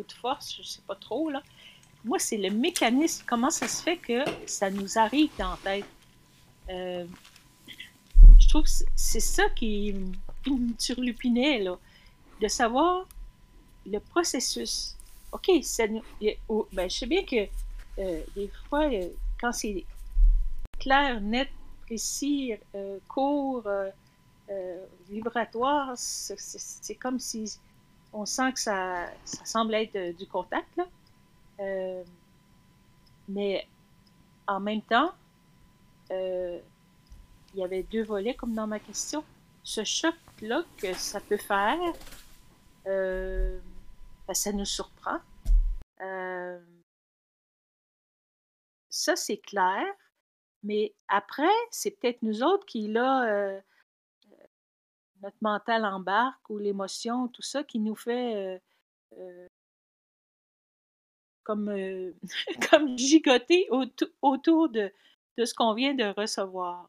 d'autres forces, je sais pas trop, là. Moi, c'est le mécanisme, comment ça se fait que ça nous arrive dans la tête? Euh, je trouve que c'est ça qui, me turlupinait, là, de savoir le processus. OK, ça, oh, ben, je sais bien que euh, des fois, euh, quand c'est clair, net, précis, court, vibratoire, c'est comme si on sent que ça, ça semble être du contact, là. Euh, mais en même temps, euh, il y avait deux volets comme dans ma question. Ce choc-là que ça peut faire, euh, ben, ça nous surprend. ça, c'est clair. Mais après, c'est peut-être nous autres qui, là, notre mental embarque ou l'émotion, tout ça, qui nous fait comme, euh, comme gigoter autour de, ce qu'on vient de recevoir.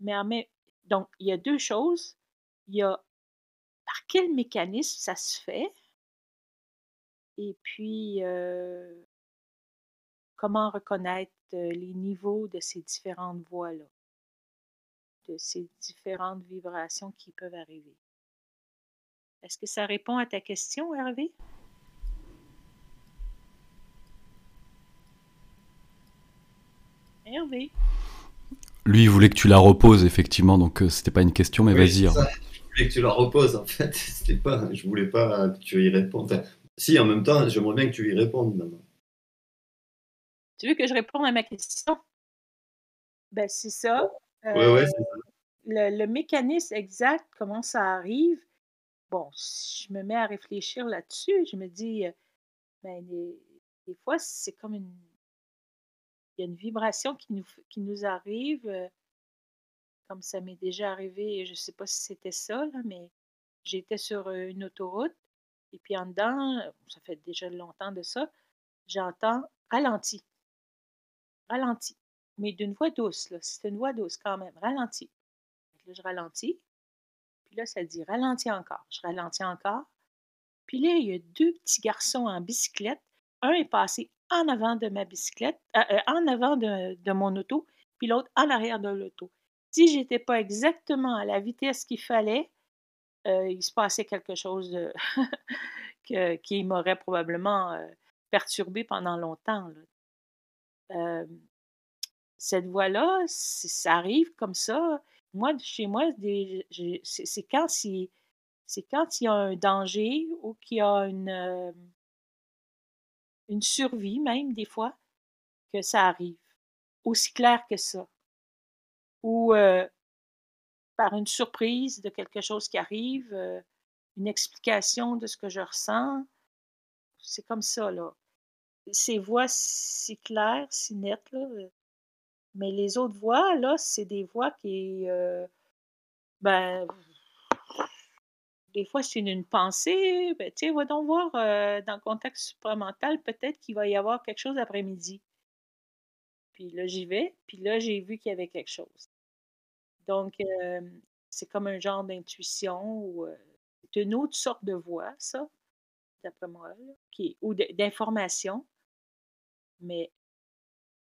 Mais donc, il y a deux choses. Il y a par quel mécanisme ça se fait, et puis euh, comment reconnaître euh, les niveaux de ces différentes voix-là, de ces différentes vibrations qui peuvent arriver. Est-ce que ça répond à ta question, Hervé? Lui, il voulait que tu la reposes, effectivement, donc euh, c'était pas une question, mais vas-y. Hein. Je voulais que tu la reposes, en fait. C'était pas, je voulais pas que tu y répondes. si, en même temps, j'aimerais bien que tu y répondes maintenant. Tu veux que je réponde à ma question? Ben, c'est ça. Euh, le, le, mécanisme exact, comment ça arrive, bon, si je me mets à réfléchir là-dessus, je me dis, euh, ben, des fois, c'est comme une il y a une vibration qui nous, qui nous arrive, euh, comme ça m'est déjà arrivé, je ne sais pas si c'était ça, mais j'étais sur une autoroute, et puis en dedans, ça fait déjà longtemps de ça, j'entends ralenti. Ralenti. Mais d'une voix douce. C'est une voix douce quand même. Ralenti. Là, je ralentis. Puis là, ça dit ralenti encore. Je ralentis encore. Puis là, il y a deux petits garçons en bicyclette. Un est passé en avant de ma bicyclette, euh, euh, en avant de, mon auto, puis l'autre en arrière de l'auto. Si j'étais pas exactement à la vitesse qu'il fallait, euh, il se passait quelque chose qui m'aurait probablement perturbé pendant longtemps. Cette voie-là, ça arrive comme ça. Moi, chez moi, c'est quand, il y a un danger ou qu'il y a une, une survie même des fois, que ça arrive. Aussi clair que ça. Ou par une surprise de quelque chose qui arrive, une explication de ce que je ressens. C'est comme ça, là. Ces voix si claires, si nettes, là. Mais les autres voix, là, c'est des voix qui, ben, des fois, c'est une, pensée. Ben, tu va donc voir euh, dans le contexte supramental, peut-être qu'il va y avoir quelque chose après-midi. Puis là, j'y vais, puis là, j'ai vu qu'il y avait quelque chose. Donc, euh, c'est comme un genre d'intuition ou euh, c'est une autre sorte de voix, ça, d'après moi, qui, ou d'information. Mais,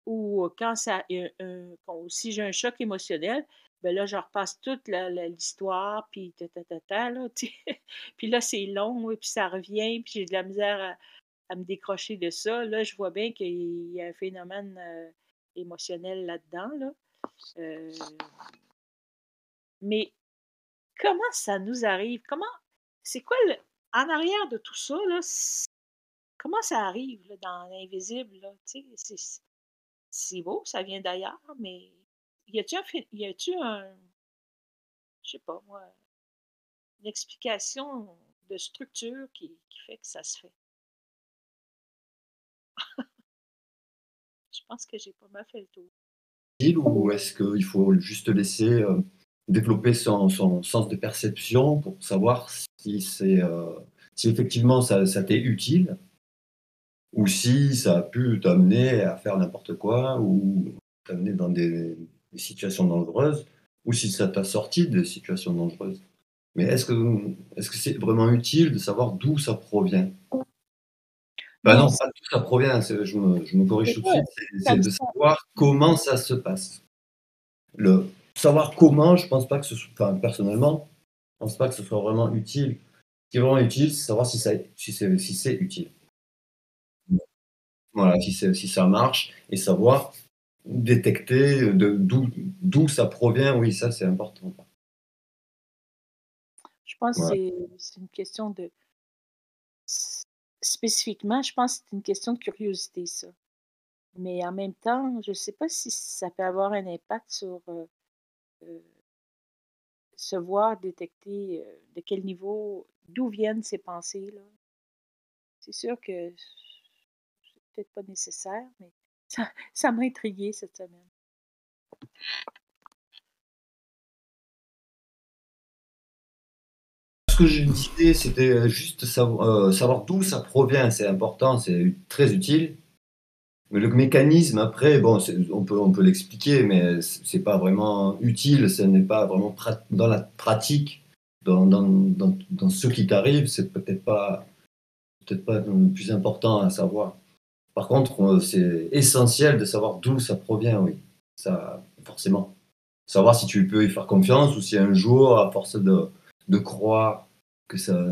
ou quand ça, si j'ai un choc émotionnel, ben là, je repasse toute l'histoire, puis ta, là, puis là, c'est long, et puis ça revient, puis j'ai de la misère à, me décrocher de ça. Là, je vois bien qu'il y a un phénomène euh, émotionnel là-dedans, là. Euh, mais comment ça nous arrive? Comment, c'est quoi, le, en arrière de tout ça, là, comment ça arrive là, dans l'invisible, là, c'est beau, ça vient d'ailleurs, mais y a-tu un, y a-tu un, je sais pas moi, une explication de structure qui, qui fait que ça se fait? je pense que j'ai pas mal fait le tour. Ou est-ce qu'il faut juste laisser euh, développer son, son, sens de perception pour savoir si, c'est, euh, si effectivement ça, ça t'est utile? Ou si ça a pu t'amener à faire n'importe quoi ou t'amener dans des, des situations dangereuses ou si ça t'a sorti des situations dangereuses. Mais est-ce que est-ce que c'est vraiment utile de savoir d'où ça provient? Bah non, pas tout ça provient, je me, je me corrige tout de suite, c'est de savoir comment ça se passe. Le, savoir comment, je pense pas que ce soit, enfin, personnellement, je pense pas que ce soit vraiment utile. Ce qui est vraiment utile, c'est savoir si, ça, si c'est si utile. Voilà, si, si ça marche et savoir détecter d'où ça provient, oui, ça c'est important. Je pense que c'est une question de. Spécifiquement, je pense que c'est une question de curiosité, ça. Mais en même temps, je ne sais pas si ça peut avoir un impact sur euh, euh, se voir, détecter euh, de quel niveau, d'où viennent ces pensées-là. C'est sûr que peut-être pas nécessaire, mais ça, m'a intrigué cette semaine. Ce que je disais, c'était juste savoir, savoir d'où ça provient, c'est important, c'est très utile. Mais le mécanisme, après, bon, on peut, on peut l'expliquer, mais c'est pas vraiment utile, ce n'est pas vraiment dans la pratique, dans, dans, dans, ce qui t'arrive, c'est peut-être pas, peut-être pas le plus important à savoir. Par contre, c'est essentiel de savoir d'où ça provient, oui, ça, forcément. Savoir si tu peux y faire confiance ou si un jour, à force de, de croire que ça,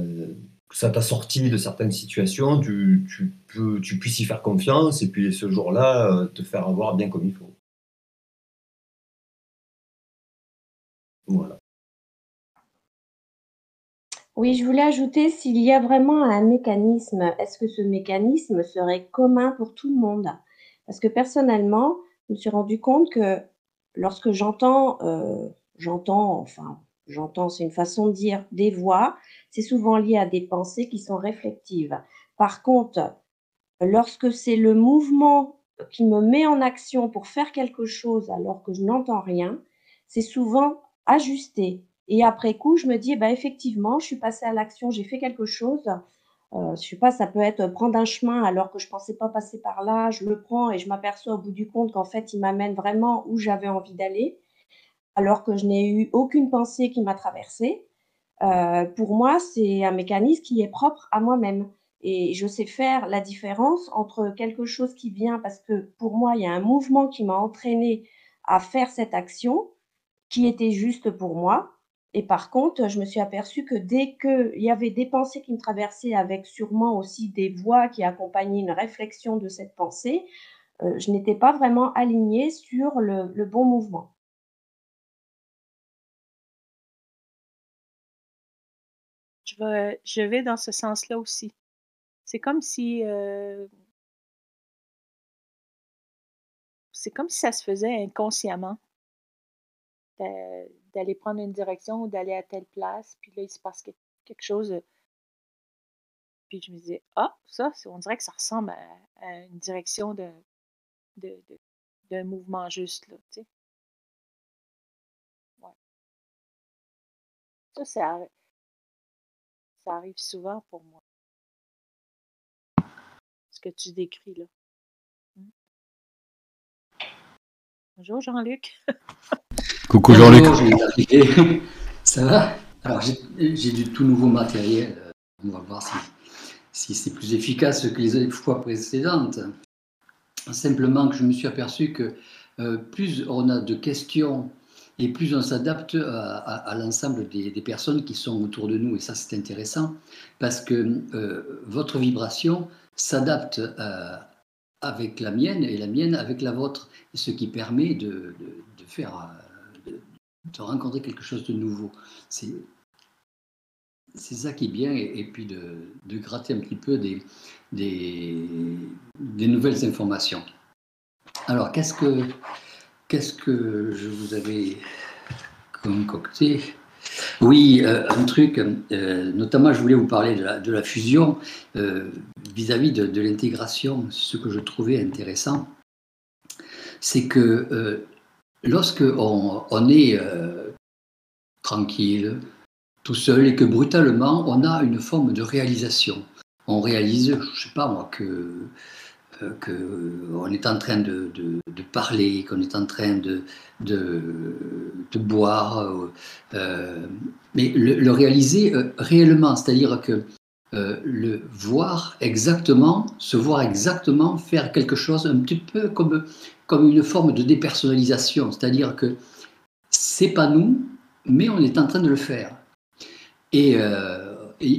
ça t'a sorti de certaines situations, tu, tu, peux, tu puisses y faire confiance et puis ce jour-là, euh, te faire avoir bien comme il faut. Voilà. Oui, je voulais ajouter s'il y a vraiment un mécanisme, est-ce que ce mécanisme serait commun pour tout le monde? Parce que personnellement, je me suis rendu compte que lorsque j'entends, euh, j'entends, enfin, j'entends, c'est une façon de dire des voix, c'est souvent lié à des pensées qui sont réflectives. Par contre, lorsque c'est le mouvement qui me met en action pour faire quelque chose alors que je n'entends rien, c'est souvent ajusté. Et après coup, je me dis, bah, effectivement, je suis passée à l'action, j'ai fait quelque chose. Euh, je sais pas, ça peut être prendre un chemin alors que je pensais pas passer par là, je le prends et je m'aperçois au bout du compte qu'en fait, il m'amène vraiment où j'avais envie d'aller alors que je n'ai eu aucune pensée qui m'a traversée. Euh, pour moi, c'est un mécanisme qui est propre à moi-même. Et je sais faire la différence entre quelque chose qui vient parce que pour moi, il y a un mouvement qui m'a entraîné à faire cette action qui était juste pour moi. Et par contre, je me suis aperçue que dès qu'il y avait des pensées qui me traversaient avec sûrement aussi des voix qui accompagnaient une réflexion de cette pensée, euh, je n'étais pas vraiment alignée sur le bon mouvement. je vais dans ce sens-là aussi. C'est comme si, euh c'est comme si ça se faisait inconsciemment, d'aller prendre une direction ou d'aller à telle place, puis là, il se passe quelque chose, puis je me disais: «Ah, ça, on dirait que ça ressemble à une direction de de d'un mouvement juste, là», tu sais? Ouais. Ça, c'est ça arrive souvent pour moi. Ce que tu décris là. Mmh. Bonjour Jean-Luc. Coucou Jean-Luc. Ça va? Alors j'ai du tout nouveau matériel. Euh, on va voir si, c'est plus efficace que les fois précédentes. Simplement que je me suis aperçu que euh, plus on a de questions et plus on s'adapte à, l'ensemble des, personnes qui sont autour de nous. Et ça, c'est intéressant parce que euh, votre vibration s'adapte avec la mienne et la mienne avec la vôtre, ce qui permet de, faire, de, rencontrer quelque chose de nouveau. C'est c'est ça qui est bien, et, puis de, gratter un petit peu des, des, des nouvelles informations. Alors, qu'est-ce que Qu'est-ce que je vous avais concocté? Oui, euh, un truc, euh, notamment je voulais vous parler de la, fusion euh, vis-à-vis de, l'intégration. Ce que je trouvais intéressant, c'est que lorsque on, est tranquille, tout seul, et que brutalement on a une forme de réalisation, on réalise, je ne sais pas moi, que euh, qu'on est en train de, parler, qu'on est en train de, de, boire, euh, euh, mais le, réaliser réellement, c'est-à-dire que le voir exactement, se voir exactement faire quelque chose un petit peu comme, comme une forme de dépersonnalisation, c'est-à-dire que c'est pas nous, mais on est en train de le faire. Et, euh,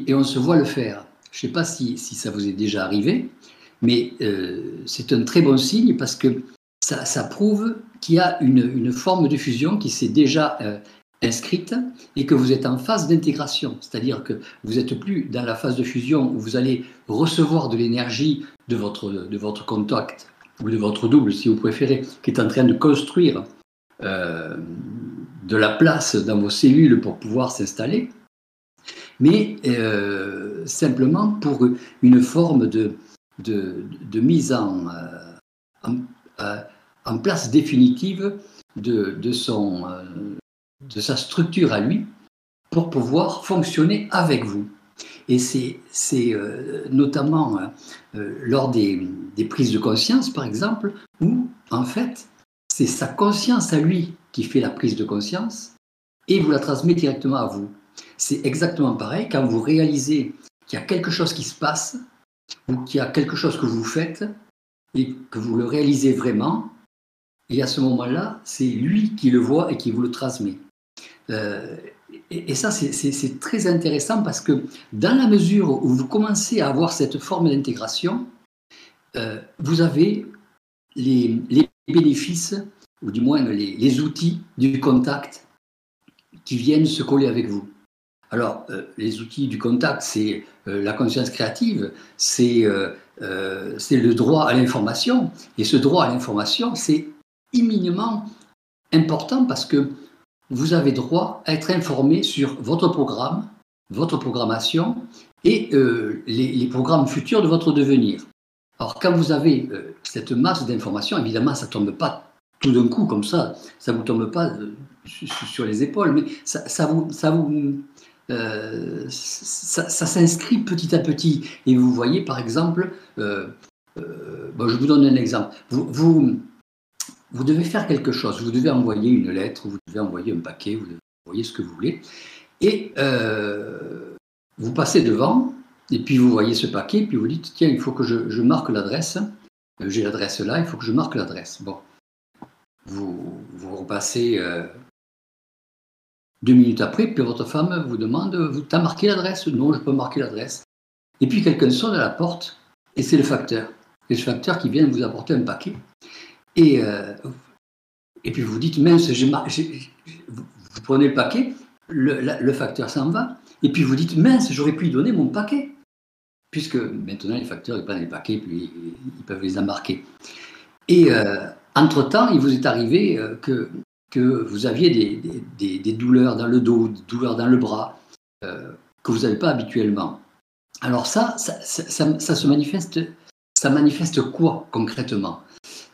on se voit le faire. Je ne sais pas si, ça vous est déjà arrivé, mais euh, c'est un très bon signe parce que ça, prouve qu'il y a une, forme de fusion qui s'est déjà euh, inscrite et que vous êtes en phase d'intégration, c'est-à-dire que vous n'êtes plus dans la phase de fusion où vous allez recevoir de l'énergie de votre contact ou de votre double, si vous préférez, qui est en train de construire euh, de la place dans vos cellules pour pouvoir s'installer, mais euh, simplement pour une forme de, mise en, euh, en, place définitive de sa structure à lui pour pouvoir fonctionner avec vous. Et c'est euh, notamment hein, euh, lors des, prises de conscience, par exemple, où en fait, c'est sa conscience à lui qui fait la prise de conscience et vous la transmet directement à vous. C'est exactement pareil quand vous réalisez qu'il y a quelque chose qui se passe ou qu'il y a quelque chose que vous faites et que vous le réalisez vraiment. Et à ce moment-là, c'est lui qui le voit et qui vous le transmet. Euh, et, ça, c'est très intéressant parce que dans la mesure où vous commencez à avoir cette forme d'intégration, euh, vous avez les, bénéfices, ou du moins les, outils du contact qui viennent se coller avec vous. Alors, euh, les outils du contact, c'est la conscience créative, c'est le droit à l'information. Et ce droit à l'information, c'est imminemment important parce que vous avez droit à être informé sur votre programme, votre programmation et euh, les, programmes futurs de votre devenir. Alors quand vous avez euh, cette masse d'informations, évidemment, ça ne tombe pas tout d'un coup comme ça, ça ne vous tombe pas euh, sur les épaules, mais ça, s'inscrit petit à petit. Et vous voyez, par exemple, je vous donne un exemple. vous vous devez faire quelque chose. Vous devez envoyer une lettre, vous envoyer un paquet, vous envoyer ce que vous voulez. Et euh, vous passez devant, et puis vous voyez ce paquet, puis vous dites, tiens, il faut que je, marque l'adresse. Euh, j'ai l'adresse là, il faut que je marque l'adresse. Bon. Vous, vous repassez euh, deux minutes après, puis votre femme vous demande, t'as marqué l'adresse? Non, je peux marquer l'adresse. Et puis quelqu'un sonne à la porte, et c'est le facteur. C'est le facteur qui vient vous apporter un paquet. Et, et puis vous dites, mince, vous, prenez le paquet, le, facteur s'en va, et puis vous dites, mince, j'aurais pu donner mon paquet. Puisque maintenant, les facteurs, ils prennent les paquets, puis ils, peuvent les embarquer. Et euh, entre-temps, il vous est arrivé euh, que, que vous aviez des, des, douleurs dans le dos, des douleurs dans le bras, que vous n'avez pas habituellement. Alors ça ça, ça, ça, se manifeste, ça manifeste quoi concrètement?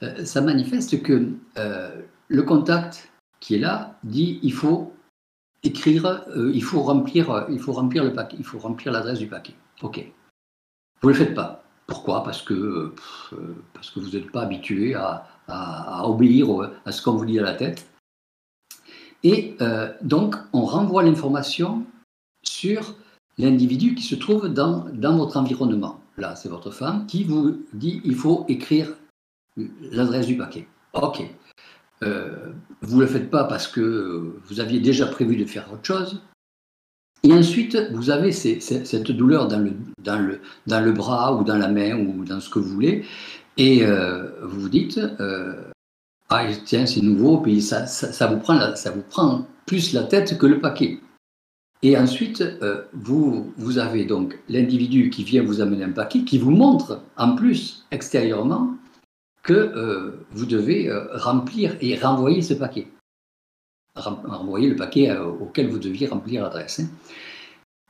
Euh, ça manifeste que euh, le contact qui est là dit il faut écrire, euh, il faut remplir, le paquet, il faut remplir l'adresse du paquet. Ok. Vous ne le faites pas. Pourquoi? Parce que parce que vous n'êtes pas habitué à, obéir à ce qu'on vous dit à la tête. Et donc, on renvoie l'information sur l'individu qui se trouve dans, dans votre environnement. Là, c'est votre femme qui vous dit il faut écrire l'adresse du paquet. OK. Euh, vous ne le faites pas parce que vous aviez déjà prévu de faire autre chose. Et ensuite, vous avez cette douleur dans le, bras ou dans la main ou dans ce que vous voulez. Et euh, vous vous dites, euh, ah tiens, c'est nouveau, puis ça, vous prend plus la tête que le paquet. Et ensuite, vous avez donc l'individu qui vient vous amener un paquet, qui vous montre en plus extérieurement que euh, vous devez euh, remplir et renvoyer ce paquet. renvoyer le paquet euh, auquel vous deviez remplir l'adresse. Hein.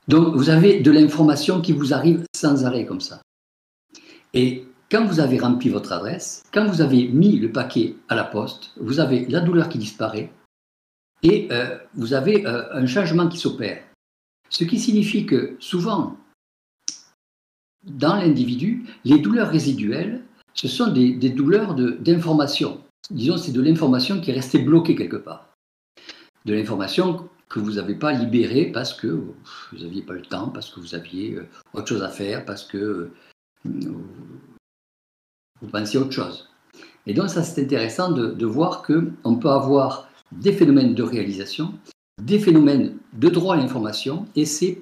Donc vous avez de l'information qui vous arrive sans arrêt comme ça. Et quand vous avez rempli votre adresse, quand vous avez mis le paquet à la poste, vous avez la douleur qui disparaît et vous avez un changement qui s'opère. Ce qui signifie que souvent, dans l'individu, les douleurs résiduelles ce sont des, douleurs d'information. Disons, c'est de l'information qui est restée bloquée quelque part. De l'information que vous n'avez pas libéré parce que vous n'aviez pas le temps, parce que vous aviez euh, autre chose à faire, parce que euh, vous pensiez autre chose. Et donc ça c'est intéressant de, de voir qu'on peut avoir des phénomènes de réalisation, des phénomènes de droit à l'information, et c'est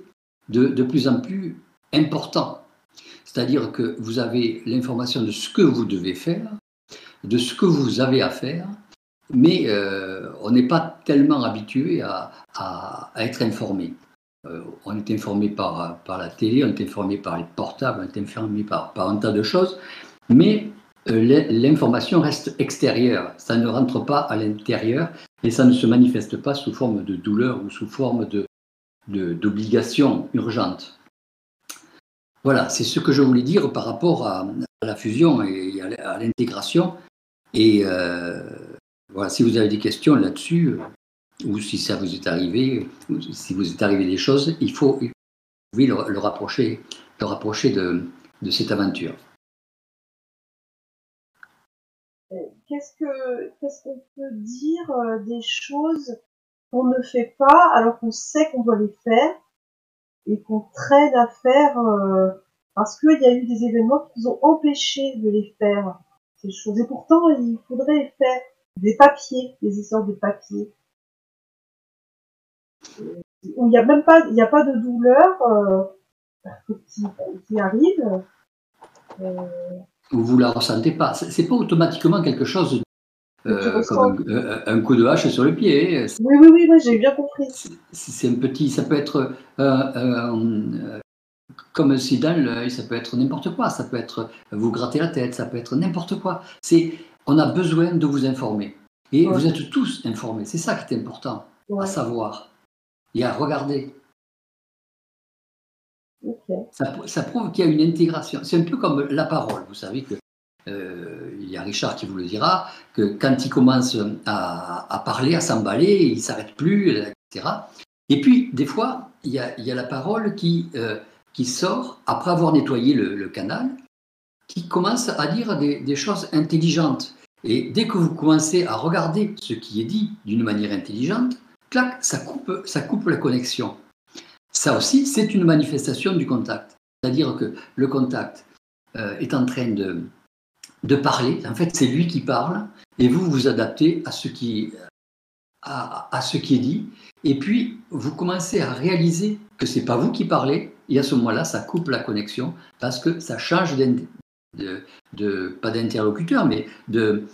de plus en plus important. C'est-à-dire que vous avez l'information de ce que vous devez faire, de ce que vous avez à faire, mais euh, on n'est pas tellement habitué à, être informé. Euh, on est informé par, la télé, on est informé par les portables, on est informé par, un tas de choses, mais euh, l'information reste extérieure, ça ne rentre pas à l'intérieur et ça ne se manifeste pas sous forme de douleur ou sous forme de d'obligation urgente. Voilà, c'est ce que je voulais dire par rapport à, la fusion et à l'intégration. Et euh, voilà, si vous avez des questions là-dessus, euh, ou si ça vous est arrivé, si vous est arrivé des choses, il faut, le, rapprocher, de cette aventure. Qu'est-ce qu'on peut dire euh, des choses qu'on ne fait pas alors qu'on sait qu'on doit les faire? Et qu'on traîne à faire parce qu'il y a eu des événements qui nous ont empêché de les faire ces choses. Et pourtant, il faudrait faire des papiers, des histoires de papiers. Où il n'y a même pas, il a pas de douleur euh, qui, arrive. Euh, vous la ressentez pas. C'est pas automatiquement quelque chose euh, comme un, coup de hache sur le pied. Oui, oui, oui, oui j'ai bien compris. C'est un petit, ça peut être comme un sida, ça peut être n'importe quoi. Ça peut être vous gratter la tête, ça peut être n'importe quoi. C'est, on a besoin de vous informer. Et vous êtes tous informés. C'est ça qui est important à savoir et à regarder. Ça, prouve qu'il y a une intégration. C'est un peu comme la parole. Vous savez que euh, y a Richard qui vous le dira que quand il commence à, parler, à s'emballer, il s'arrête plus, etc. Et puis des fois, il y a, la parole qui euh, qui sort après avoir nettoyé le, canal, qui commence à dire des, choses intelligentes. Et dès que vous commencez à regarder ce qui est dit d'une manière intelligente, clac, ça coupe, ça coupe la connexion. Ça aussi, c'est une manifestation du contact. C'est-à-dire que le contact euh, est en train de, de parler. En fait, c'est lui qui parle et vous vous adaptez à ce qui, à, ce qui est dit. Et puis, vous commencez à réaliser que c'est pas vous qui parlez, et à ce moment-là, ça coupe la connexion parce que ça change de, pas d'interlocuteur, mais de,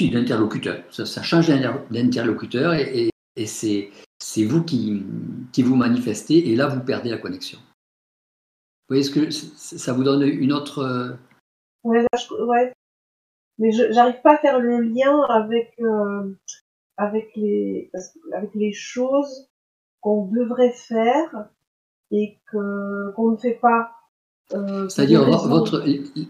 d'interlocuteur. Ça, change d'interlocuteur et, c'est, vous qui, qui vous manifestez et là, vous perdez la connexion. Vous voyez ce que ça vous donne une autre. Euh, ouais, ouais. Mais j'arrive pas à faire le lien avec, euh, avec, les, avec les choses qu'on devrait faire et que qu'on ne fait pas. Euh, C'est-à-dire votre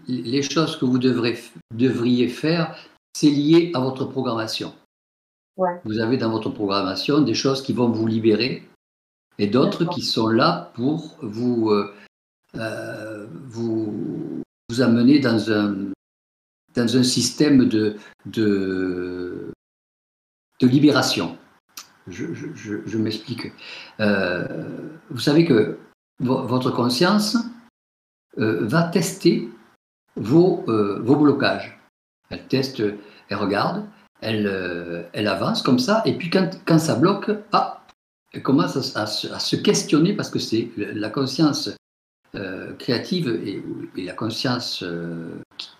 les choses que vous devrez, devriez faire, c'est lié à votre programmation. Ouais. Vous avez dans votre programmation des choses qui vont vous libérer et d'autres qui sont là pour vous, euh, euh, vous, vous amener dans un, dans un système de, de, de libération. Je, m'explique. Euh, vous savez que votre conscience euh, va tester vos, euh, vos, blocages. Elle teste, elle regarde, elle, elle avance comme ça, et puis quand, quand ça bloque, ah, elle commence à, se questionner parce que c'est la conscience créative et, la conscience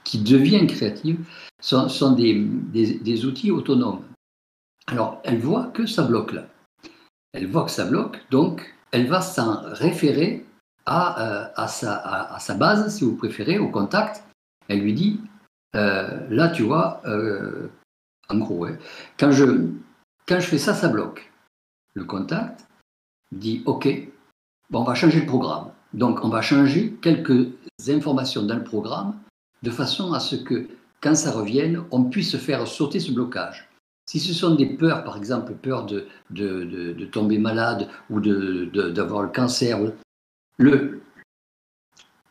qui, devient créative sont, des, des outils autonomes. Alors, elle voit que ça bloque là. Elle voit que ça bloque, donc elle va s'en référer à, euh, sa, base, si vous préférez, au contact. Elle lui dit, euh, là, tu vois, euh, en gros, quand, je, quand je fais ça, ça bloque. Le contact dit, OK, bon, on va changer le programme. Donc, on va changer quelques informations dans le programme de façon à ce que, quand ça revienne, on puisse faire sauter ce blocage. Si ce sont des peurs, par exemple, peur de, tomber malade ou d'avoir le cancer,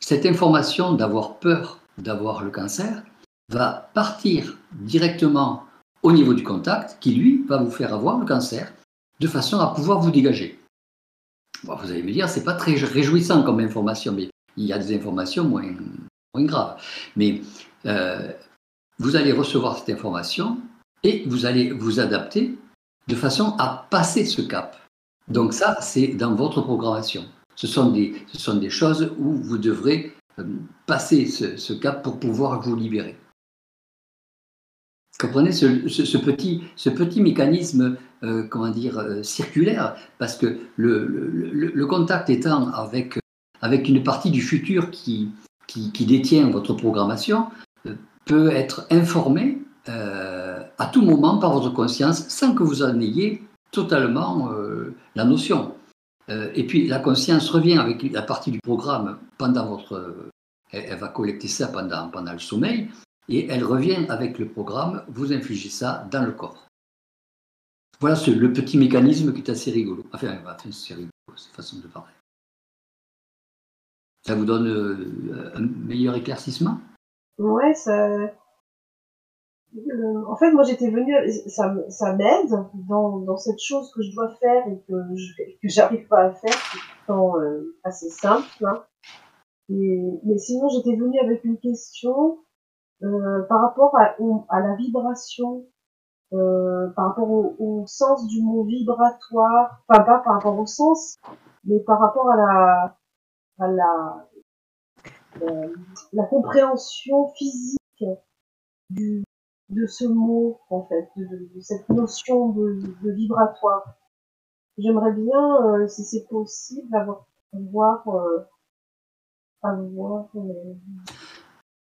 cette information d'avoir peur d'avoir le cancer va partir directement au niveau du contact qui, lui, va vous faire avoir le cancer, de façon à pouvoir vous dégager. Vous allez me dire, c'est pas très réjouissant comme information, mais il y a des informations moins, graves. Mais euh, vous allez recevoir cette information et vous allez vous adapter de façon à passer ce cap. Donc ça, c'est dans votre programmation. Ce sont des, ce sont des choses où vous devrez euh, passer ce, cap pour pouvoir vous libérer. Comprenez ce, petit, ce petit mécanisme, euh, comment dire, euh, circulaire, parce que le, le, contact étant avec, avec une partie du futur qui, qui, détient votre programmation, peut être informé à tout moment par votre conscience sans que vous en ayez totalement la notion. Euh, et puis la conscience revient avec la partie du programme pendant votre. Elle, va collecter ça pendant, pendant le sommeil et elle revient avec le programme, vous infligez ça dans le corps. Voilà le petit mécanisme qui est assez rigolo. Enfin, c'est rigolo, cette façon de parler. Ça vous donne euh, un meilleur éclaircissement? Ouais, ça, euh, en fait, moi j'étais venue, ça, m'aide dans, cette chose que je dois faire et que, que j'arrive pas à faire, c'est pourtant euh, assez simple. Hein. Mais sinon, j'étais venue avec une question euh, par rapport à, la vibration, euh, par rapport au, sens du mot vibratoire, enfin pas par rapport au sens, mais par rapport à la, à la, la, la compréhension physique du, de ce mot, en fait, de, cette notion de, vibratoire. J'aimerais bien, euh, si c'est possible, avoir, voir, euh, avoir euh,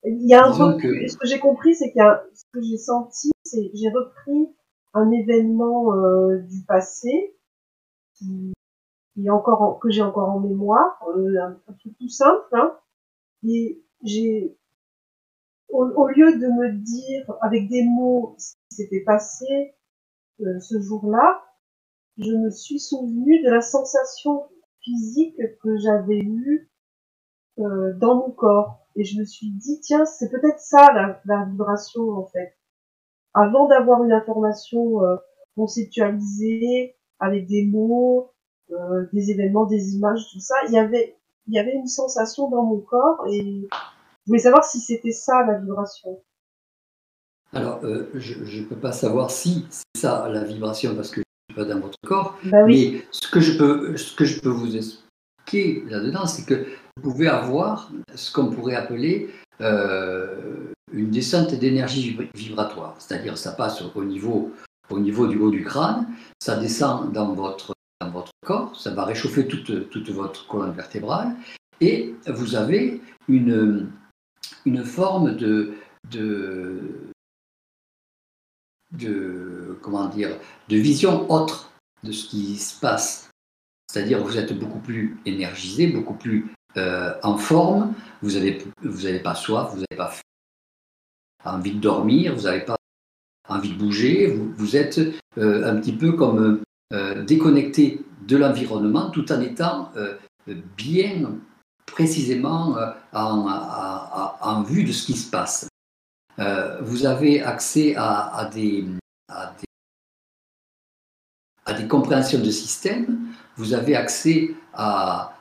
il y a un truc, ce que j'ai compris, c'est qu'il y a, ce que j'ai senti, c'est, j'ai repris un événement du passé qui, qui est encore, que j'ai encore en mémoire, un, truc tout simple, hein, et j'ai, au, lieu de me dire avec des mots ce qui s'était passé euh, ce jour-là, je me suis souvenu de la sensation physique que j'avais eue euh, dans mon corps. Et je me suis dit, tiens, c'est peut-être ça la, la, vibration en fait. Avant d'avoir une information euh, conceptualisée avec des mots, des événements, des images, tout ça, il y avait, il y avait une sensation dans mon corps et je voulais savoir si c'était ça la vibration. Alors, euh, je ne peux pas savoir si c'est ça la vibration parce que je ne suis pas dans votre corps. Bah mais ce que, je peux, ce que je peux vous expliquer là-dedans, c'est que vous pouvez avoir ce qu'on pourrait appeler euh, une descente d'énergie vibratoire. C'est-à-dire ça passe au niveau, au niveau du haut du crâne, ça descend dans votre, dans votre corps, ça va réchauffer toute, toute votre colonne vertébrale et vous avez une une forme de, de, de, comment dire, de vision autre de ce qui se passe. C'est-à-dire vous êtes beaucoup plus énergisé, beaucoup plus euh, en forme, vous n'avez vous avez pas soif, vous n'avez pas envie de dormir, vous n'avez pas envie de bouger, vous, êtes euh, un petit peu comme euh, déconnecté de l'environnement tout en étant bien précisément en, vue de ce qui se passe. Vous avez accès à, des, à, des, compréhensions de système, vous avez accès à,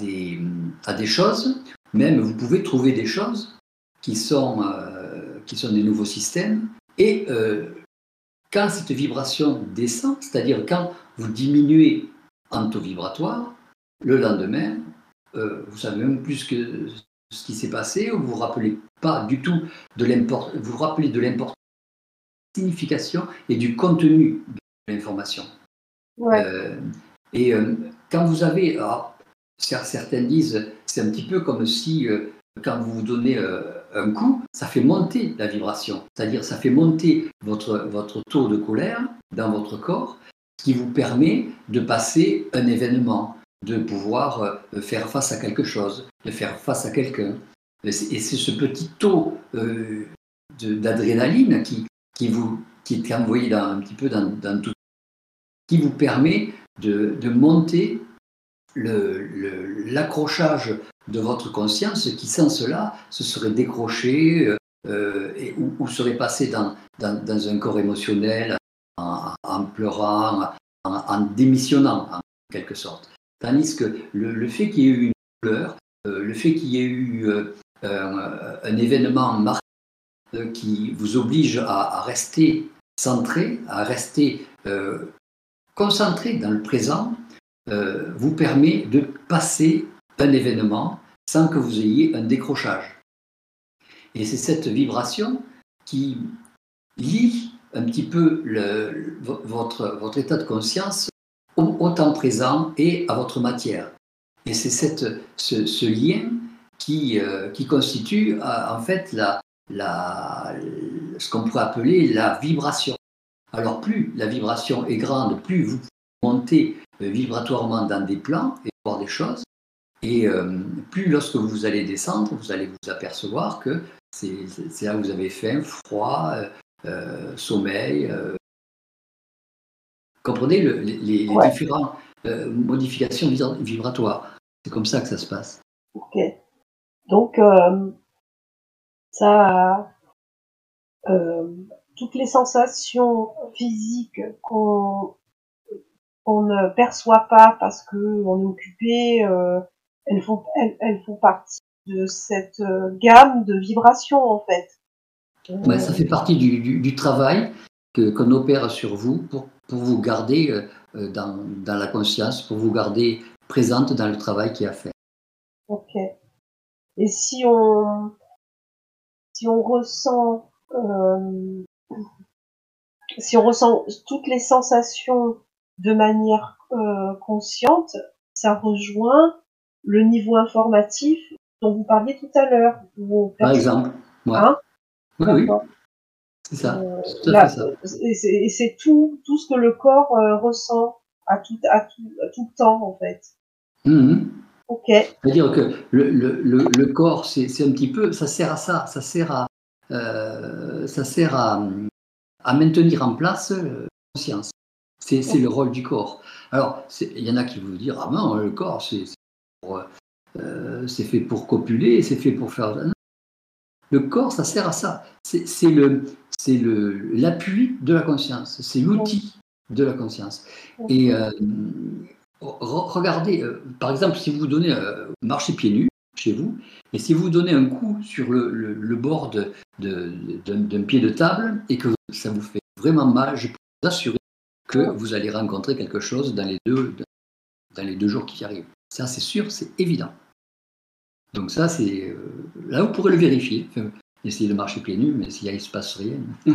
des, à des choses, même vous pouvez trouver des choses qui sont, euh, qui sont des nouveaux systèmes, et quand cette vibration descend, c'est-à-dire quand vous diminuez en taux vibratoire, le lendemain, euh, vous savez même plus que ce qui s'est passé, ou vous vous rappelez pas du tout de l'importance, vous vous rappelez de l'importance, signification et du contenu de l'information. Euh, et euh, quand vous avez, certains disent, c'est un petit peu comme si quand vous vous donnez un coup, ça fait monter la vibration, c'est-à-dire ça fait monter votre, votre taux de colère dans votre corps, qui vous permet de passer un événement, de pouvoir euh, faire face à quelque chose, de faire face à quelqu'un. Et c'est ce petit taux euh, d'adrénaline qui, qui, vous, qui est envoyé un petit peu dans, tout, qui vous permet de, monter l'accrochage de votre conscience qui, sans cela, se serait décroché euh, et, ou, serait passé dans, un corps émotionnel en, pleurant, en, démissionnant en quelque sorte. Tandis que le, fait qu'il y ait eu une douleur, euh, le fait qu'il y ait eu euh, un événement marqué qui vous oblige à, rester centré, à rester concentré dans le présent, vous permet de passer un événement sans que vous ayez un décrochage. Et c'est cette vibration qui lie un petit peu votre, état de conscience au, temps présent et à votre matière. Et c'est ce, lien qui, euh, constitue euh, en fait ce qu'on pourrait appeler la vibration. Alors plus la vibration est grande, plus vous montez euh, vibratoirement dans des plans et voir des choses, et plus lorsque vous allez descendre, vous allez vous apercevoir que c'est là où vous avez faim, froid, euh, sommeil. Euh, comprenez les, différentes euh, modifications vibratoires. C'est comme ça que ça se passe. Ok. Donc, ça, toutes les sensations physiques qu'on ne perçoit pas parce qu'on est occupé, elles, font, elles, font partie de cette gamme de vibrations en fait ça fait partie du, travail qu'on opère sur vous pour, pour vous garder euh, euh, dans, dans, la conscience, pour vous garder présente dans le travail qui a fait. Ok. Et si on, si on ressent, euh, si on ressent toutes les sensations de manière consciente, ça rejoint le niveau informatif dont vous parliez tout à l'heure. Par exemple. Hein oui, C'est ça. Euh, et c'est tout, tout ce que le corps euh, ressent à tout, à, tout, à tout temps, en fait. Mmh ok. C'est-à-dire que le, le, le, corps, c'est un petit peu, ça sert à ça, ça sert à, euh, ça sert à, maintenir en place la conscience. C'est le rôle du corps. Alors, il y en a qui vont dire, ah non, le corps, c'est fait pour copuler, c'est fait pour faire. Le corps, ça sert à ça. C'est l'appui de la conscience. C'est l'outil de la conscience. Et euh, regardez, euh, par exemple, si vous donnez, euh, marchez pieds nus chez vous, et si vous donnez un coup sur le, le, bord de, d'un, pied de table et que ça vous fait vraiment mal, je peux vous assurer que vous allez rencontrer quelque chose dans les deux, dans les deux jours qui arrivent. Ça, c'est sûr, c'est évident. Donc ça, c'est euh, là vous pourrez le vérifier. Enfin, essayez de marcher pieds nus, mais s'il ne se passe rien, vous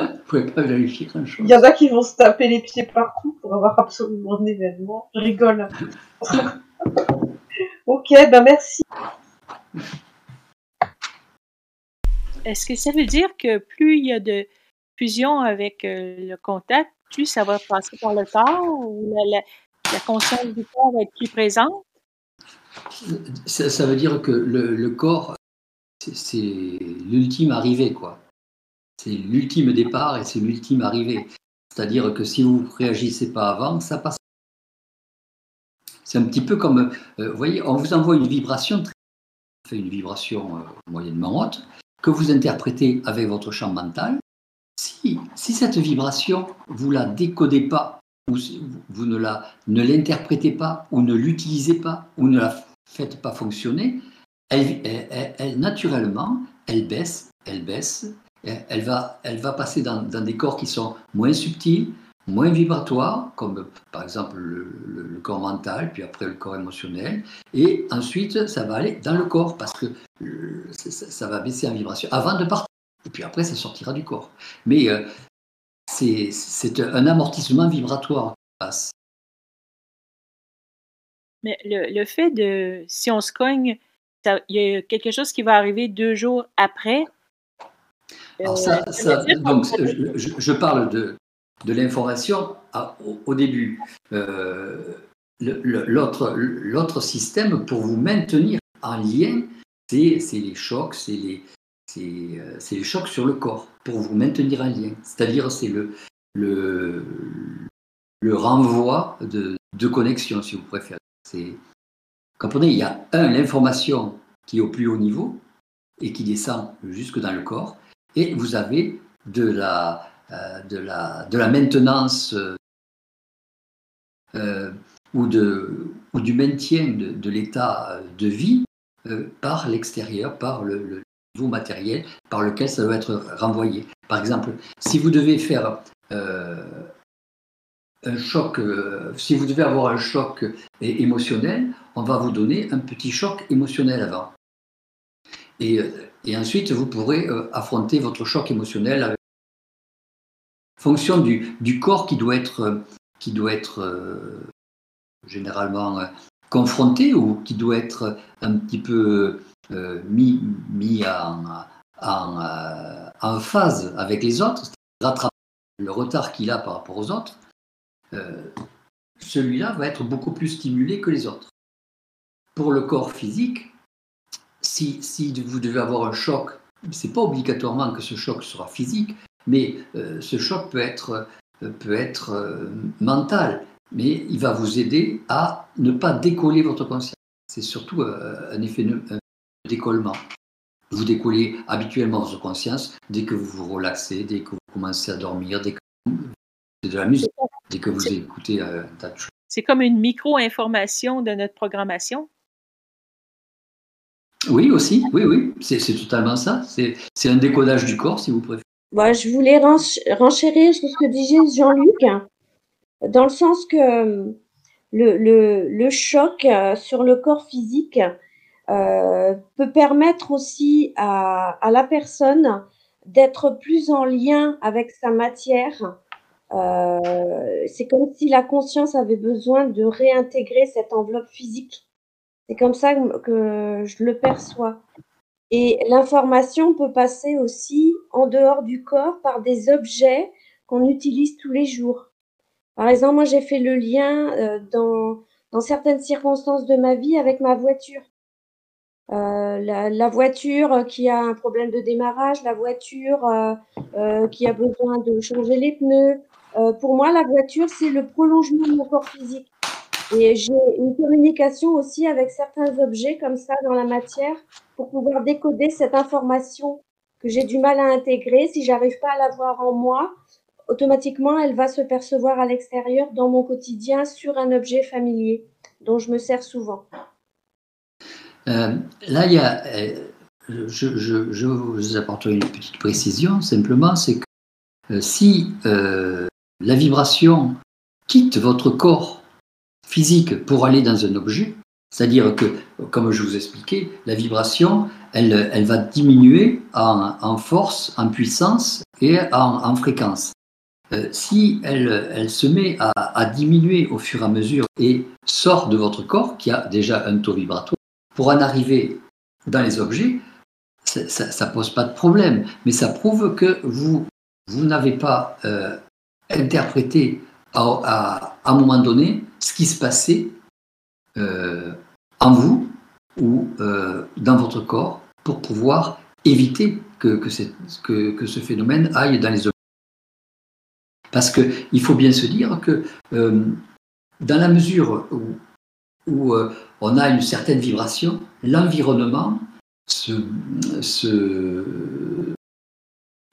ne pouvez pas vérifier grand-chose. Il y en a qui vont se taper les pieds partout pour avoir absolument un événement. Je rigole. ok, ben merci. Est-ce que ça veut dire que plus il y a de fusion avec euh, le contact, plus ça va passer par le corps ou la, la conscience du corps va être plus présente? Ça, veut dire que le, corps, c'est l'ultime arrivée, quoi. C'est l'ultime départ et c'est l'ultime arrivée. C'est-à-dire que si vous ne réagissez pas avant, ça passe. C'est un petit peu comme, euh, vous voyez, on vous envoie une vibration, fait une vibration euh, moyennement haute, que vous interprétez avec votre champ mental. Si, si cette vibration, vous la décodez pas, ou vous ne la ne l'interprétez pas, ou ne l'utilisez pas, ou ne la faites pas fonctionner, elle, naturellement, elle baisse, elle baisse, elle va, elle va passer dans, des corps qui sont moins subtils, moins vibratoires, comme par exemple le, corps mental, puis après le corps émotionnel, et ensuite ça va aller dans le corps, parce que ça, va baisser en vibration avant de partir, et puis après ça sortira du corps. Mais euh, c'est un amortissement vibratoire qui passe. Mais le, fait de, si on se cogne, il y a quelque chose qui va arriver deux jours après? Alors ça, euh, donc, je, parle de, de l'information au, début. Euh, L'autre système pour vous maintenir en lien, c'est les chocs, c'est les, euh, les chocs sur le corps pour vous maintenir en lien. C'est-à-dire c'est le, le, le renvoi de, de connexion, si vous préférez. Comprenez, il y a un, l'information qui est au plus haut niveau et qui descend jusque dans le corps, et vous avez de la, de la, de la maintenance euh, ou, de, ou du maintien de, l'état de vie par l'extérieur, par le, niveau matériel par lequel ça doit être renvoyé. Par exemple, si vous devez faire un choc, si vous devez avoir un choc émotionnel, on va vous donner un petit choc émotionnel avant. Et, et ensuite, vous pourrez affronter votre choc émotionnel fonction du, corps qui doit être, qui doit être euh, généralement euh, confronté ou qui doit être un petit peu euh, mis, mis en, en, en, phase avec les autres, rattraper le retard qu'il a par rapport aux autres, celui-là va être beaucoup plus stimulé que les autres. Pour le corps physique, si, si vous devez avoir un choc, c'est pas obligatoirement que ce choc sera physique, mais euh, ce choc peut être, euh, peut être euh, mental, mais il va vous aider à ne pas décoller votre conscience. C'est surtout un effet de décollement. Vous décollez habituellement votre conscience dès que vous vous relaxez, dès que vous commencez à dormir, dès que vous faites de la musique, dès que vous écoutez un tas de choses. C'est comme une micro-information de notre programmation? Oui, aussi, oui, oui, c'est totalement ça. C'est un décodage du corps, si vous préférez. Bah, je voulais renchérir sur ce que disait Jean-Luc, dans le sens que le, choc euh, sur le corps physique euh, peut permettre aussi à, la personne d'être plus en lien avec sa matière. Euh, c'est comme si la conscience avait besoin de réintégrer cette enveloppe physique. C'est comme ça que je le perçois. Et l'information peut passer aussi en dehors du corps par des objets qu'on utilise tous les jours. Par exemple, moi j'ai fait le lien euh, dans, certaines circonstances de ma vie avec ma voiture. Euh, la, voiture qui a un problème de démarrage, la voiture euh, qui a besoin de changer les pneus. Pour moi, la voiture, c'est le prolongement de mon corps physique. Et j'ai une communication aussi avec certains objets comme ça dans la matière pour pouvoir décoder cette information que j'ai du mal à intégrer. Si j'arrive pas à l'avoir en moi, automatiquement, elle va se percevoir à l'extérieur dans mon quotidien sur un objet familier dont je me sers souvent. Euh, là, il y a, euh, je, vous apporte une petite précision, simplement, c'est que euh, si la vibration quitte votre corps physique pour aller dans un objet, c'est-à-dire que, comme je vous expliquais, la vibration, elle, elle va diminuer en, force, en puissance et en, en fréquence. Euh, si elle, elle, se met à, diminuer au fur et à mesure et sort de votre corps, qui a déjà un taux vibratoire, pour en arriver dans les objets, ça ne pose pas de problème. Mais ça prouve que vous, vous n'avez pas euh, interprété à, à, un moment donné ce qui se passait euh, en vous ou euh, dans votre corps pour pouvoir éviter que, que, ce phénomène aille dans les objets. Parce qu'il faut bien se dire que euh, dans la mesure où on a une certaine vibration, l'environnement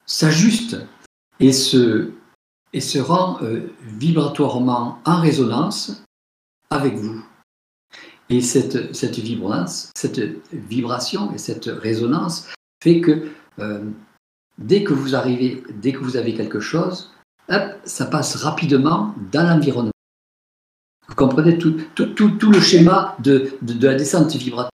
s'ajuste et se, et se rend vibratoirement en résonance avec vous. Et cette, cette, cette vibration et cette résonance fait que euh, dès que vous arrivez, dès que vous avez quelque chose, hop, ça passe rapidement dans l'environnement. Vous comprenez tout, tout, tout, le schéma de, de, la descente vibratoire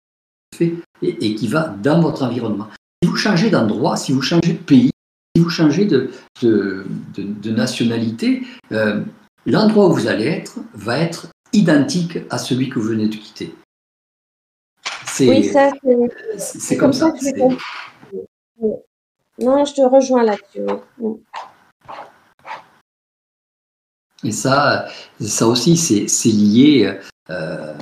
et, et, qui va dans votre environnement. Si vous changez d'endroit, si vous changez de pays, vous changez de, de, de nationalité, euh, l'endroit où vous allez être va être identique à celui que vous venez de quitter. Oui, ça, c'est comme, ça, que Non, je te rejoins là-dessus. Et ça, ça aussi, c'est lié euh,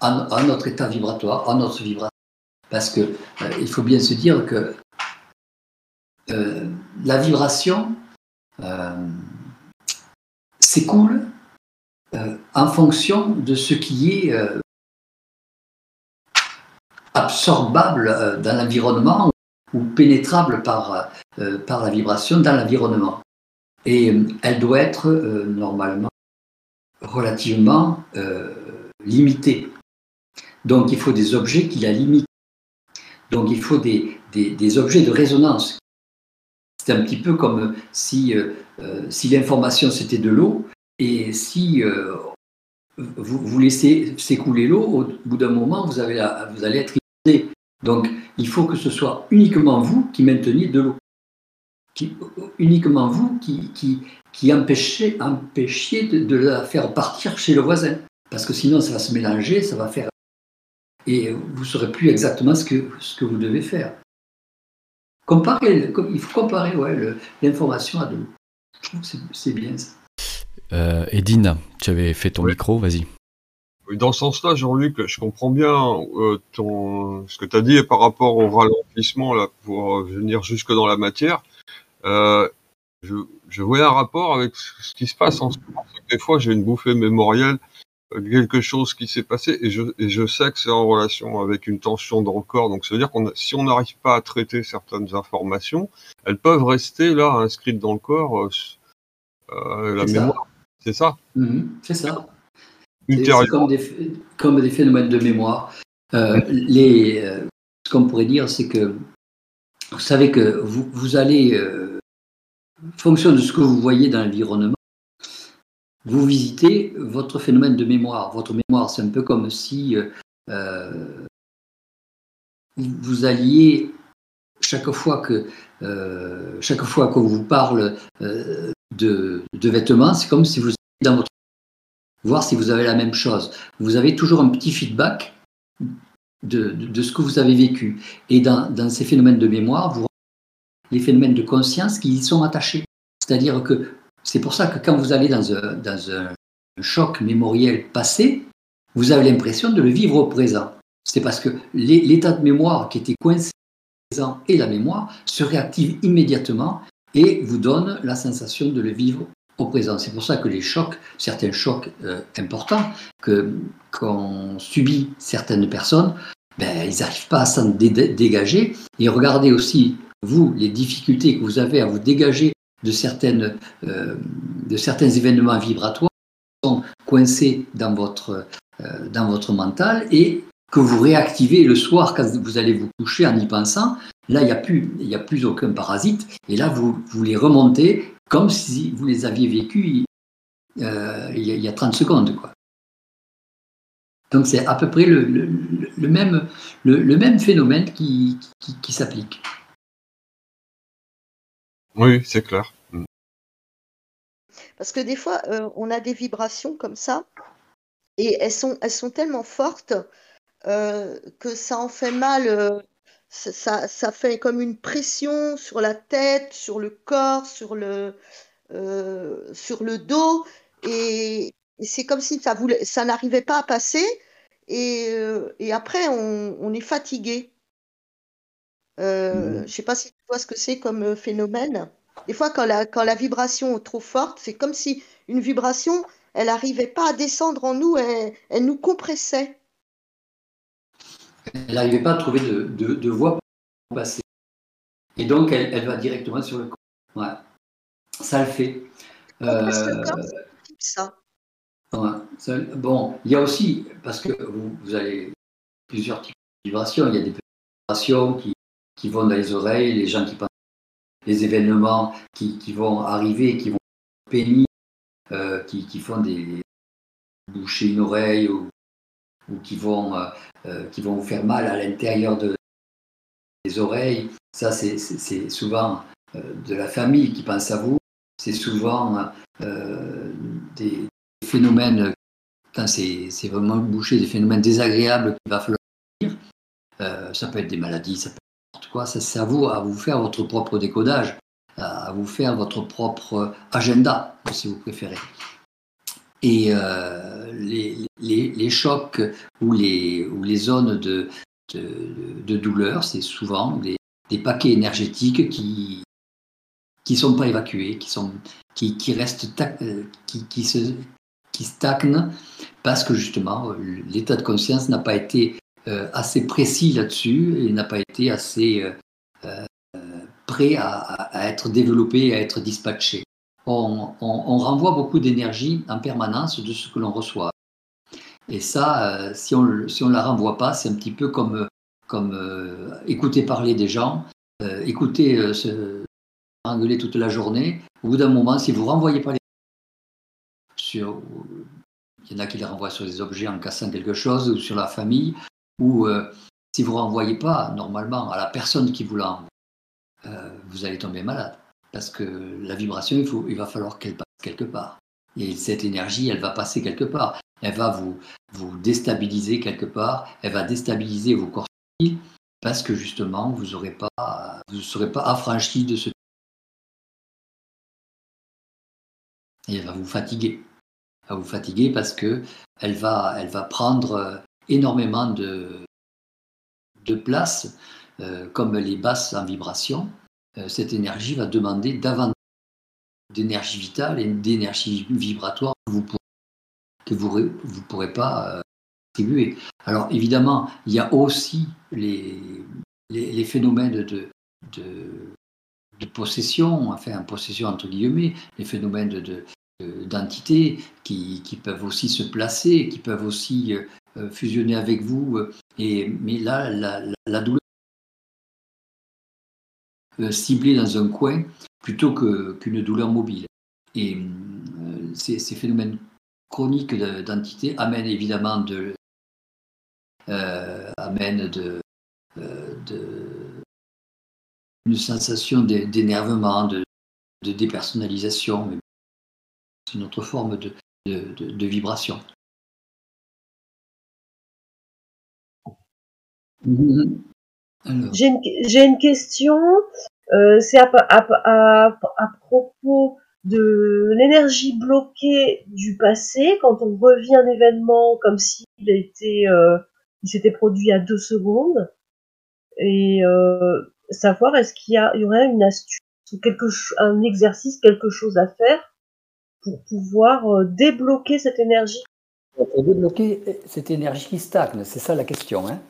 à, notre état vibratoire, à notre vibration. Parce qu'il euh, il faut bien se dire que euh, la vibration s'écoule euh, en fonction de ce qui est euh, absorbable euh, dans l'environnement ou pénétrable par, la vibration dans l'environnement. Et elle doit être normalement relativement euh, limité. Donc il faut des objets qui la limitent. Donc il faut des, objets de résonance. C'est un petit peu comme si, euh, si l'information c'était de l'eau et si vous, vous, laissez s'écouler l'eau, au bout d'un moment vous, avez vous allez être inondé. Donc il faut que ce soit uniquement vous qui mainteniez de l'eau uniquement vous qui, qui, empêchez, de, la faire partir chez le voisin. Parce que sinon, ça va se mélanger, ça va faire. Et vous ne saurez plus exactement ce que, ce que vous devez faire. Comparer, il faut comparer ouais, l'information à deux. Je trouve que c'est bien ça. Euh, Edine, tu avais fait ton micro, vas-y. Dans ce sens-là, Jean-Luc, je comprends bien euh, ton, ce que tu as dit par rapport au ralentissement là, pour venir jusque dans la matière. Euh, je, je, voyais un rapport avec ce qui se passe en ce moment. Des fois, j'ai une bouffée mémorielle, euh, quelque chose qui s'est passé, et je, et je sais que c'est en relation avec une tension dans le corps. Donc, ça veut dire qu'on, si on n'arrive pas à traiter certaines informations, elles peuvent rester là, inscrites dans le corps, euh, euh la mémoire. C'est ça? Mhm, C'est ça. C'est comme des, comme des phénomènes de mémoire. Euh, les, euh, ce qu'on pourrait dire, c'est que vous savez que vous, vous allez fonction de ce que vous voyez dans l'environnement, vous visitez votre phénomène de mémoire. Votre mémoire, c'est un peu comme si euh, vous alliez chaque fois que euh, chaque fois qu'on vous parle euh, de, vêtements, c'est comme si vous alliez dans votre voir si vous avez la même chose. Vous avez toujours un petit feedback de, ce que vous avez vécu. Et dans, dans ces phénomènes de mémoire, vous les phénomènes de conscience qui y sont attachés. C'est-à-dire que c'est pour ça que quand vous allez dans un, choc mémoriel passé, vous avez l'impression de le vivre au présent. C'est parce que l'état de mémoire qui était coincé présent et la mémoire se réactivent immédiatement et vous donne la sensation de le vivre au présent. C'est pour ça que les chocs, certains chocs euh, importants qu'ont subit certaines personnes, ben, ils n'arrivent pas à s'en dégager. Et regardez aussi vous, les difficultés que vous avez à vous dégager de, certaines, euh, de certains événements vibratoires sont coincés dans votre, euh, dans votre mental et que vous réactivez le soir quand vous allez vous coucher en y pensant, là, il n'y a, plus, il a plus aucun parasite. Et là, vous, vous les remontez comme si vous les aviez vécus euh, il, y a, 30 secondes. Quoi. Donc c'est à peu près le, le, même, le, même phénomène qui, qui s'applique. Oui, c'est clair. Mm. Parce que des fois, euh, on a des vibrations comme ça, et elles sont, elles sont tellement fortes euh, que ça en fait mal. Euh, ça, ça, fait comme une pression sur la tête, sur le corps, sur le, sur le dos, et, c'est comme si ça, voulait, ça n'arrivait pas à passer, et, et après, on, on est fatigué. Euh, mmh. Je ne sais pas si tu vois ce que c'est comme euh, phénomène. Des fois, quand la, quand la vibration est trop forte, c'est comme si une vibration, elle n'arrivait pas à descendre en nous, elle, elle nous compressait. Elle n'arrivait pas à trouver de, de, de, voie pour passer. Et donc, elle, elle, va directement sur le corps. Ouais. Ça le fait. Euh, ça. Ouais. Bon, il y a aussi, parce que vous, vous avez plusieurs types de vibrations, il y a des vibrations qui, qui vont dans les oreilles, les gens qui pensent les événements qui, qui vont arriver, qui vont pénir, euh, qui, qui, font des boucher une oreille ou, qui, vont, euh, euh, qui vont vous faire mal à l'intérieur de, des oreilles. Ça, c'est souvent de la famille qui pense à vous. C'est souvent des phénomènes, c'est vraiment bouché, des phénomènes désagréables qu'il va falloir ça peut être des maladies, ça peut quoi. C'est à vous à vous faire votre propre décodage, à vous faire votre propre agenda, si vous préférez. Et euh, les, chocs ou les, zones de, douleur, c'est souvent des, paquets énergétiques qui qui sont pas évacués, qui sont qui, restent euh, qui, qui stagnent parce que justement l'état de conscience n'a pas été euh, assez précis là-dessus et n'a pas été assez euh, euh, prêt à, être développé, à être dispatché. on, renvoie beaucoup d'énergie en permanence de ce que l'on reçoit. Et ça, euh, si on ne on la renvoie pas, c'est un petit peu comme, comme euh, écouter parler des gens, euh, écouter se engueuler toute la journée. Au bout d'un moment, si vous ne renvoyez pas les il y en a qui les renvoient sur des objets en cassant quelque chose, ou sur la famille, ou si vous ne renvoyez pas normalement à la personne qui vous l'envoie, vous allez tomber malade. Parce que la vibration, il, va falloir qu'elle passe quelque part. Et cette énergie, elle va passer quelque part elle va vous, vous déstabiliser quelque part, elle va déstabiliser vos corps parce que justement, vous ne serez pas affranchi de ce et elle va vous fatiguer. Elle va vous fatiguer parce que elle va, elle va prendre euh, énormément de, de place, euh, comme les basses en vibration. Euh, cette énergie va demander davantage d'énergie vitale et d'énergie vibratoire que vous pourrez vous ne pourrez pas euh, distribuer. Alors évidemment, il y a aussi les, les, phénomènes de, de, possession, enfin possession entre guillemets, les phénomènes de, d'entités qui, qui, peuvent aussi se placer, qui peuvent aussi fusionner avec vous. Et, mais là, la, la, douleur euh, ciblée dans un coin plutôt qu'une douleur mobile. Et ces, phénomènes chronique d'entité amène évidemment de, euh, amène de, euh, de, une sensation d'énervement, de, de, dépersonnalisation. C'est une autre forme de, de vibration. J'ai une, une, question, euh, c'est à, à, à, propos de l'énergie bloquée du passé. Quand on revient un événement comme s'il était euh, il s'était produit à deux secondes et euh, savoir est-ce qu'il y, aurait une astuce ou quelque un exercice quelque chose à faire pour pouvoir euh, débloquer cette énergie? Pour débloquer cette énergie qui stagne c'est ça la question hein?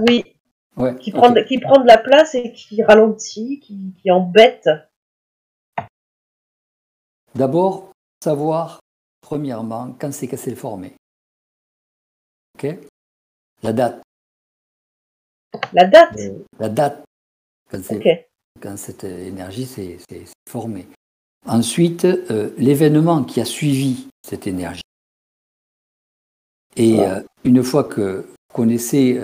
Oui. Qui, prend, qui prend de la place et qui ralentit qui, qui embête. D'abord, savoir, premièrement, quand c'est qu'elle s'est formée. OK. La date. La date. La date, quand, quand cette énergie s'est formée. Ensuite, euh, l'événement qui a suivi cette énergie. Et euh, une fois que vous connaissez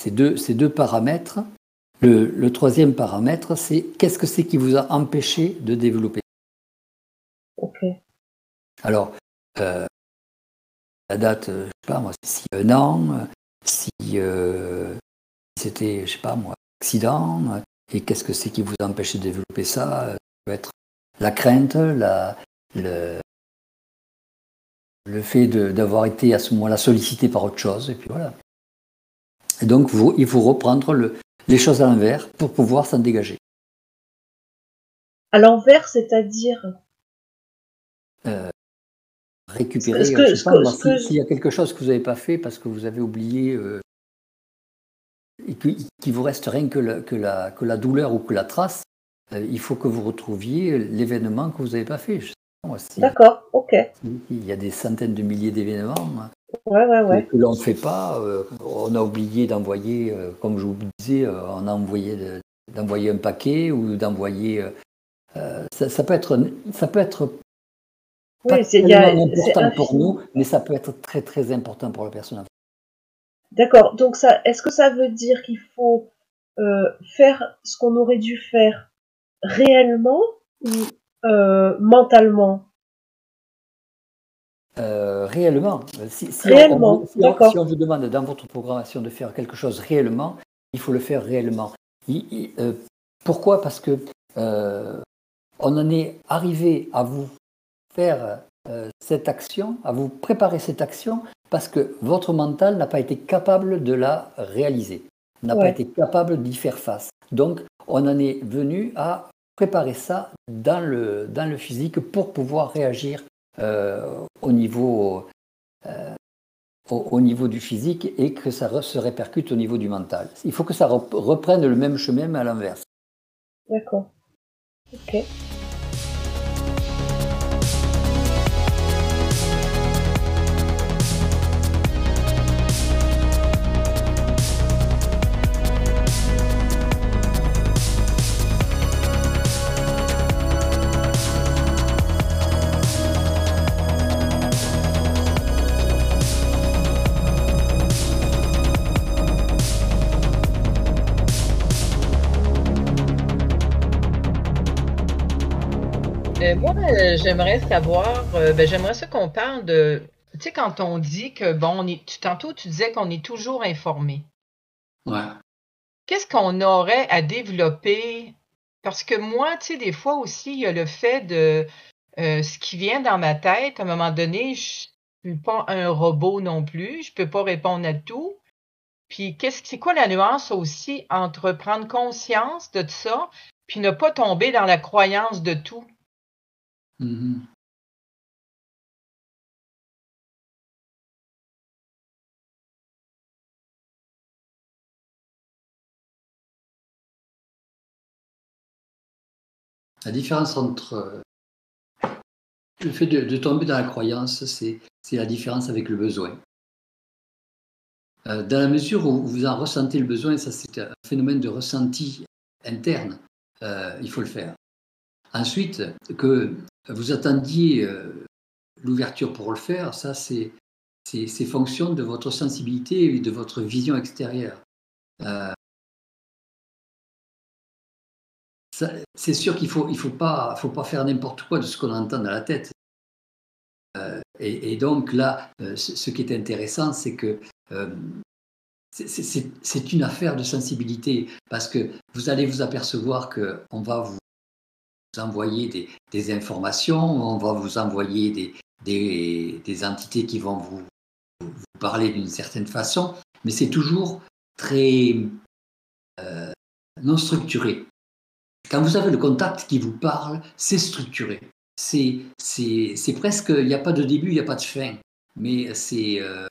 ces, deux, ces deux paramètres, le, le troisième paramètre, c'est qu'est-ce que c'est qui vous a empêché de développer? Ok. Alors, euh, la date, euh, je sais pas moi, si un an, si euh, c'était, je sais pas moi, accident, et qu'est-ce que c'est qui vous empêche de développer ça? Ça peut être la crainte, la, le, le fait d'avoir été à ce moment-là sollicité par autre chose, et puis voilà. Et donc, vous, il faut reprendre le, les choses à l'envers pour pouvoir s'en dégager. À l'envers, c'est-à-dire? Euh, récupérer. s'il y a quelque chose que vous n'avez pas fait parce que vous avez oublié euh, et qu'il vous reste rien que la, que, la, que la douleur ou que la trace, euh, il faut que vous retrouviez l'événement que vous n'avez pas fait. D'accord, ok. Il y a des centaines de milliers d'événements ouais, ouais, ouais. que l'on ne fait pas. on a oublié d'envoyer, comme je vous disais, on a envoyé d'envoyer un paquet ou d'envoyer. Ça, ça, peut être, ça peut être oui, c'est important pour nous, mais ça peut être très très important pour la personne. D'accord. Donc ça, est-ce que ça veut dire qu'il faut euh, faire ce qu'on aurait dû faire réellement ou euh, mentalement euh, réellement. Si, réellement, on, si, on, vous demande dans votre programmation de faire quelque chose réellement, il faut le faire réellement. pourquoi? Parce que on en est arrivé à vous faire euh, cette action, à vous préparer cette action, parce que votre mental n'a pas été capable de la réaliser, n'a pas été capable d'y faire face. Donc, on en est venu à préparer ça dans le, dans le physique pour pouvoir réagir euh, au, niveau, euh, au, niveau du physique et que ça se répercute au niveau du mental. Il faut que ça reprenne le même chemin mais à l'inverse. D'accord. Ok. J'aimerais savoir, euh, ben, j'aimerais ça qu'on parle de, tu sais, quand on dit que, bon, on est, tu- tantôt, tu disais qu'on est toujours informé. Ouais. Qu'est-ce qu'on aurait à développer? Parce que moi, tu sais, des fois aussi, il y a le fait de euh, ce qui vient dans ma tête. À un moment donné, je suis pas un robot non plus. Je peux pas répondre à tout. Puis, qu'est-ce que c'est quoi la nuance aussi entre prendre conscience de ça, puis ne pas tomber dans la croyance de tout? Mhm. La différence entre euh, le fait de, tomber dans la croyance, c'est c'est la différence avec le besoin. Euh, dans la mesure où vous en ressentez le besoin, ça c'est un phénomène de ressenti interne, euh, il faut le faire. Ensuite, que vous attendiez euh, l'ouverture pour le faire, ça c'est c'est fonction de votre sensibilité et de votre vision extérieure. Euh, c'est sûr qu'il faut il faut pas faut pas faire n'importe quoi de ce qu'on entend dans la tête. Euh, et, donc là, ce, ce qui est intéressant, c'est que c'est- une affaire de sensibilité parce que vous allez vous apercevoir que on va vous envoyer des, informations, on va vous envoyer des, des, entités qui vont vous, parler d'une certaine façon, mais c'est toujours très euh, non structuré. Quand vous avez le contact qui vous parle, c'est structuré. C'est c'est- presque, il n'y a pas de début, il n'y a pas de fin. Mais c'est. euh,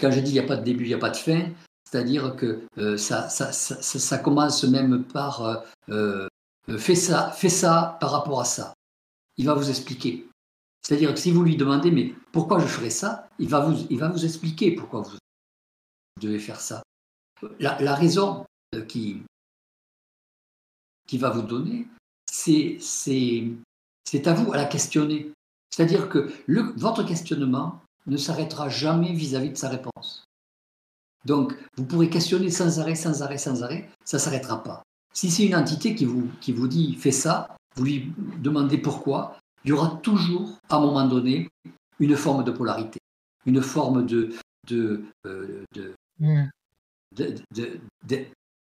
quand je dis il n'y a pas de début, il n'y a pas de fin, c'est-à-dire que euh, ça, ça, ça, commence même par fais ça, fais ça par rapport à ça. Il va vous expliquer. C'est-à-dire que si vous lui demandez mais pourquoi je ferais ça, il va vous, il va vous expliquer pourquoi vous devez faire ça. La, raison euh, qui, qui va vous donner, c'est à vous à la questionner. C'est-à-dire que votre questionnement ne s'arrêtera jamais vis-à-vis de sa réponse. Donc, vous pourrez questionner sans arrêt, sans arrêt, sans arrêt, ça ne s'arrêtera pas. Si c'est une entité qui vous, qui vous dit fais ça, vous lui demandez pourquoi, il y aura toujours, à un moment donné, une forme de polarité, une forme de, de, euh, de, Hmm. de-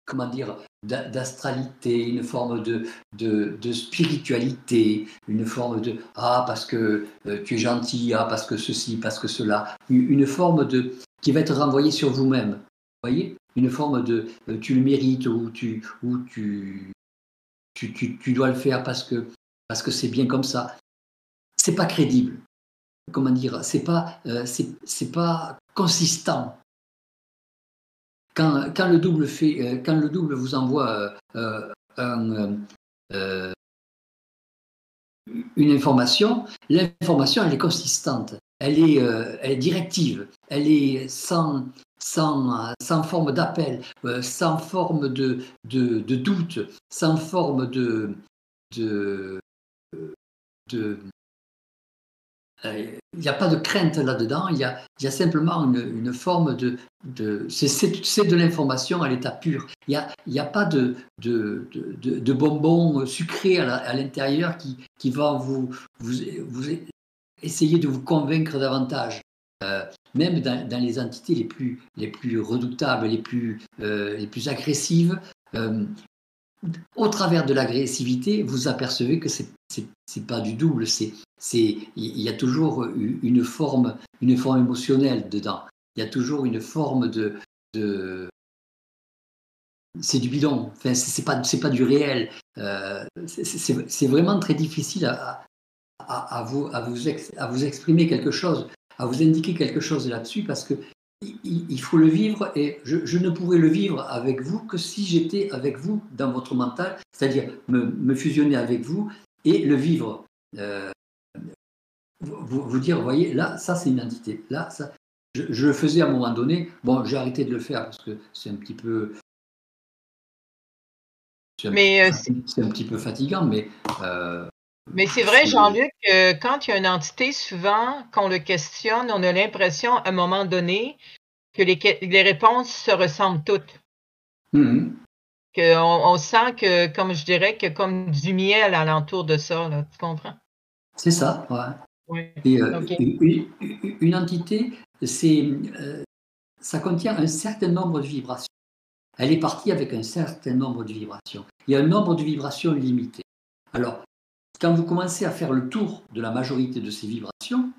comment dire, d'a- d'astralité, une forme de, de, de spiritualité, une forme de ah parce que euh, tu es gentil, ah parce que ceci, parce que cela, une forme de qui va être renvoyée sur vous-même. Vous voyez, une forme de euh, tu le mérites ou tu ou tu tu, tu, tu dois le faire parce que parce que c'est bien comme ça. C'est pas crédible. Comment dire C'est pas euh, c'est pas consistant quand, quand le double fait, euh, quand le double vous envoie un, une information, l'information elle est consistante, elle est, elle est directive, elle est sans, sans, sans forme d'appel, euh, sans forme de, doute, sans forme de, de, de il n'y a pas de crainte là-dedans, il y a, simplement une, une forme de... de c'est- de l'information à l'état pur. Il n'y a, a pas de, de, de, de- bonbons sucrés à l'intérieur qui, qui va vous, vous, vous essayer de vous convaincre davantage. Euh, même dans, les entités les plus, les plus redoutables, les plus, euh, les plus agressives, euh, au travers de l'agressivité, vous apercevez que c'est c'est pas du double, il y a toujours une forme une forme émotionnelle dedans. Il y a toujours une forme de de c'est du bidon. Enfin, c'est pas pas du réel. Euh, c'est- vraiment très difficile à, à, vous à vous à vous exprimer quelque chose, à vous indiquer quelque chose là-dessus parce que il, faut le vivre et je, je ne pourrais le vivre avec vous que si j'étais avec vous dans votre mental, c'est-à-dire me, me fusionner avec vous et le vivre. Euh, vous, vous dire, vous voyez, là, ça c'est une entité. Là, ça, je, je le faisais à un moment donné. Bon, j'ai arrêté de le faire parce que c'est un petit peu. C'est un, euh, un petit peu fatigant, mais. euh, Mais c'est vrai, Jean-Luc, que quand il y a une entité, souvent, qu'on le questionne, on a l'impression, à un moment donné, que les, réponses se ressemblent toutes. Mhm. Que on, on sent que, comme je dirais, que comme du miel alentour de ça, là, tu comprends? C'est ça, ouais. Oui. Et euh, une entité, c'est, euh, ça contient un certain nombre de vibrations. Elle est partie avec un certain nombre de vibrations. Il y a un nombre de vibrations limité. Alors, quand vous commencez à faire le tour de la majorité de ces vibrations,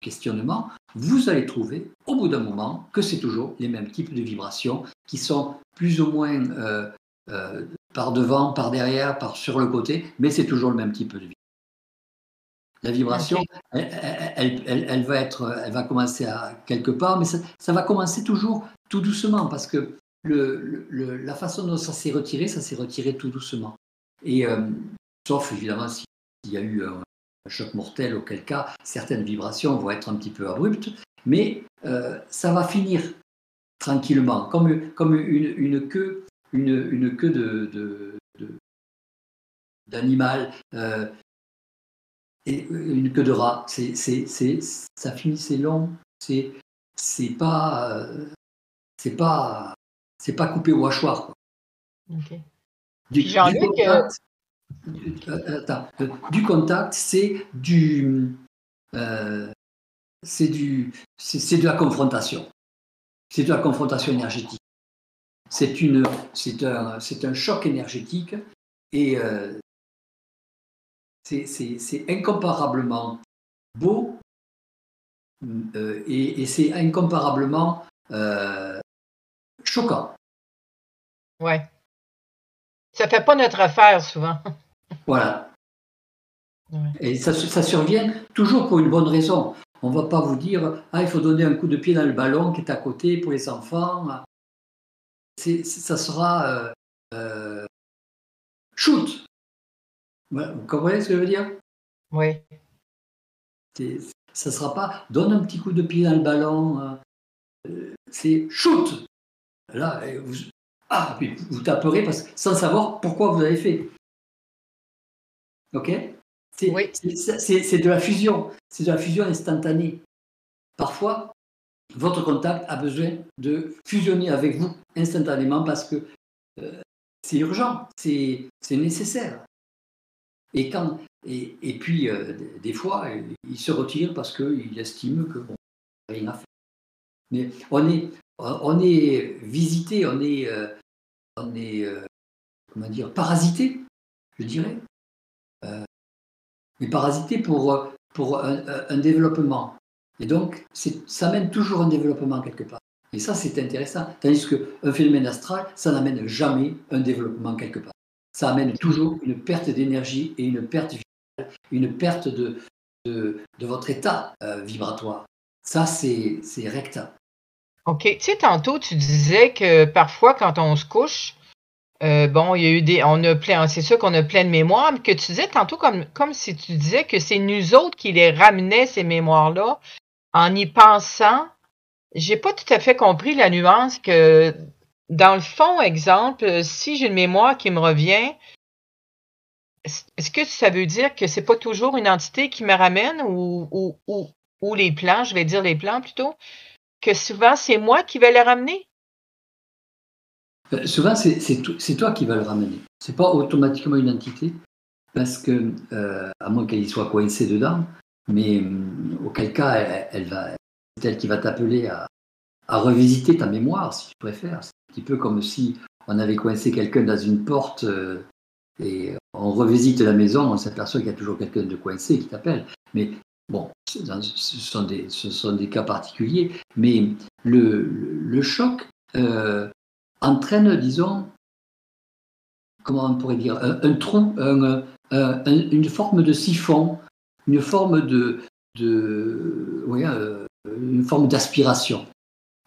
questionnement, vous allez trouver au bout d'un moment que c'est toujours les mêmes types de vibrations qui sont plus ou moins euh, euh, par devant, par derrière, par sur le côté, mais c'est toujours le même type de vibration. La vibration, elle, elle- elle- elle- elle va être, elle va commencer à quelque part, mais ça, ça va commencer toujours tout doucement parce que le, le- le- la façon dont ça s'est retiré, ça s'est retiré tout doucement. Et euh, sauf évidemment s'il y a eu un, un choc mortel, auquel cas certaines vibrations vont être un petit peu abruptes, mais euh, ça va finir tranquillement, comme, comme une, une queue, une, une queue de, d'animal. euh, et une queue de rat, c'est, c'est, c'est, ça finit, c'est long, c'est, c'est pas, euh, c'est pas, c'est pas coupé au hachoir. quoi. Du, du euh, attends, euh, du contact, c'est du, euh, c'est du, c'est, de la confrontation. C'est de la confrontation énergétique. C'est une, c'est un, c'est un choc énergétique et euh, c'est, incomparablement beau euh, et, et c'est incomparablement euh, choquant. Ouais. Ça fait pas notre affaire, souvent. Voilà. Ouais. Et ça, ça survient toujours pour une bonne raison. On ne va pas vous dire ah il faut donner un coup de pied dans le ballon qui est à côté pour les enfants. C'est- ça sera euh, euh, shoot. Vous comprenez ce que je veux dire? Oui. C'est- Ça ne sera pas donne un petit coup de pied dans le ballon. Euh, C'est shoot. Là, vous, ah, puis vous taperez parce, sans savoir pourquoi vous avez fait. Ok? C'est Oui. de la fusion. C'est de la fusion instantanée. Parfois, votre contact a besoin de fusionner avec vous instantanément parce que euh, c'est urgent, c'est nécessaire. Et, quand, et, et puis, euh, des- fois, il se retire parce qu'il estime que bon, rien à faire. Mais on est, on est visité, on est, euh, on est euh, dire, parasité, je dirais. Euh, mais parasité pour, euh, un, développement. Et donc, ça mène toujours un développement quelque part. Et ça, c'est intéressant. Tandis qu'un phénomène astral, ça n'amène jamais un développement quelque part. Ça amène toujours une perte d'énergie et une perte vitale, une perte de, votre état euh, vibratoire. Ça, c'est recta. OK. Tu sais, tantôt, tu disais que parfois, quand on se couche, euh, bon, il y a eu des. On a plein. C'est sûr qu'on a plein de mémoires, mais que tu disais tantôt comme, comme si tu disais que c'est nous autres qui les ramenaient, ces mémoires-là, en y pensant. J'ai pas tout à fait compris la nuance que, dans le fond, exemple, si j'ai une mémoire qui me revient, est- est-ce que ça veut dire que c'est pas toujours une entité qui me ramène ou, ou, ou les plans, je vais dire les plans plutôt, que souvent c'est moi qui vais les ramener? Euh, Souvent, c'est c'est to- c'est toi qui vas le ramener. C'est pas automatiquement une entité, parce que, euh, à moins qu'elle y soit coincée dedans, mais hum, auquel cas, elle, va, c'est elle qui va t'appeler à, à revisiter ta mémoire, si tu préfères. C'est un petit peu comme si on avait coincé quelqu'un dans une porte euh, et on revisite la maison, on s'aperçoit qu'il y a toujours quelqu'un de coincé qui t'appelle. Mais bon, ce sont, des, cas particuliers, mais le, choc euh, entraîne, disons, comment on pourrait dire, un, un trou, un- un- un- une forme de siphon, une forme de, de euh, une forme d'aspiration.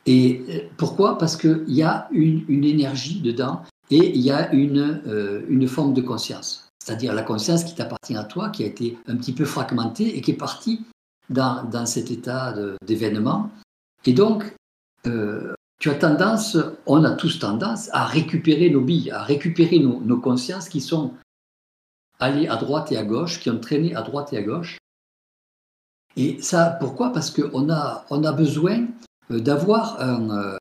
Et euh, pourquoi? Parce qu'il y a une, énergie dedans et il y a une forme de conscience. C'est-à-dire la conscience qui t'appartient à toi, qui a été un petit peu fragmentée et qui est partie dans, cet état d'événement. Et donc, euh, tu as tendance, on a tous tendance à récupérer nos billes, à récupérer nos, consciences qui sont allées à droite et à gauche, qui ont traîné à droite et à gauche. Et ça, pourquoi? Parce qu'on a, on besoin euh, d'avoir un,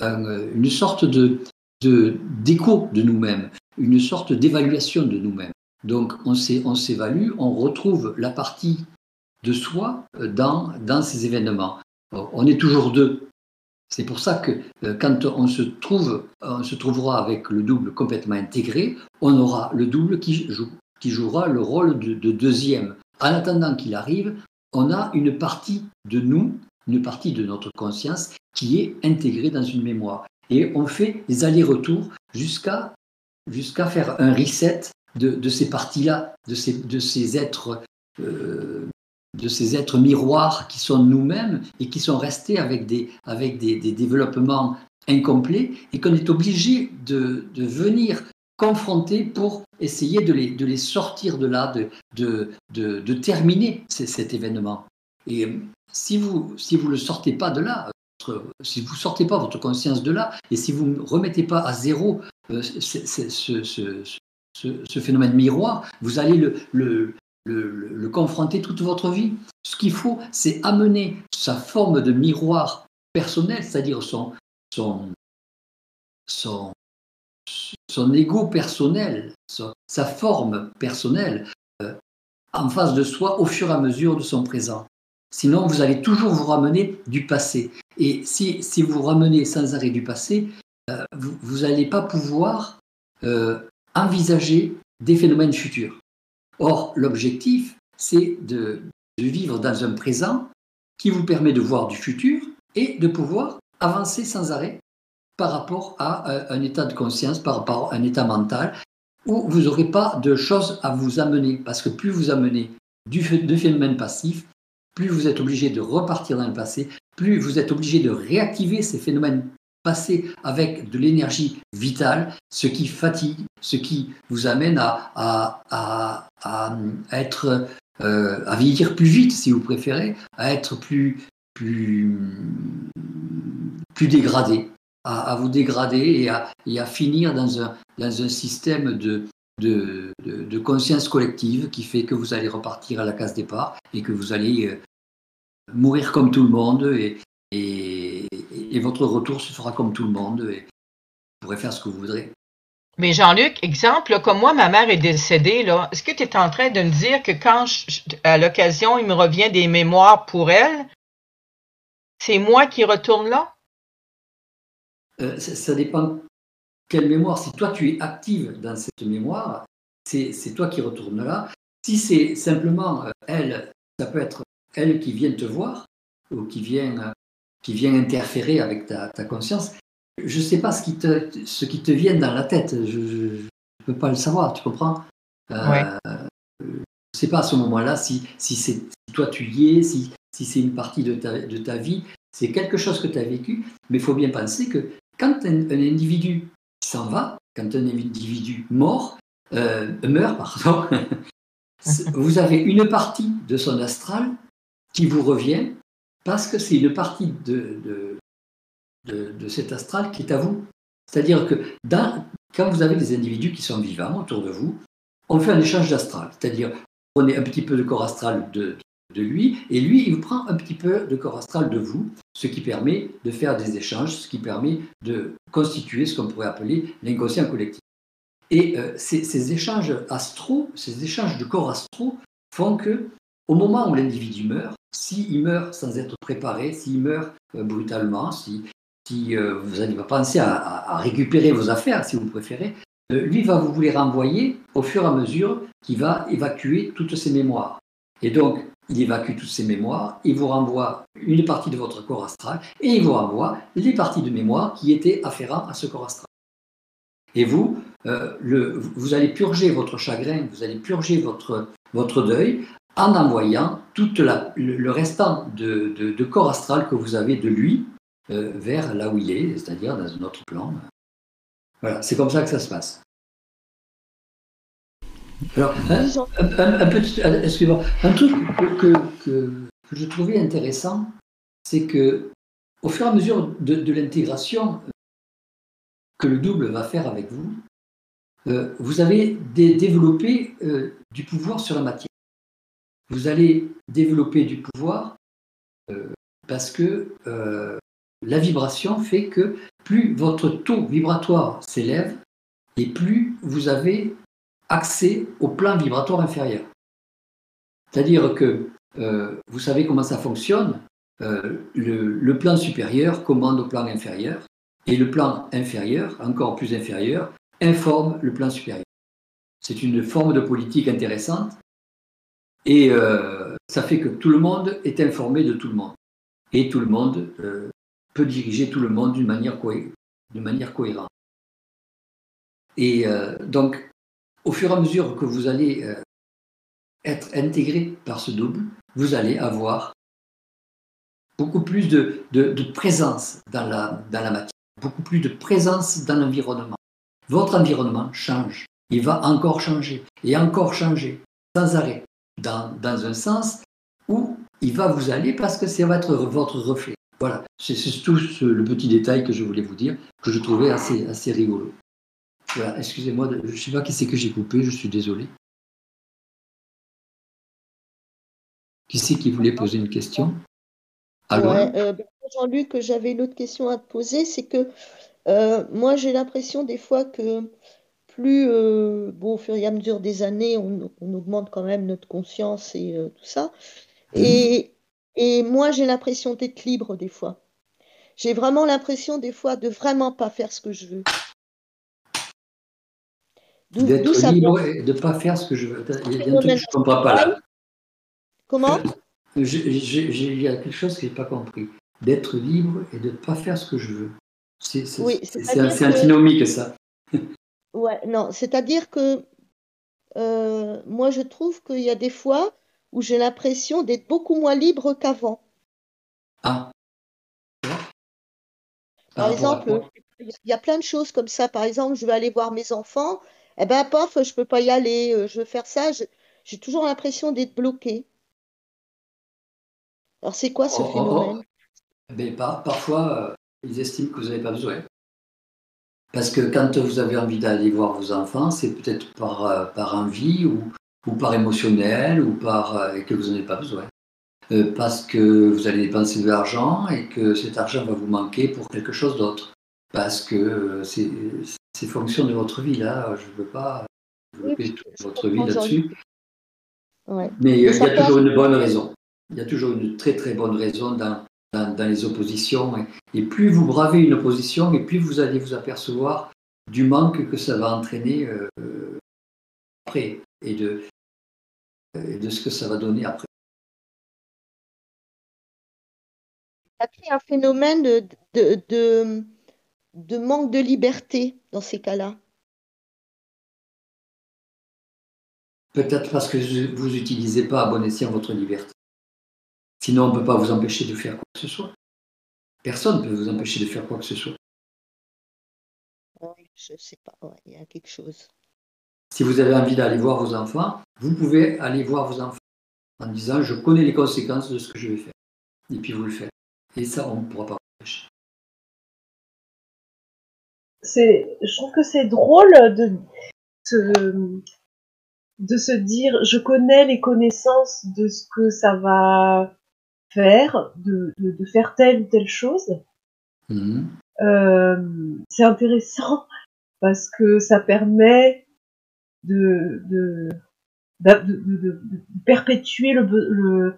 une sorte de, d'écho de, nous-mêmes, une sorte d'évaluation de nous-mêmes. Donc on s'évalue, on retrouve la partie de soi euh, dans, ces événements. On est toujours deux. C'est pour ça que euh, quand on se, trouve, on se trouvera avec le double complètement intégré, on aura le double qui, jouera le rôle de deuxième. En attendant qu'il arrive, on a une partie de nous, une partie de notre conscience qui est intégrée dans une mémoire et on fait des allers-retours jusqu'à jusqu'à faire un reset de, ces parties-là, de ces, de ces êtres. Euh, de ces êtres miroirs qui sont nous-mêmes et qui sont restés avec des, avec des, développements incomplets et qu'on est obligé de, de, venir confronter pour essayer de les, de les sortir de là, de, de, de terminer cet événement. Et si vous si vous le sortez pas de là, si vous sortez pas votre conscience de là, et si vous ne remettez pas à zéro euh, ce, phénomène miroir, vous allez le, confronter toute votre vie. Ce qu'il faut, c'est amener sa forme de miroir personnel, c'est-à-dire son, son ego personnel, sa forme personnelle, euh, en face de soi au fur et à mesure de son présent. Sinon, vous allez toujours vous ramener du passé. Et si, si vous ramenez sans arrêt du passé, euh, vous n'allez pas pouvoir euh, envisager des phénomènes futurs. Or, l'objectif, c'est de, vivre dans un présent qui vous permet de voir du futur et de pouvoir avancer sans arrêt par rapport à un état de conscience, par rapport à un état mental, où vous n'aurez pas de choses à vous amener. Parce que plus vous amenez de phénomènes passifs, plus vous êtes obligé de repartir dans le passé, plus vous êtes obligé de réactiver ces phénomènes passés avec de l'énergie vitale, ce qui fatigue, ce qui vous amène à, à, à, être, euh, à vieillir plus vite, si vous préférez, à être plus, plus, plus dégradé, à, vous dégrader et à, et finir dans un, dans un système de, de, de, conscience collective qui fait que vous allez repartir à la case départ et que vous allez euh, mourir comme tout le monde et, et, votre retour se fera comme tout le monde et vous pourrez faire ce que vous voudrez. Mais Jean-Luc, exemple, comme moi, ma mère est décédée, là, est-ce que tu es en train de me dire que quand, à l'occasion, il me revient des mémoires pour elle, c'est moi qui retourne là? Euh, ça, ça, dépend quelle mémoire. Si toi, tu es active dans cette mémoire, c'est toi qui retournes là. Si c'est simplement euh, elle, ça peut être elle qui vient te voir ou qui vient, qui vient interférer avec ta, ta conscience, je ne sais pas ce qui, te, ce qui te vient dans la tête. Je ne peux pas le savoir, tu comprends? Euh, Je ne sais pas à ce moment-là si, si, si toi tu y es, si, si c'est une partie de ta, de ta vie. C'est quelque chose que tu as vécu, mais il faut bien penser que quand un, un individu s'en va, quand un individu mort, euh, meurt, pardon, vous avez une partie de son astral qui vous revient parce que c'est une partie de, de, de, cet astral qui est à vous. C'est-à-dire que quand vous avez des individus qui sont vivants autour de vous, on fait un échange d'astral. C'est-à-dire, on prenez un petit peu de corps astral de, de lui, et lui, il vous prend un petit peu de corps astral de vous, ce qui permet de faire des échanges, ce qui permet de constituer ce qu'on pourrait appeler l'inconscient collectif. Et euh, ces, ces, échanges astraux, ces échanges de corps astraux font que, au moment où l'individu meurt, s'il meurt sans être préparé, s'il meurt euh, brutalement, si, euh, vous n'allez pas penser à, récupérer vos affaires, si vous préférez, euh, lui va vous les renvoyer au fur et à mesure qu'il va évacuer toutes ses mémoires. Et donc, il évacue toutes ses mémoires, il vous renvoie une partie de votre corps astral et il vous renvoie les parties de mémoire qui étaient afférentes à ce corps astral. Et vous, vous allez purger votre chagrin, vous allez purger votre, votre deuil en envoyant tout le, restant de, corps astral que vous avez de lui euh, vers là où il est, c'est-à-dire dans un autre plan. Voilà, c'est comme ça que ça se passe. Alors, un, un, un petit, excusez-moi, un truc que, que, que, je trouvais intéressant, c'est que au fur et à mesure de, de l'intégration que le double va faire avec vous, euh, vous avez développé euh, du pouvoir sur la matière. Vous allez développer du pouvoir euh, parce que la vibration fait que plus votre taux vibratoire s'élève et plus vous avez accès au plan vibratoire inférieur. C'est-à-dire que vous savez comment ça fonctionne. Le, le, plan supérieur commande au plan inférieur et le plan inférieur, encore plus inférieur, informe le plan supérieur. C'est une forme de politique intéressante et euh, ça fait que tout le monde est informé de tout le monde. Et tout le monde euh, peut diriger tout le monde d'une manière, cohérente. Et euh, donc, au fur et à mesure que vous allez être intégré par ce double, vous allez avoir beaucoup plus de, présence dans la matière, beaucoup plus de présence dans l'environnement votre environnement change. Il va encore changer et encore changer sans arrêt dans, dans un sens où il va vous aller parce que c'est votre, votre reflet. Voilà, c'est tout le petit détail que je voulais vous dire, que je trouvais assez, assez rigolo. Voilà, excusez-moi, je ne sais pas qui c'est que j'ai coupé, je suis désolé. Qui c'est qui voulait poser une question? Ouais, euh, ben, Jean-Luc, j'avais une autre question à te poser, c'est que euh, moi, j'ai l'impression des fois que plus, euh, bon, au fur et à mesure des années, on, augmente quand même notre conscience et euh, tout ça. Et, et moi, j'ai l'impression d'être libre des fois. J'ai vraiment l'impression des fois de vraiment pas faire ce que je veux. D'être libre et de ne pas faire ce que je veux. Il y a un truc que je ne comprends pas là. Comment? Il y a quelque chose que je n'ai pas compris. D'être libre et de ne pas faire ce que je veux. C'est oui, antinomique, ça. Ouais, non, c'est-à-dire que euh, moi, je trouve qu'il y a des fois où j'ai l'impression d'être beaucoup moins libre qu'avant. Ah. Par, exemple, il y a plein de choses comme ça. Par exemple, je vais aller voir mes enfants. Eh ben, paf, je peux pas y aller. Euh, je veux faire ça. J'ai toujours l'impression d'être bloqué. Alors, c'est quoi ce oh, oh, oh. phénomène? Ben, Parfois, euh, ils estiment que vous n'avez pas besoin. Parce que quand vous avez envie d'aller voir vos enfants, c'est peut-être par, euh, par envie ou, ou par émotionnel ou par euh, et que vous n'en avez pas besoin. Euh, parce que vous allez dépenser de l'argent et que cet argent va vous manquer pour quelque chose d'autre. Parce que c'est fonction de votre vie. Là, je ne veux pas développer toute votre vie là-dessus. Mais il y a toujours une bonne raison. Il y a toujours une très très bonne raison dans, dans, les oppositions. Et, plus vous bravez une opposition, et plus vous allez vous apercevoir du manque que ça va entraîner euh, après et de, de ce que ça va donner après. Y a un phénomène de, de, de, manque de liberté dans ces cas-là Peut-être parce que vous n'utilisez pas à bon escient votre liberté. Sinon, on ne peut pas vous empêcher de faire quoi que ce soit. Personne ne peut vous empêcher de faire quoi que ce soit. je ne sais pas, il y a quelque chose. Si vous avez envie d'aller voir vos enfants, vous pouvez aller voir vos enfants en disant je connais les conséquences de ce que je vais faire. Et puis vous le faites. Et ça, on ne pourra pas empêcher. je trouve que c'est drôle de de se dire je connais les connaissances de ce que ça va faire, de, de, faire telle ou telle chose. Mhm. Euh, c'est intéressant parce que ça permet de, de, de perpétuer le, le,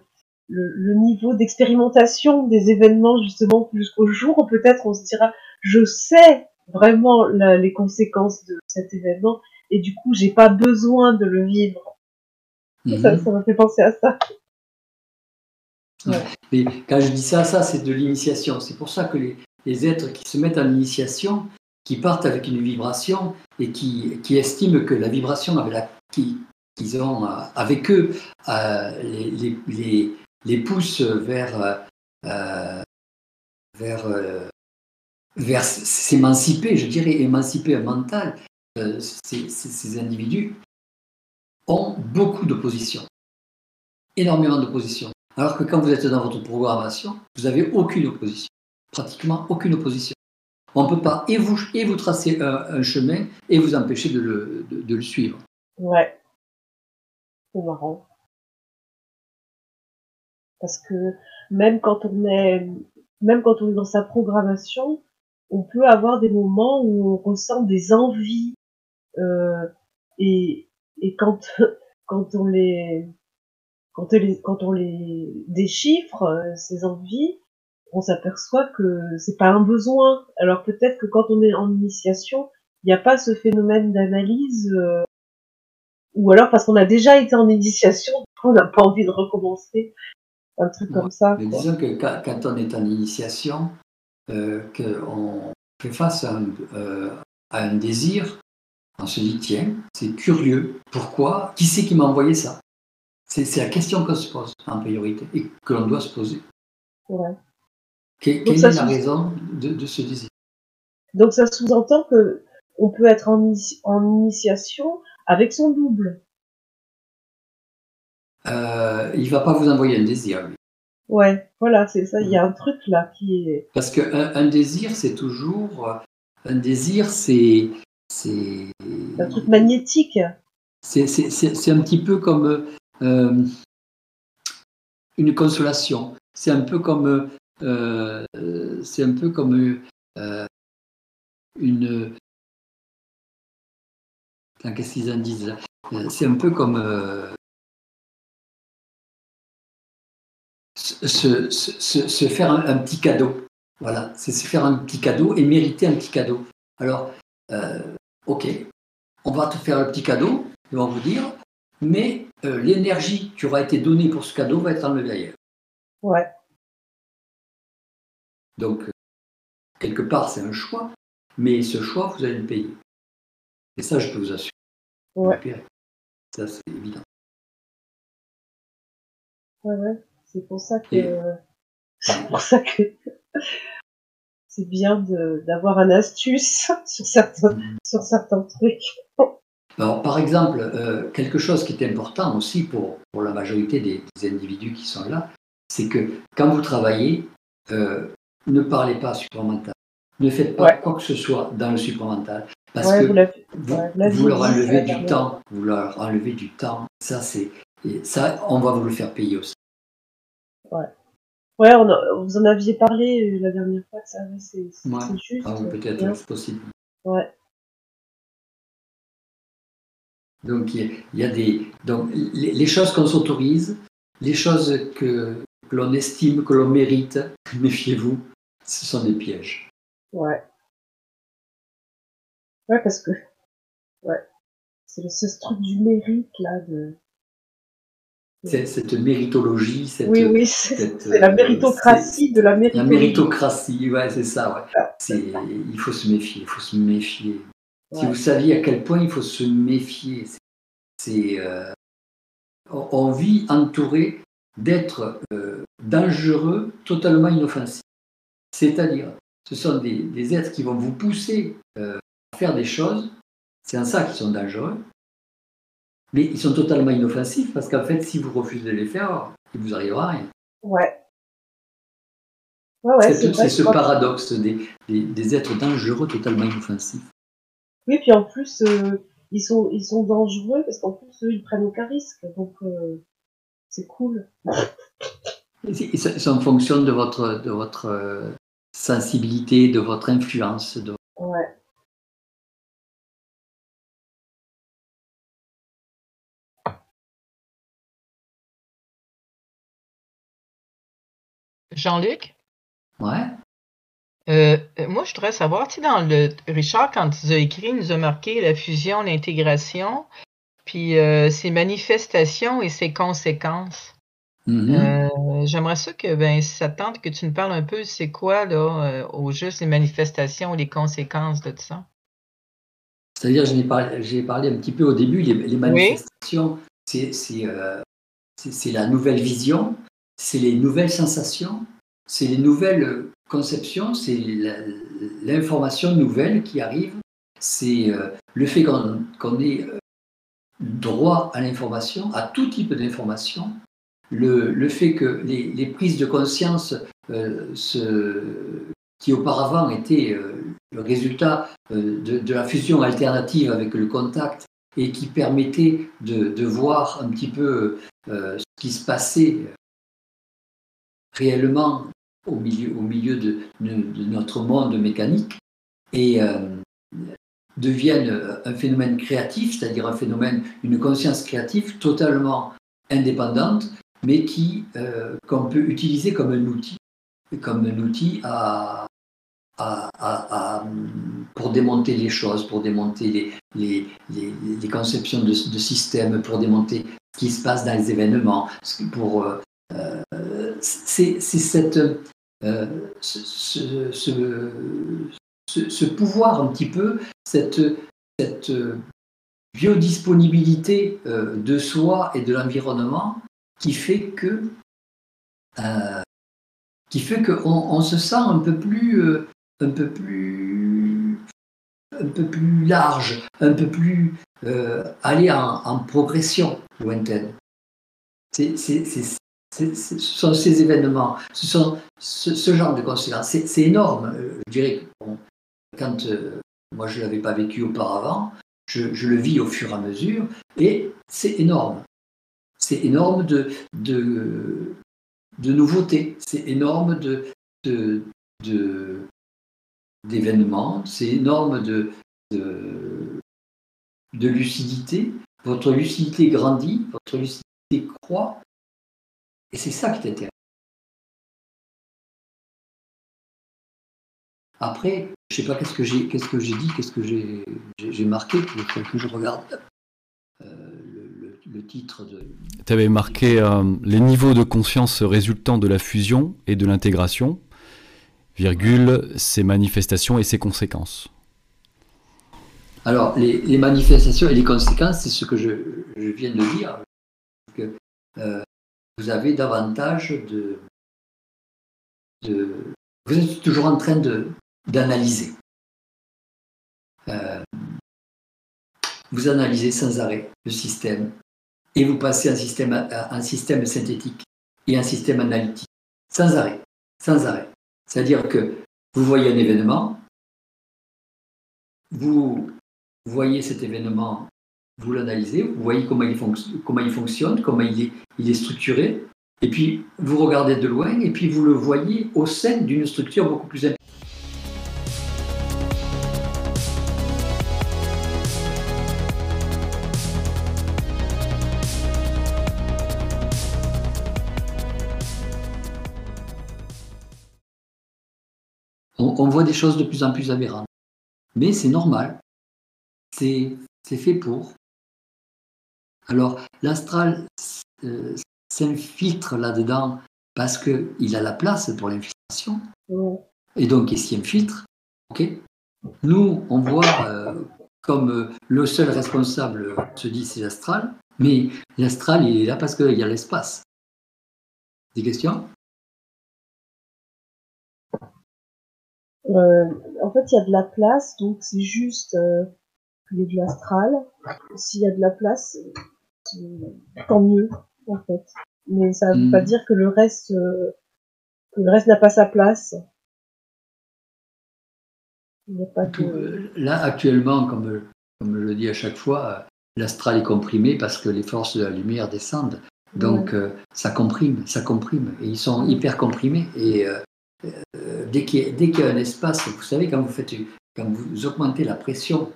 le, niveau d'expérimentation des événements justement jusqu'au jour où peut-être on se dira je sais vraiment les conséquences de cet événement et du coup j'ai pas besoin de le vivre. Ça, mhm. ça m'a fait penser à ça. Mais quand je dis ça, ça c'est de l'initiation. C'est pour ça que les, êtres qui se mettent en initiation, qui partent avec une vibration et qui, qui estiment que la vibration avec qu'ils ont euh, avec eux euh, les, les, pousse vers, euh, vers, vers s'émanciper, je dirais émanciper un mental, ces, ces, individus ont beaucoup d'opposition, énormément d'opposition. Alors que quand vous êtes dans votre programmation, vous n'avez aucune opposition, pratiquement aucune opposition. On ne peut pas et vous, et tracer un, chemin et vous empêcher de le, suivre. Ouais. C'est marrant. Parce que même quand on est, même quand on est dans sa programmation, on peut avoir des moments où on ressent des envies. Euh, et, quand on les, quand, les, quand on les déchiffre, euh, ces envies, on s'aperçoit que c'est pas un besoin. Alors peut-être que quand on est en initiation, il n'y a pas ce phénomène d'analyse, euh, ou alors parce qu'on a déjà été en initiation, on n'a pas envie de recommencer. Un truc comme ça. Mais disons que quand, on est en initiation, euh, qu'on fait face à un, euh, à un, désir, on se dit tiens, c'est curieux, pourquoi? Qui c'est qui m'a envoyé ça? C'est la question qu'on se pose en priorité et que l'on doit se poser. Ouais. Quelle, est la raison de, ce désir? Donc ça sous-entend que on peut être en, initiation avec son double. Euh, il va pas vous envoyer un désir. Lui. Ouais, voilà, c'est ça. Il y a un truc là qui est. Parce qu'un un désir, c'est toujours un désir, c'est c'est un truc magnétique. C'est un petit peu comme euh, une consolation. C'est un peu comme euh, c'est un peu comme euh, une. Qu'est-ce qu'ils en disent euh, C'est un peu comme se, faire un, petit cadeau. Voilà, c'est se faire un petit cadeau et mériter un petit cadeau. Alors, ok, on va te faire un petit cadeau, ils vont vous dire, mais l'énergie qui aura été donnée pour ce cadeau va être enlevée ailleurs. Ouais. Donc, quelque part, c'est un choix, mais ce choix, vous allez le payer. Et ça, je peux vous assurer. Ouais. Ça, c'est évident. Ouais, ouais. C'est pour ça que. C'est pour ça que. c'est bien d'avoir un astuce sur certains, mm. sur certains trucs. Alors, par exemple, euh, quelque chose qui est important aussi pour, pour la majorité des, individus qui sont là, c'est que quand vous travaillez, euh, ne parlez pas supramental. Ne faites pas quoi que ce soit dans le supramental. Parce que vous, leur enlevez du temps. Vous leur enlevez du temps. Ça, c'est. Ça, on va vous le faire payer aussi. Ouais. Ouais, on vous en aviez parlé euh, la dernière fois, ça, c'est juste. Ah, peut-être, c'est possible. Ouais. Donc, il y, a des. Donc, les choses qu'on s'autorise, les choses que, que l'on estime, que l'on mérite, méfiez-vous ce sont des pièges. Ouais. Ouais, parce que. Ouais. C'est ce truc du mérite, là, de. Cette méritologie, cette, oui, oui, c'est la méritocratie de la méritocratie. La méritocratie, ouais, c'est ça, ouais. Ah. Il faut se méfier, il faut se méfier. Si vous saviez à quel point il faut se méfier, c'est. Euh, on vit entouré d'êtres euh, dangereux, totalement inoffensifs. C'est-à-dire, ce sont des, êtres qui vont vous pousser euh, à faire des choses, c'est en ça qu'ils sont dangereux, mais ils sont totalement inoffensifs parce qu'en fait, si vous refusez de les faire, il vous arrivera rien. Ouais. c'est ce paradoxe des, êtres dangereux totalement inoffensifs. Oui, puis en plus, euh, ils, sont, ils sont dangereux parce qu'en plus, eux, ils prennent aucun risque. Donc, euh, c'est cool. C'est en fonction de votre, de votre sensibilité, de votre influence. De... Ouais. Jean-Luc? Ouais. Euh, moi, je voudrais savoir, tu sais, dans le Richard, quand tu as écrit, il nous a marqué la fusion, l'intégration, puis euh, ses manifestations et ses conséquences. Mm-hmm. Euh, j'aimerais ça que ben, ça tente que tu nous parles un peu, c'est quoi là, euh, au juste les manifestations, les conséquences de ça? C'est-à-dire, j'ai parlé, parlé un petit peu au début, les, manifestations, euh, c'est la nouvelle vision, c'est les nouvelles sensations, c'est les nouvelles conception, c'est l'information nouvelle qui arrive, c'est euh, le fait qu'on ait euh, droit à l'information, à tout type d'information, le, fait que les, prises de conscience qui auparavant étaient le résultat de, la fusion alternative avec le contact et qui permettait de, voir un petit peu ce qui se passait réellement au milieu, au milieu de, notre monde mécanique et euh, deviennent un phénomène créatif, c'est-à-dire un phénomène, une conscience créative totalement indépendante, mais qui euh, qu'on peut utiliser comme un outil, comme un outil pour démonter les choses, pour démonter les, les, conceptions de, de, systèmes, pour démonter ce qui se passe dans les événements, pour euh, c'est cette, euh, ce, pouvoir un petit peu, cette, cette biodisponibilité euh, de soi et de l'environnement qui fait que euh, qui fait qu'on on se sent un peu plus un peu plus un peu plus large, un peu plus aller en, en, progression lointaine. C'est ce sont ces événements, ce sont ce, genre de conséquences. C'est énorme. Euh, je dirais que quand euh, moi je ne l'avais pas vécu auparavant, je, le vis au fur et à mesure et c'est énorme. C'est énorme de, de, de nouveautés, c'est énorme de, d'événements, c'est énorme de, de lucidité. Votre lucidité grandit, votre lucidité croît, et c'est ça qui t'intéresse. Après, je ne sais pas qu'est-ce que j'ai qu'est-ce que j'ai dit, qu'est-ce que j'ai, marqué, il que je regarde euh, le, titre de. Tu avais marqué euh, les niveaux de conscience résultant de la fusion et de l'intégration, virgule, ses manifestations et ses conséquences. Alors, les, manifestations et les conséquences, c'est ce que je, viens de dire. Que, euh, vous avez davantage de, vous êtes toujours en train d'analyser. Euh, vous analysez sans arrêt le système et vous passez un système, un système synthétique et un système analytique sans arrêt, sans arrêt. C'est-à-dire que vous voyez un événement, vous voyez cet événement vous l'analysez, vous voyez comment il, comment il fonctionne, comment il est, il est structuré, et puis vous regardez de loin, et puis vous le voyez au sein d'une structure beaucoup plus importante. on voit des choses de plus en plus aberrantes. Mais c'est normal. C'est fait pour. Alors, l'astral euh, s'infiltre là-dedans parce qu'il a la place pour l'infiltration. Et donc, il s'y infiltre? ok Nous, on voit euh, comme euh, le seul responsable se dit c'est l'astral, mais l'astral, il est là parce qu'il y a l'espace. Des questions? En fait, il y a de la place, donc c'est juste il y a de l'astral. S'il y a de la place, tant mieux, en fait. Mais ça ne veut pas hmm. dire que le reste, euh, le reste n'a pas sa place. Là, actuellement, comme, comme je le dis à chaque fois, l'astral est comprimé parce que les forces de la lumière descendent. Donc, euh, ça comprime, ça comprime. Et ils sont hyper comprimés. Et euh, dès qu'il y, a un espace, vous savez, quand vous, faites, quand vous augmentez la pression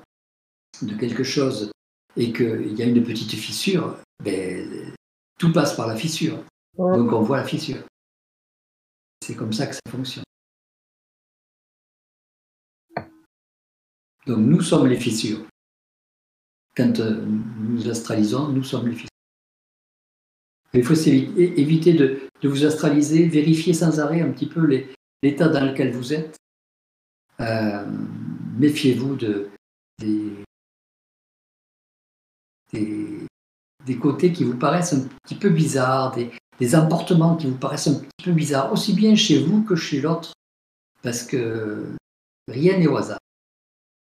de quelque chose et qu'il y a une petite fissure, ben, tout passe par la fissure. Donc on voit la fissure. C'est comme ça que ça fonctionne. Donc nous sommes les fissures. Quand euh, nous astralisons, nous sommes les fissures. Il faut éviter de, vous astraliser, vérifier sans arrêt un petit peu l'état dans lequel vous êtes. Euh, méfiez-vous de, des, des, côtés qui vous paraissent un petit peu bizarres, des, des emportements qui vous paraissent un petit peu bizarres, aussi bien chez vous que chez l'autre. Parce que rien n'est au hasard.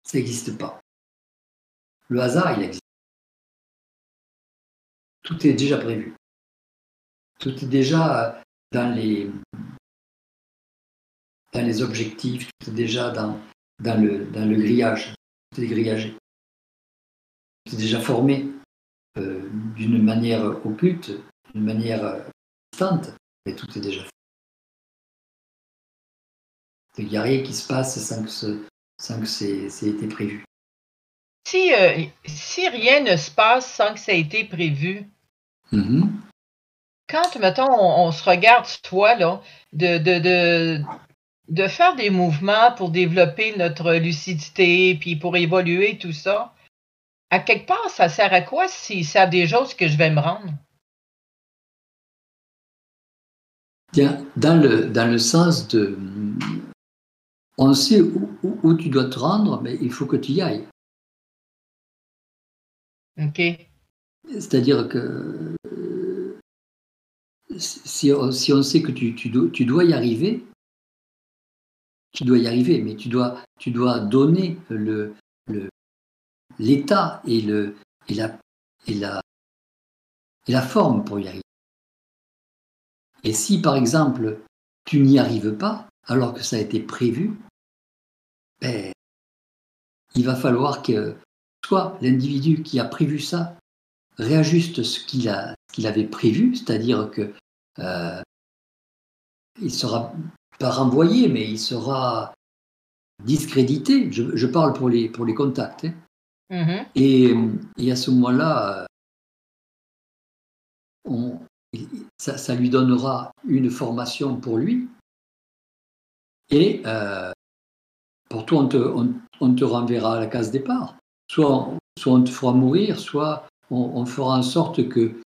Ça n'existe pas. Le hasard, il existe. Tout est déjà prévu. Tout est déjà dans les, dans les objectifs, tout est déjà dans, dans, le, dans le grillage, tout est grillagé. Est déjà formé euh, d'une manière occulte, d'une manière euh, distante, mais tout est déjà fait. Il n'y a rien qui se passe sans que, ce, sans que c'est, c'est été prévu. Si, euh, si rien ne se passe sans que ça ait été prévu, Mhm. quand, mettons, on, on se regarde, toi, là, de, de, de, de faire des mouvements pour développer notre lucidité, puis pour évoluer, tout ça, à quelque part, ça sert à quoi si ça a des choses que je vais me rendre? Bien, dans le, dans le sens de. On sait où, où- où tu dois te rendre, mais il faut que tu y ailles. OK. C'est-à-dire que si on, si on sait que tu, tu dois, tu dois y arriver, tu dois y arriver, mais tu dois, tu dois donner le- l'état et, le, et, la, et, la, et la forme pour y arriver. Et si, par exemple, tu n'y arrives pas, alors que ça a été prévu, ben, il va falloir que soit l'individu qui a prévu ça réajuste ce qu'il avait prévu, c'est-à-dire que euh, il sera pas renvoyé, mais il sera discrédité. Je, parle pour les, pour les contacts. hein. Mhm. Et, à ce moment-là, euh, ça, lui donnera une formation pour lui. Et euh, pour toi, on te, renverra à la case départ. Soit, on- te fera mourir, soit on, fera en sorte que,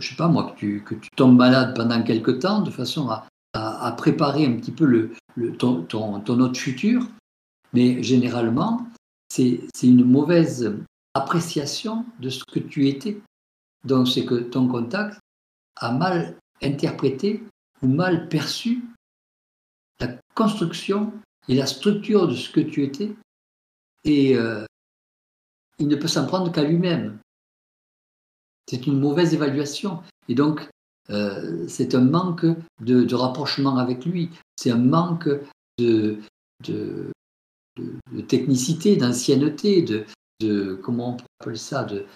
sais pas moi, que tu, tombes malade pendant quelque temps, de façon à, préparer un petit peu ton autre futur. Mais généralement, c'est une mauvaise appréciation de ce que tu étais. Donc c'est que ton contact a mal interprété ou mal perçu la construction et la structure de ce que tu étais. Et euh, il ne peut s'en prendre qu'à lui-même. C'est une mauvaise évaluation. Et donc, euh, c'est un manque de, rapprochement avec lui. C'est un manque de, de- technicité, d'ancienneté, de, comment on appeler ça, de,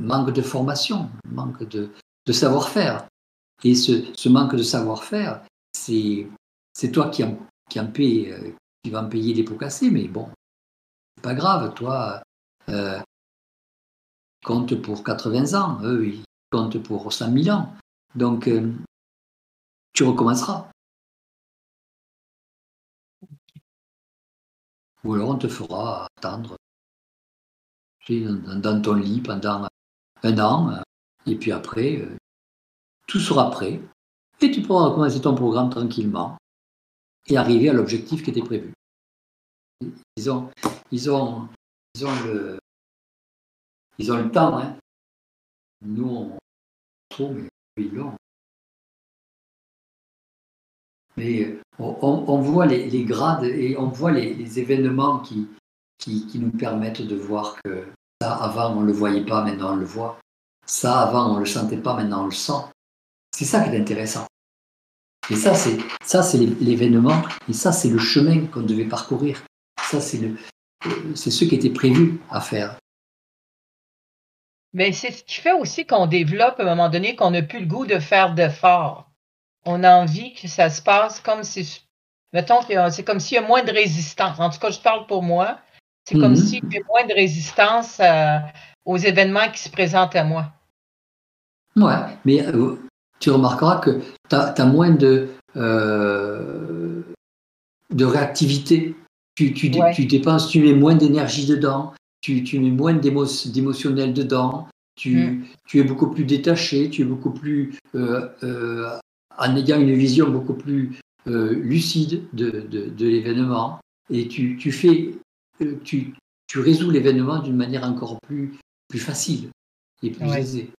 manque de formation, manque de, savoir-faire. Et ce, manque de savoir-faire, c'est toi qui en, paie, euh, qui va en payer les pots cassés, mais bon, c'est pas grave, toi, euh, compte pour 80 ans, eux, ils comptent pour 100 000 ans. Donc, euh, tu recommenceras. Ou alors on te fera attendre dans, ton lit pendant un an, euh, et puis après, euh, tout sera prêt, et tu pourras recommencer ton programme tranquillement et arriver à l'objectif qui était prévu. Ils ont, ils ont, ils ont, le, ils ont le temps. Hein. Nous, on trop, mais ils l'ont. Mais euh, on, voit les, grades et on voit les, événements qui, nous permettent de voir que ça, avant, on ne le voyait pas, maintenant, on le voit. Ça, avant, on ne le sentait pas, maintenant, on le sent. C'est ça qui est intéressant. Et ça, c'est ça, c'est l'é- l'événement, et ça, c'est le chemin qu'on devait parcourir. Ça, euh, c'est ce qui était prévu à faire. Mais c'est ce qui fait aussi qu'on développe à un moment donné qu'on n'a plus le goût de faire d'efforts. On a envie que ça se passe comme si, mettons, que c'est comme s'il y a moins de résistance. En tout cas, je parle pour moi. C'est comme Mhm. s'il y a moins de résistance euh, aux événements qui se présentent à moi. Ouais, mais euh, tu remarqueras que tu as, moins de, euh, de réactivité. Tu, tu, Ouais. tu dépenses, tu mets moins d'énergie dedans, tu, tu mets moins d'émo- d'émotionnel dedans, tu, Mm. tu es beaucoup plus détaché, tu es beaucoup plus, euh, euh, en ayant une vision beaucoup plus euh, lucide de, de, de l'événement, et tu, tu fais, euh, tu, tu résous l'événement d'une manière encore plus, plus facile et plus Ouais. aisée.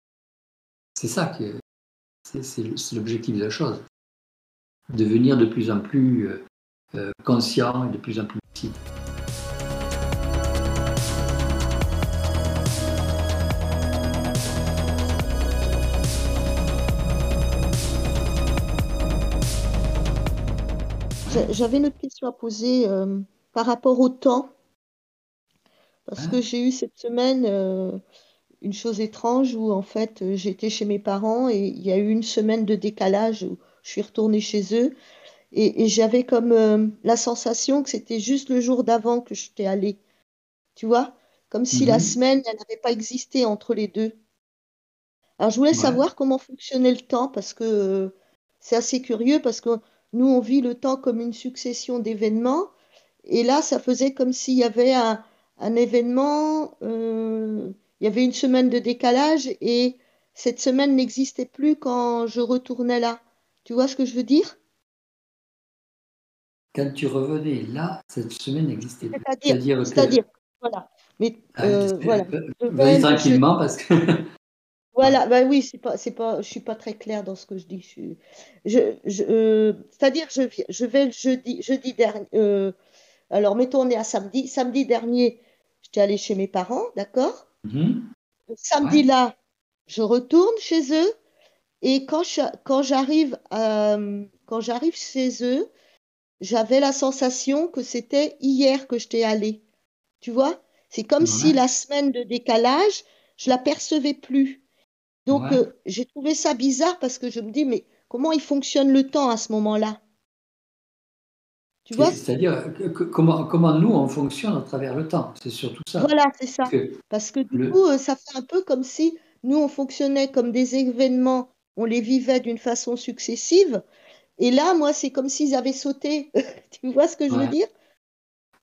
C'est ça que c'est l'objectif de la chose. devenir de plus en plus euh, conscient et de plus en plus lucide. J'avais une autre question à poser euh, par rapport au temps, parce que j'ai eu cette semaine euh, une chose étrange où en fait j'étais chez mes parents et il y a eu une semaine de décalage où je suis retournée chez eux et, et j'avais comme euh, la sensation que c'était juste le jour d'avant que j'étais allée, tu vois, comme si la Mhm. semaine elle n'avait pas existé entre les deux. Alors, je voulais Ouais. savoir comment fonctionnait le temps parce que c'est assez curieux parce que nous, on vit le temps comme une succession d'événements et là, ça faisait comme s'il y avait un, un événement, euh, il y avait une semaine de décalage et cette semaine n'existait plus quand je retournais là. Tu vois ce que je veux dire? Quand tu revenais là, cette semaine n'existait plus. C'est-à-dire, que. c'est-à-dire, voilà. Mais Ah, euh, voilà. Vas-y tranquillement parce que. Voilà, bah oui, c'est pas, c'est pas, je suis pas très claire dans ce que je dis. Je, suis- je, je, euh, c'est-à-dire, je, je vais le jeudi, jeudi dernier. euh, alors, mettons, on est à samedi. Samedi dernier, j'étais allée chez mes parents, d'accord? Mhm. Samedi Ouais. là, je retourne chez eux et quand je- quand j'arrive à- quand j'arrive chez eux, j'avais la sensation que c'était hier que j'étais allée. Tu vois? C'est comme si Ouais. la semaine de décalage, je la percevais plus. Donc, Ouais. euh, j'ai trouvé ça bizarre parce que je me dis, mais comment il fonctionne le temps à ce moment-là? Tu vois? C'est- C'est-à-dire comment, comment nous on fonctionne à travers le temps? C'est surtout ça. Voilà, c'est ça. Que Parce que du le- coup, euh, ça fait un peu comme si nous, on fonctionnait comme des événements, on les vivait d'une façon successive. Et là, moi, c'est comme s'ils avaient sauté. Tu vois ce que je veux dire?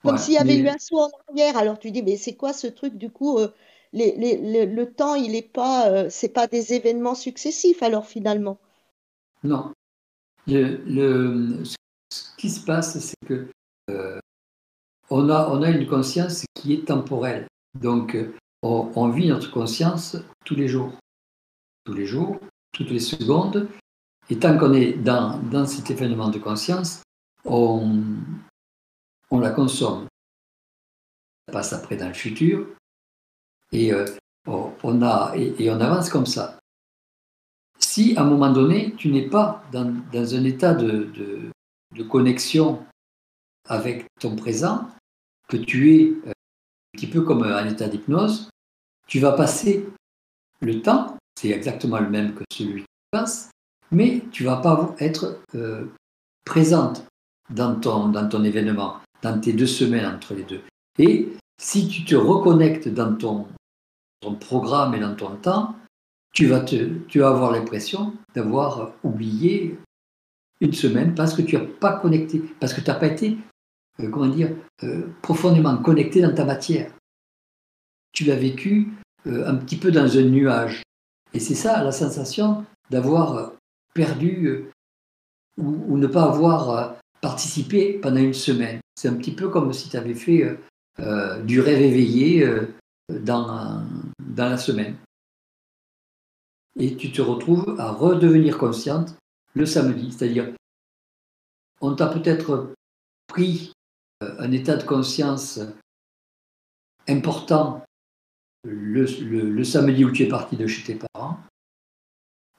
Comme Ouais, s'il y avait eu un saut en arrière. Alors tu dis, mais c'est quoi ce truc? Du coup, euh, le, temps, il est pas, euh, c'est pas des événements successifs, alors finalement. Non. Ce qui se passe, c'est que euh, on, a, on a une conscience qui est temporelle. Donc, euh, on, on vit notre conscience tous les jours. Tous les jours, toutes les secondes. Et tant qu'on est dans, dans cet événement de conscience, on, on la consomme. Ça passe après dans le futur. Et, euh, on, a, et, on avance comme ça si à un moment donné, tu n'es pas dans, dans un état de, de- connexion avec ton présent, que tu es euh, un petit peu comme un état d'hypnose, tu vas passer le temps, c'est exactement le même que celui qui passe, mais tu vas pas être euh, présente dans ton, dans ton événement, dans tes deux semaines entre les deux. Et si tu te reconnectes dans ton, programme et dans ton temps, tu vas, te, tu vas avoir l'impression d'avoir oublié une semaine parce que tu n'as pas connecté, parce que tu n'as pas été, euh, comment dire, euh, profondément connecté dans ta matière. Tu l'as vécu euh, un petit peu dans un nuage. Et c'est ça la sensation d'avoir perdu ou, ou ne pas avoir participé pendant une semaine. C'est un petit peu comme si tu avais fait du rêve éveillé dans, dans la semaine et tu te retrouves à redevenir consciente le samedi. C'est-à-dire, on t'a peut-être pris euh, un état de conscience important le, samedi où tu es parti de chez tes parents.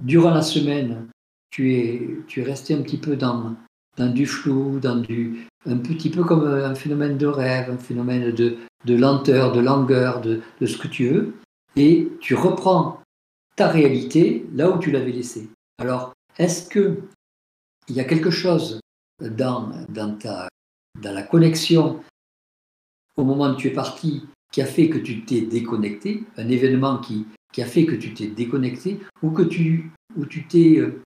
Durant la semaine, tu es, tu es resté un petit peu dans, du flou, dans du, un petit peu comme un phénomène de rêve, un phénomène de, lenteur, de langueur, de ce que tu veux, et tu reprends ta réalité là où tu l'avais laissée. Alors, est-ce que il y a quelque chose dans, dans, ta, dans la connexion au moment où tu es parti qui a fait que tu t'es déconnecté, un événement qui, qui a fait que tu t'es déconnecté, ou que tu, ou tu t'es, euh,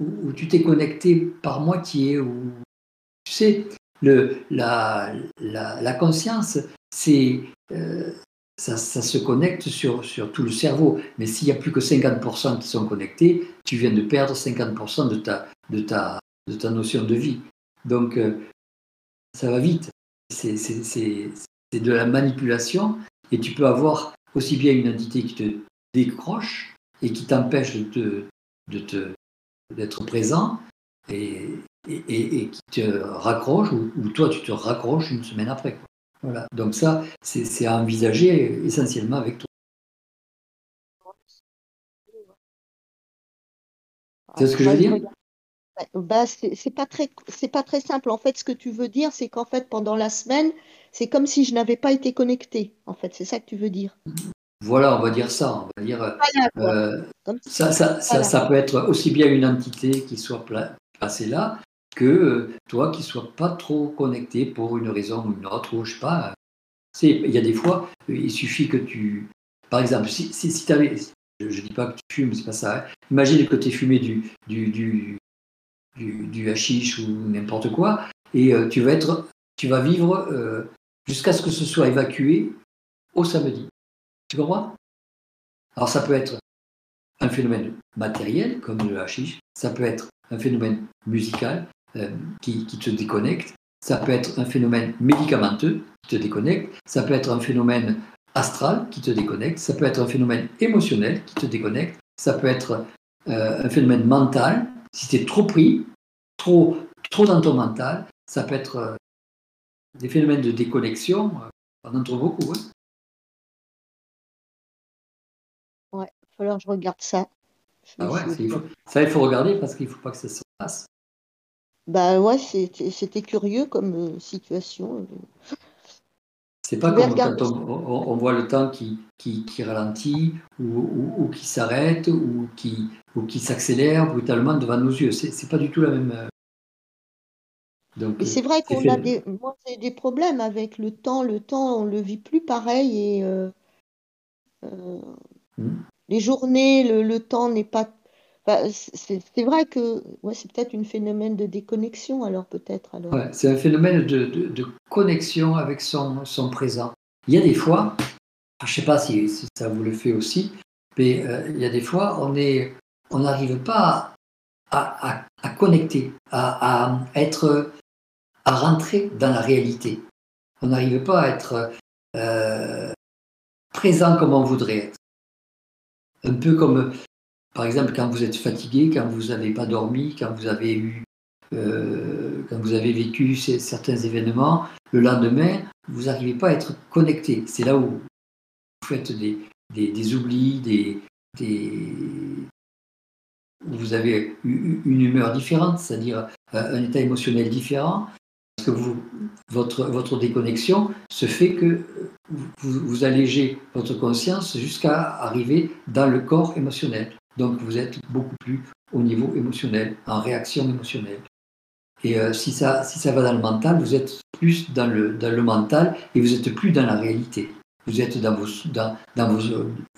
ou, tu t'es connecté par moitié, ou tu sais, le, la, la, la conscience, c'est euh, ça, se connecte sur, tout le cerveau. Mais s'il n'y a plus que 50% qui sont connectés, tu viens de perdre 50% de ta, notion de vie. Donc, euh, ça va vite. C'est de la manipulation et tu peux avoir aussi bien une entité qui te décroche et qui t'empêche de d'être présent et qui te raccroche, ou toi tu te raccroches une semaine après. Voilà. Donc ça, c'est à envisager essentiellement avec toi. C'est ce que je veux dire? Bah, c'est pas très, c'est pas très simple. En fait, ce que tu veux dire, c'est qu'en fait, pendant la semaine, c'est comme si je n'avais pas été connectée. En fait, c'est ça que tu veux dire. Voilà, on va dire ça. On va dire, euh, Voilà, euh, ça, ça, ça, Voilà. ça peut être aussi bien une entité qui soit pla- placée là que euh, toi qui sois pas trop connecté pour une raison ou une autre, ou je sais pas. C'est- Il y a des fois, euh, il suffit que tu. Par exemple, si, si, si je ne dis pas que tu fumes, c'est pas ça. hein. Imagine que tu aies fumé du, du, du, du, hashish ou n'importe quoi, et euh, tu, vas être, tu vas vivre euh, jusqu'à ce que ce soit évacué au samedi. Tu comprends? Alors ça peut être un phénomène matériel, comme le hashish, ça peut être un phénomène musical euh, qui, qui te déconnecte, ça peut être un phénomène médicamenteux qui te déconnecte, ça peut être un phénomène astral qui te déconnecte, ça peut être un phénomène émotionnel qui te déconnecte, ça peut être euh, un phénomène mental, si tu es trop pris, trop, trop dans ton mental, ça peut être euh, des phénomènes de déconnexion, on en trouve beaucoup. hein. Ouais, il va falloir que je regarde ça. Ah ouais, il faut- ça il faut regarder parce qu'il ne faut pas que ça se passe. Bah ouais, c'était curieux comme euh, situation. euh. C'est pas comme quand on, on- on voit le temps qui, qui, qui ralentit ou, ou- ou qui s'arrête ou qui, ou qui s'accélère brutalement devant nos yeux. C'est pas du tout la même. euh, Donc, c'est vrai qu'on a des, moi, j'ai des problèmes avec le temps. Le temps, on le vit plus pareil et euh, euh, Hmm. les journées, le, le temps n'est pas. Enfin, c'est vrai que c'est peut-être un phénomène de déconnexion alors peut-être c'est un phénomène de, connexion avec son, présent. Il y a des fois, je ne sais pas si, ça vous le fait aussi, mais euh, il y a des fois, on n'arrive pas à, connecter, à, à être, à rentrer dans la réalité. On n'arrive pas à être euh, présent comme on voudrait être. Un peu comme, par exemple, quand vous êtes fatigué, quand vous n'avez pas dormi, quand vous avez eu euh, quand vous avez vécu certains événements, le lendemain, vous n'arrivez pas à être connecté. C'est là où vous faites des, des, des oublis, des, vous avez une humeur différente, c'est-à-dire euh, un état émotionnel différent, parce que votre, votre déconnexion se fait que vous allégez votre conscience jusqu'à arriver dans le corps émotionnel. Donc vous êtes beaucoup plus au niveau émotionnel, en réaction émotionnelle. Et euh, si, ça, si ça va dans le mental, vous êtes plus dans le, mental et vous êtes plus dans la réalité. Vous êtes dans vos, dans, dans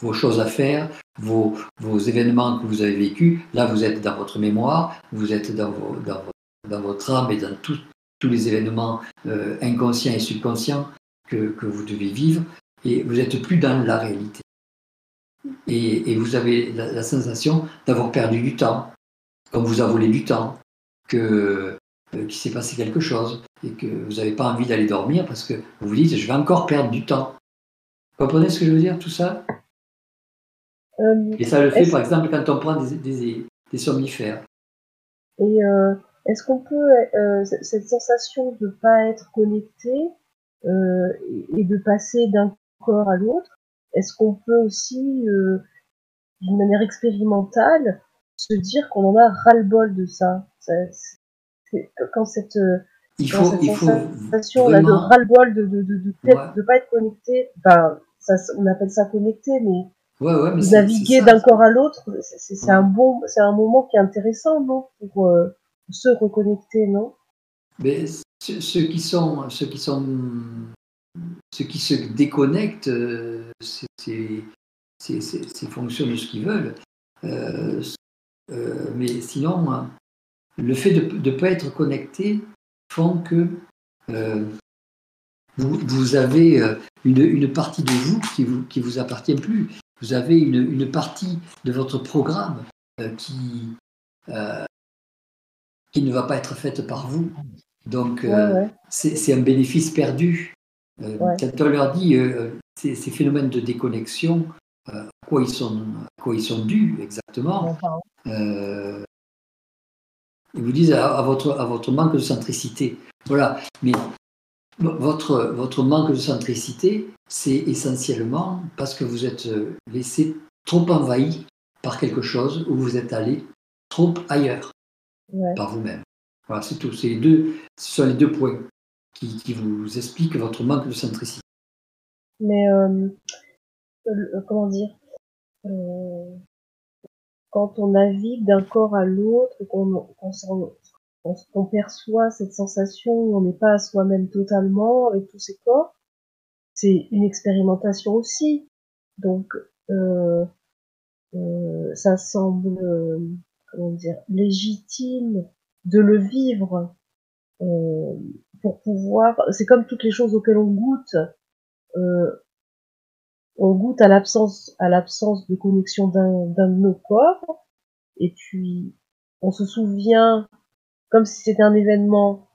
vos, choses à faire, vos, événements que vous avez vécus. Là, vous êtes dans votre mémoire, vous êtes dans, vos, dans, dans votre âme et dans tous les événements euh, inconscients et subconscients que, que vous devez vivre. Et vous n'êtes plus dans la réalité. Et, et vous avez la, la sensation d'avoir perdu du temps, comme vous a volé du temps, que euh, qu'il s'est passé quelque chose et que vous n'avez pas envie d'aller dormir parce que vous vous dites je vais encore perdre du temps. Vous comprenez ce que je veux dire, tout ça? Euh, Et ça le fait par exemple quand on prend des, des, des somnifères. Et euh, est-ce qu'on peut, cette sensation de pas être connecté et de passer d'un corps à l'autre, est-ce qu'on peut aussi, euh, d'une manière expérimentale, se dire qu'on en a ras-le-bol de ça, Quand cette, euh, Il quand faut, cette il faut sensation là, de vraiment- ras-le-bol de, de, de, de, Ouais. de pas être connecté, ça, on appelle ça connecté, mais Ouais, ouais, mais de c'est- naviguer d'un corps à l'autre, c'est- Ouais. un bon, c'est un moment qui est intéressant, non, pour euh, se reconnecter, non? Mais ceux qui sont, ceux qui sont, ceux qui se déconnectent, euh, c'est, fonction de ce qu'ils veulent. Euh, euh, mais sinon, hein, le fait de ne pas être connecté font que euh, vous, vous avez une, une partie de vous qui vous, qui vous appartient plus. Vous avez une, une partie de votre programme qui, qui ne va pas être faite par vous. Donc, Ouais, ouais. c'est c'est un bénéfice perdu. Euh, Ouais. Quand on leur dit euh, ces, ces phénomènes de déconnexion, euh, à, quoi ils sont, à quoi ils sont dus exactement, ils vous disent à, votre, à votre manque de centricité. Voilà. Mais votre, votre manque de centricité, c'est essentiellement parce que vous êtes laissé trop envahi par quelque chose ou vous êtes allé trop ailleurs par vous-même. Voilà, c'est tout. C'est les deux, ce sont les deux points qui, vous expliquent votre manque de centricité. Mais euh, euh, comment dire euh, Quand on navigue d'un corps à l'autre, qu'on perçoit cette sensation où on n'est pas à soi-même totalement avec tous ces corps, c'est une expérimentation aussi. Donc, euh, euh, ça semble, comment dire, légitime de le vivre pour pouvoir. C'est comme toutes les choses auxquelles on goûte. Euh, on goûte à l'absence, à l'absence de connexion d'un, de nos corps, et puis on se souvient comme si c'était un événement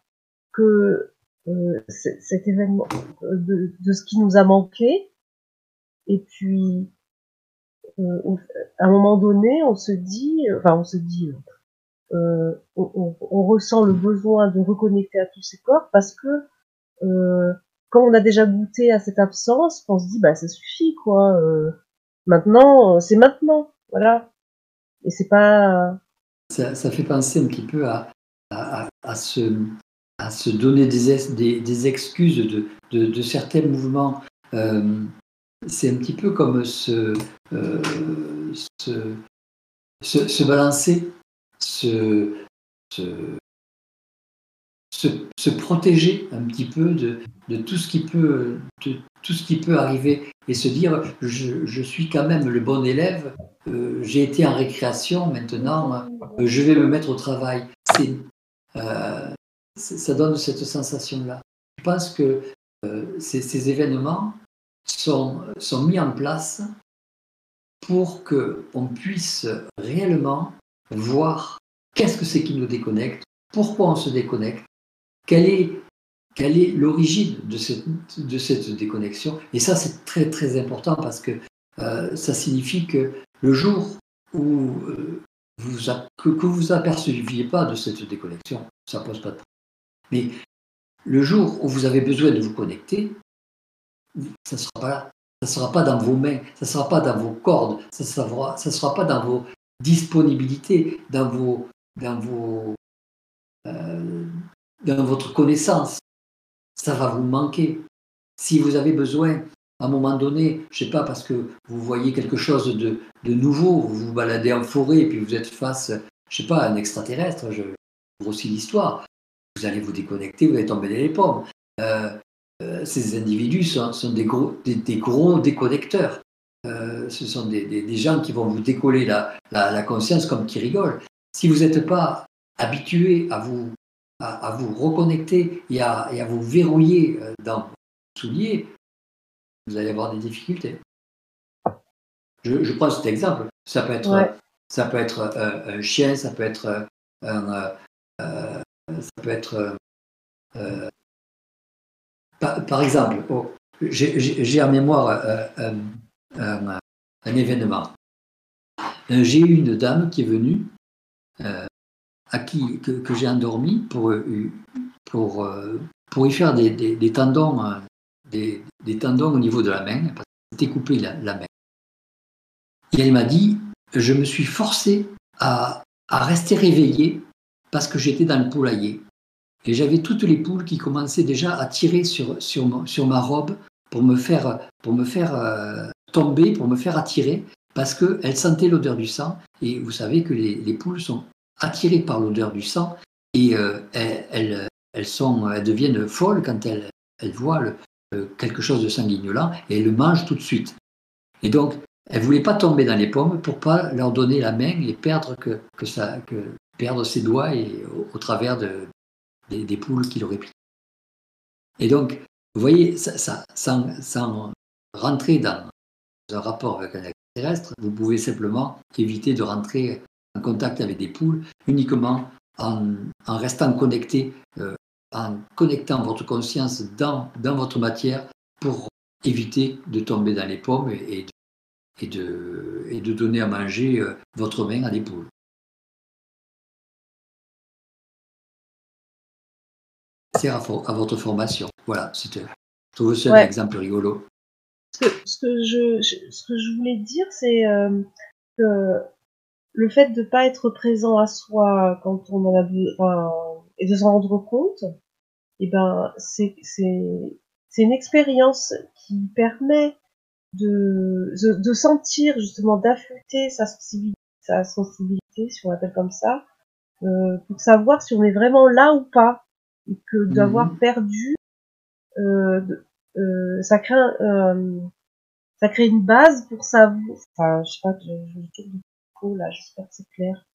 que euh, cet événement euh, de, de, ce qui nous a manqué et puis à un moment donné on se dit enfin on se dit on, on, ressent le besoin de reconnecter à tous ces corps parce que euh, quand on a déjà goûté à cette absence on se dit bah ça suffit quoi maintenant c'est maintenant voilà et c'est pas ça, fait penser un petit peu à à, se, à se donner des, des, excuses de, de, certains mouvements. Euh, c'est un petit peu comme euh, se, se, balancer, se, se, protéger un petit peu de, de, tout ce qui peut, de tout ce qui peut arriver et se dire je, je suis quand même le bon élève, euh, j'ai été en récréation, maintenant je vais me mettre au travail. Euh, ça donne cette sensation-là. Je pense que euh, ces, événements sont, sont mis en place pour qu'on puisse réellement voir qu'est-ce que c'est qui nous déconnecte, pourquoi on se déconnecte, quelle est, quelle est l'origine de cette, de cette déconnexion. Et ça, c'est très très important parce que euh, ça signifie que le jour où vous, que, que vous aperceviez pas de cette déconnexion, ça pose pas de problème. Mais le jour où vous avez besoin de vous connecter, ça ne sera pas là. Ça ne sera pas dans vos mains, ça ne sera pas dans vos cordes, ça ne sera, ça sera pas dans vos disponibilités, dans, vos, dans, vos, euh, dans votre connaissance. Ça va vous manquer. Si vous avez besoin à un moment donné, je ne sais pas, parce que vous voyez quelque chose de, de, nouveau, vous vous baladez en forêt et puis vous êtes face, je ne sais pas, à un extraterrestre, je grossis l'histoire, vous allez vous déconnecter, vous allez tomber dans les pommes. Euh, euh, ces individus sont, des, gros, des, gros déconnecteurs. Euh, ce sont des, des, gens qui vont vous décoller la, la, conscience comme qui rigolent. Si vous n'êtes pas habitué à vous, à, à vous reconnecter et à, et à, vous verrouiller dans vos souliers, vous allez avoir des difficultés. Je, je prends cet exemple. Ça peut être, ça peut être un, chien, ça peut être un, euh, ça peut être. Euh, par, exemple, oh, j'ai en mémoire euh, un, événement. J'ai eu une dame qui est venue, à qui, que, j'ai endormi pour, pour, pour y faire des, tendons des, tendons au niveau de la main, parce qu'elle s'était coupé la, main. Et elle m'a dit, je me suis forcé à, rester réveillé parce que j'étais dans le poulailler. Et j'avais toutes les poules qui commençaient déjà à tirer sur, sur, sur ma robe pour me faire, pour me faire euh, tomber, pour me faire attirer, parce qu'elles sentaient l'odeur du sang. Et vous savez que les, les poules sont attirées par l'odeur du sang et euh, elles, elles, sont, elles deviennent folles quand elles, elles voient quelque chose de sanguignolant et elles le mangent tout de suite. Et donc, elles ne voulaient pas tomber dans les pommes pour pas leur donner la main et perdre, que, que ça, que, perdre ses doigts et, au, travers de, des, poules qu'il aurait pris. Et donc, vous voyez, ça, sans, rentrer dans un rapport avec un extraterrestre, vous pouvez simplement éviter de rentrer en contact avec des poules uniquement en, en restant connecté, euh, en connectant votre conscience dans, dans votre matière pour éviter de tomber dans les pommes et, et, de, et de, donner à manger euh, votre main à des poules. sert à, votre formation. Voilà, c'était, je trouve c'est un exemple rigolo. Ce que, ce que, je, ce que je voulais dire, c'est euh, que le fait de ne pas être présent à soi quand on en a besoin, et de se rendre compte, et eh ben, c'est, une expérience qui permet de, de, sentir justement d'affûter sa sensibilité, sa sensibilité, si on l'appelle comme ça, euh, pour savoir si on est vraiment là ou pas, et que d'avoir mhm. perdu, euh, euh, ça crée, euh, ça crée une base pour savoir, enfin, je sais pas, je, je, je poules là, j'espère que c'est clair.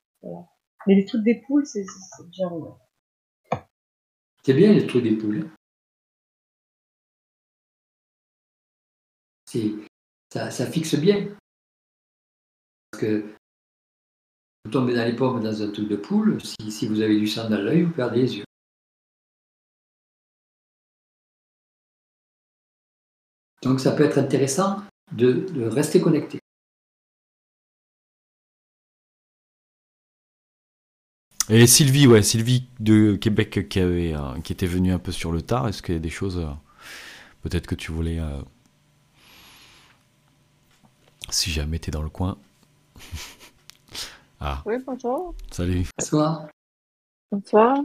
Mais les trucs des poules, c'est bien. C'est bien les trucs des poules. Ça, ça, fixe bien. Parce que vous tombez dans les pommes dans un truc de poule, si, si vous avez du sang dans l'œil, vous perdez les yeux. Donc ça peut être intéressant de, de rester connecté. Et Sylvie, ouais, Sylvie de Québec qui, avait, euh, qui était venue un peu sur le tard, est-ce qu'il y a des choses, euh, peut-être que tu voulais, euh, si jamais tu es dans le coin. ah. Oui, bonjour. Salut. Bonsoir. Bonsoir.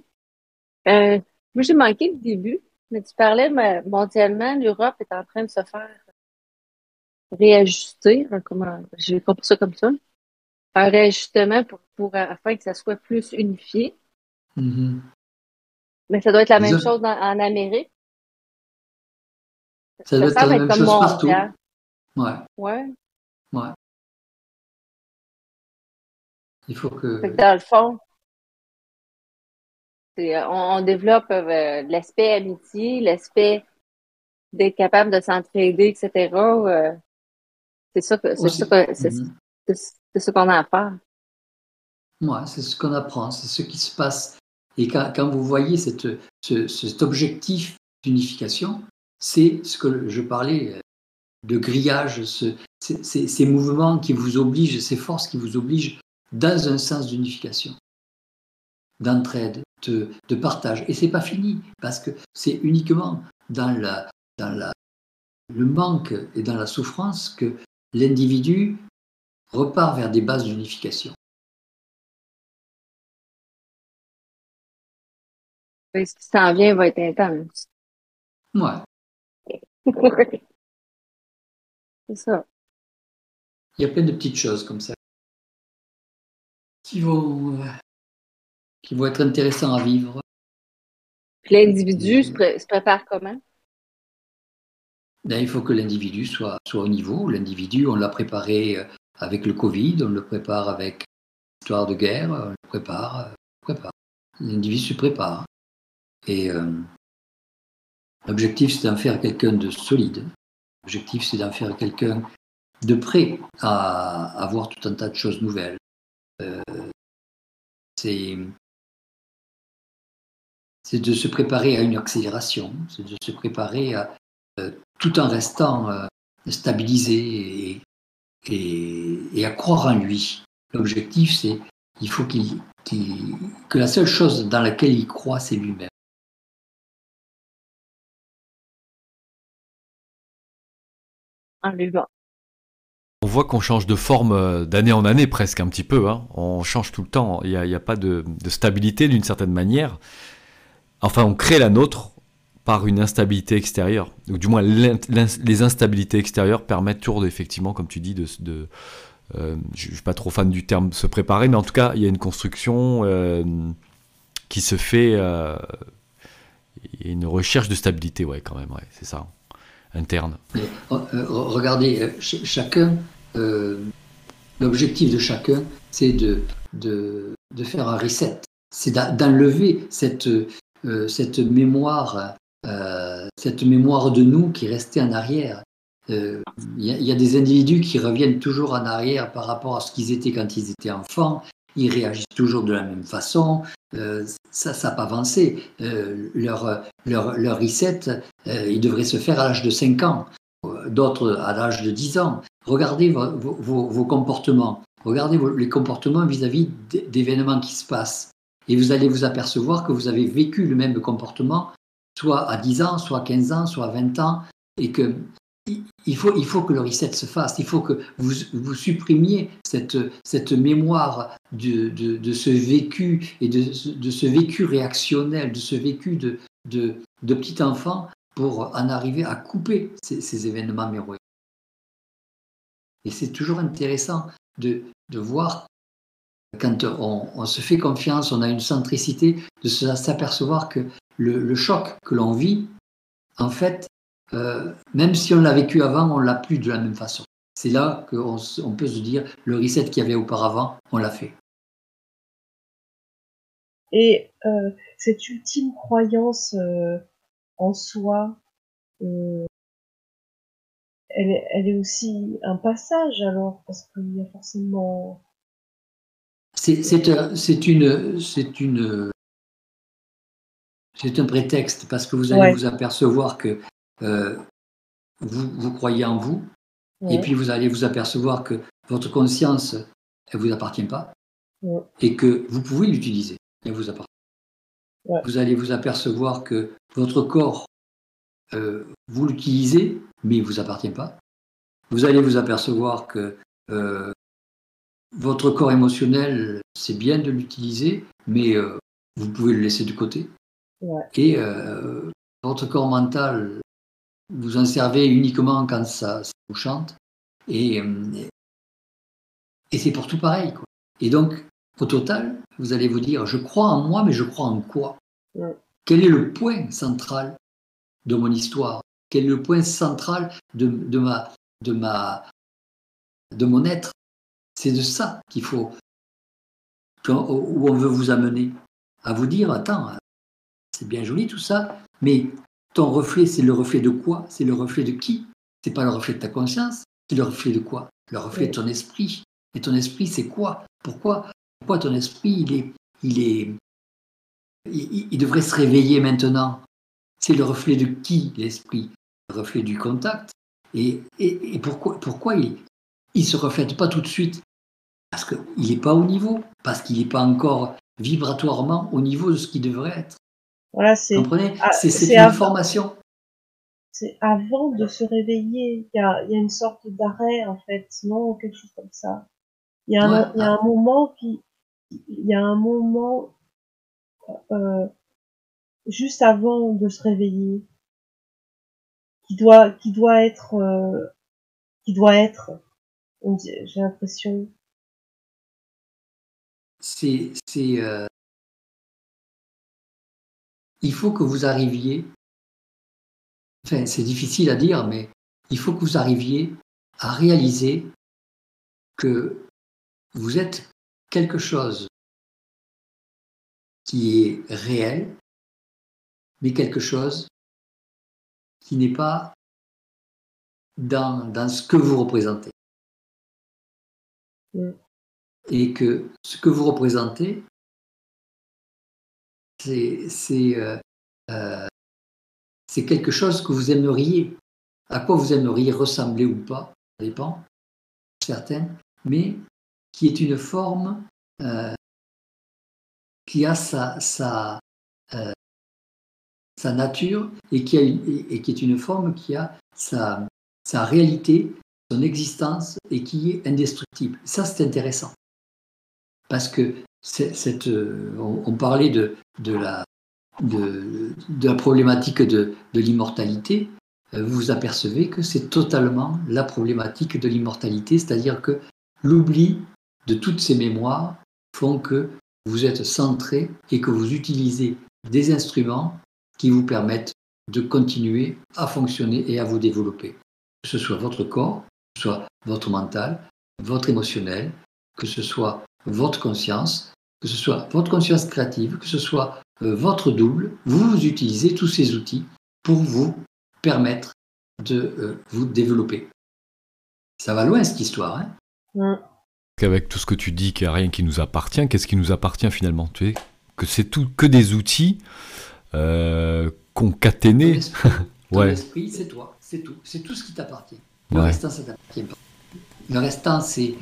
moi, j'ai manqué le début, mais tu parlais, mais mondialement, l'Europe est en train de se faire réajuster, hein, comment, j'ai compris ça comme ça, un réajustement pour, pour, afin que ça soit plus unifié. Mm-hmm. Mais ça doit être la même chose en Amérique. Ça, doit être la même chose partout. Ouais. Ouais. Ouais. Il faut que. dans le fond, on, développe euh, l'aspect amitié, l'aspect d'être capable de s'entraider, etc. Euh, c'est ça que c'est ça mm-hmm. c'est ce qu'on a à faire. Ouais, c'est ce qu'on apprend, c'est ce qui se passe. Et quand, quand vous voyez cette, ce, cet objectif d'unification, c'est ce que je parlais euh, de grillage, ce, ces, ces, mouvements qui vous obligent, ces forces qui vous obligent dans un sens d'unification, d'entraide, de, de, partage. Et c'est pas fini, parce que c'est uniquement dans, la, dans la, le manque et dans la souffrance que l'individu repart vers des bases d'unification. Ce qui s'en vient va être intense. Ouais. C'est ça. Il y a plein de petites choses comme ça qui vont, euh, qui vont être intéressantes à vivre. L'individu se, prépare comment? Ben, il faut que l'individu soit, soit au niveau. L'individu, on l'a préparé euh, avec le Covid, on le prépare avec l'histoire de guerre, on le prépare. Euh, prépare. L'individu se prépare. Et l'objectif, c'est d'en faire quelqu'un de solide. L'objectif, c'est d'en faire quelqu'un de prêt à, avoir tout un tas de choses nouvelles. Euh, c'est de se préparer à une accélération, c'est de se préparer à, euh, tout en restant euh, stabilisé et, et, à croire en lui. L'objectif, c'est il faut qu'il que la seule chose dans laquelle il croit, c'est lui-même. On voit qu'on change de forme euh, d'année en année presque un petit peu. Hein. On change tout le temps. Il n'y a, pas de, stabilité d'une certaine manière. Enfin, on crée la nôtre par une instabilité extérieure. Du moins, les instabilités extérieures permettent toujours, effectivement, comme tu dis, de... euh, je ne suis pas trop fan du terme se préparer, mais en tout cas, il y a une construction euh, qui se fait. y a une recherche de stabilité, ouais, quand même, ouais, c'est ça interne euh, Regardez, euh, chacun, euh, l'objectif de chacun, c'est de, de, de, faire un reset, c'est d'enlever cette, cette mémoire, cette mémoire de nous qui restait en arrière. Il y, a des individus qui reviennent toujours en arrière par rapport à ce qu'ils étaient quand ils étaient enfants. Ils réagissent toujours de la même façon. Euh, ça, ça n'a pas avancé. Euh, leur, leur, reset, euh, il devrait se faire à l'âge de 5 ans, d'autres à l'âge de 10 ans. Regardez vos comportements, regardez les comportements vis-à-vis d'événements qui se passent. Et vous allez vous apercevoir que vous avez vécu le même comportement soit à 10 ans, soit à 15 ans, soit à 20 ans, et que il faut, il faut que le reset se fasse, il faut que vous, vous supprimiez cette, cette mémoire de, de, ce vécu et de, de, ce vécu réactionnel, de ce vécu de, de, de petit enfant pour en arriver à couper ces, événements mémoire. Et c'est toujours intéressant de, de voir quand on, se fait confiance, on a une centricité, de s'apercevoir que le, choc que l'on vit, en fait, euh, même si on l'a vécu avant, on l'a plus de la même façon. C'est là qu'on on peut se dire, le reset qu'il y avait auparavant, on l'a fait. Et euh, cette ultime croyance euh, en soi, elle, est aussi un passage alors, parce qu'il y a forcément... C'est une... C'est une... C'est un prétexte parce que vous allez ouais. vous apercevoir que euh, vous, vous, croyez en vous, ouais. et puis vous allez vous apercevoir que votre conscience, elle vous appartient pas, ouais. et que vous pouvez l'utiliser, elle vous appartient. Vous allez vous apercevoir que votre corps, euh, vous l'utilisez, mais il vous appartient pas. Vous allez vous apercevoir que euh, votre corps émotionnel, c'est bien de l'utiliser, mais euh, vous pouvez le laisser de côté. Et euh, votre corps mental, vous en servez uniquement quand ça, ça vous chante. Et, et c'est pour tout pareil. Quoi. Et donc, au total, vous allez vous dire, je crois en moi, mais je crois en quoi? Ouais. Quel est le point central de mon histoire? Quel est le point central de, de, ma, de, ma, de mon être? C'est de ça qu'il faut, où on veut vous amener, à vous dire, attends, c'est bien joli tout ça, mais ton reflet, c'est le reflet de quoi? C'est le reflet de qui? C'est pas le reflet de ta conscience, c'est le reflet de quoi? Le reflet de ton esprit. Et ton esprit, c'est quoi? Pourquoi? Pourquoi ton esprit, il est, il est, il, il devrait se réveiller maintenant? C'est le reflet de qui l'esprit? Le reflet du contact. Et, et, et pourquoi, pourquoi il, il se reflète pas tout de suite Parce qu'il n'est pas au niveau, parce qu'il n'est pas encore vibratoirement au niveau de ce qu'il devrait être. Voilà, c'est. Comprenez? C'est une avant, formation. C'est avant de se réveiller. Il y a, il y a une sorte d'arrêt, en fait, non, quelque chose comme ça. Il y a, un, ouais, il y a un moment qui. Il y a un moment. Euh, juste avant de se réveiller. Qui doit, qui doit être. Euh, qui doit être. J'ai l'impression. C'est. euh il faut que vous arriviez, enfin c'est difficile à dire, mais il faut que vous arriviez à réaliser que vous êtes quelque chose qui est réel, mais quelque chose qui n'est pas dans, ce que vous représentez. Mm. Et que ce que vous représentez, c'est euh, euh, quelque chose que vous aimeriez, à quoi vous aimeriez ressembler ou pas, ça dépend, certaines, mais qui est une forme euh, qui a sa, nature et qui, a et, qui est une forme qui a sa réalité, son existence et qui est indestructible. Ça, c'est intéressant. Parce que cette, on, on, parlait de, de, la, de, la problématique de, de l'immortalité, vous vous apercevez que c'est totalement la problématique de l'immortalité, c'est-à-dire que l'oubli de toutes ces mémoires font que vous êtes centré et que vous utilisez des instruments qui vous permettent de continuer à fonctionner et à vous développer. Que ce soit votre corps, ce soit votre mental, votre émotionnel, que ce soit votre conscience, que ce soit votre conscience créative, que ce soit euh, votre double, vous, vous utilisez tous ces outils pour vous permettre de euh, vous développer. Ça va loin cette histoire. Hein? Ouais. Avec tout ce que tu dis qu'il n'y a rien qui nous appartient, qu'est-ce qui nous appartient finalement? Tu sais Que c'est tout que des outils euh, concaténés. Ton ouais. esprit, c'est toi, c'est tout. C'est tout ce qui t'appartient. Le ouais. restant, pas. Le restant, c'est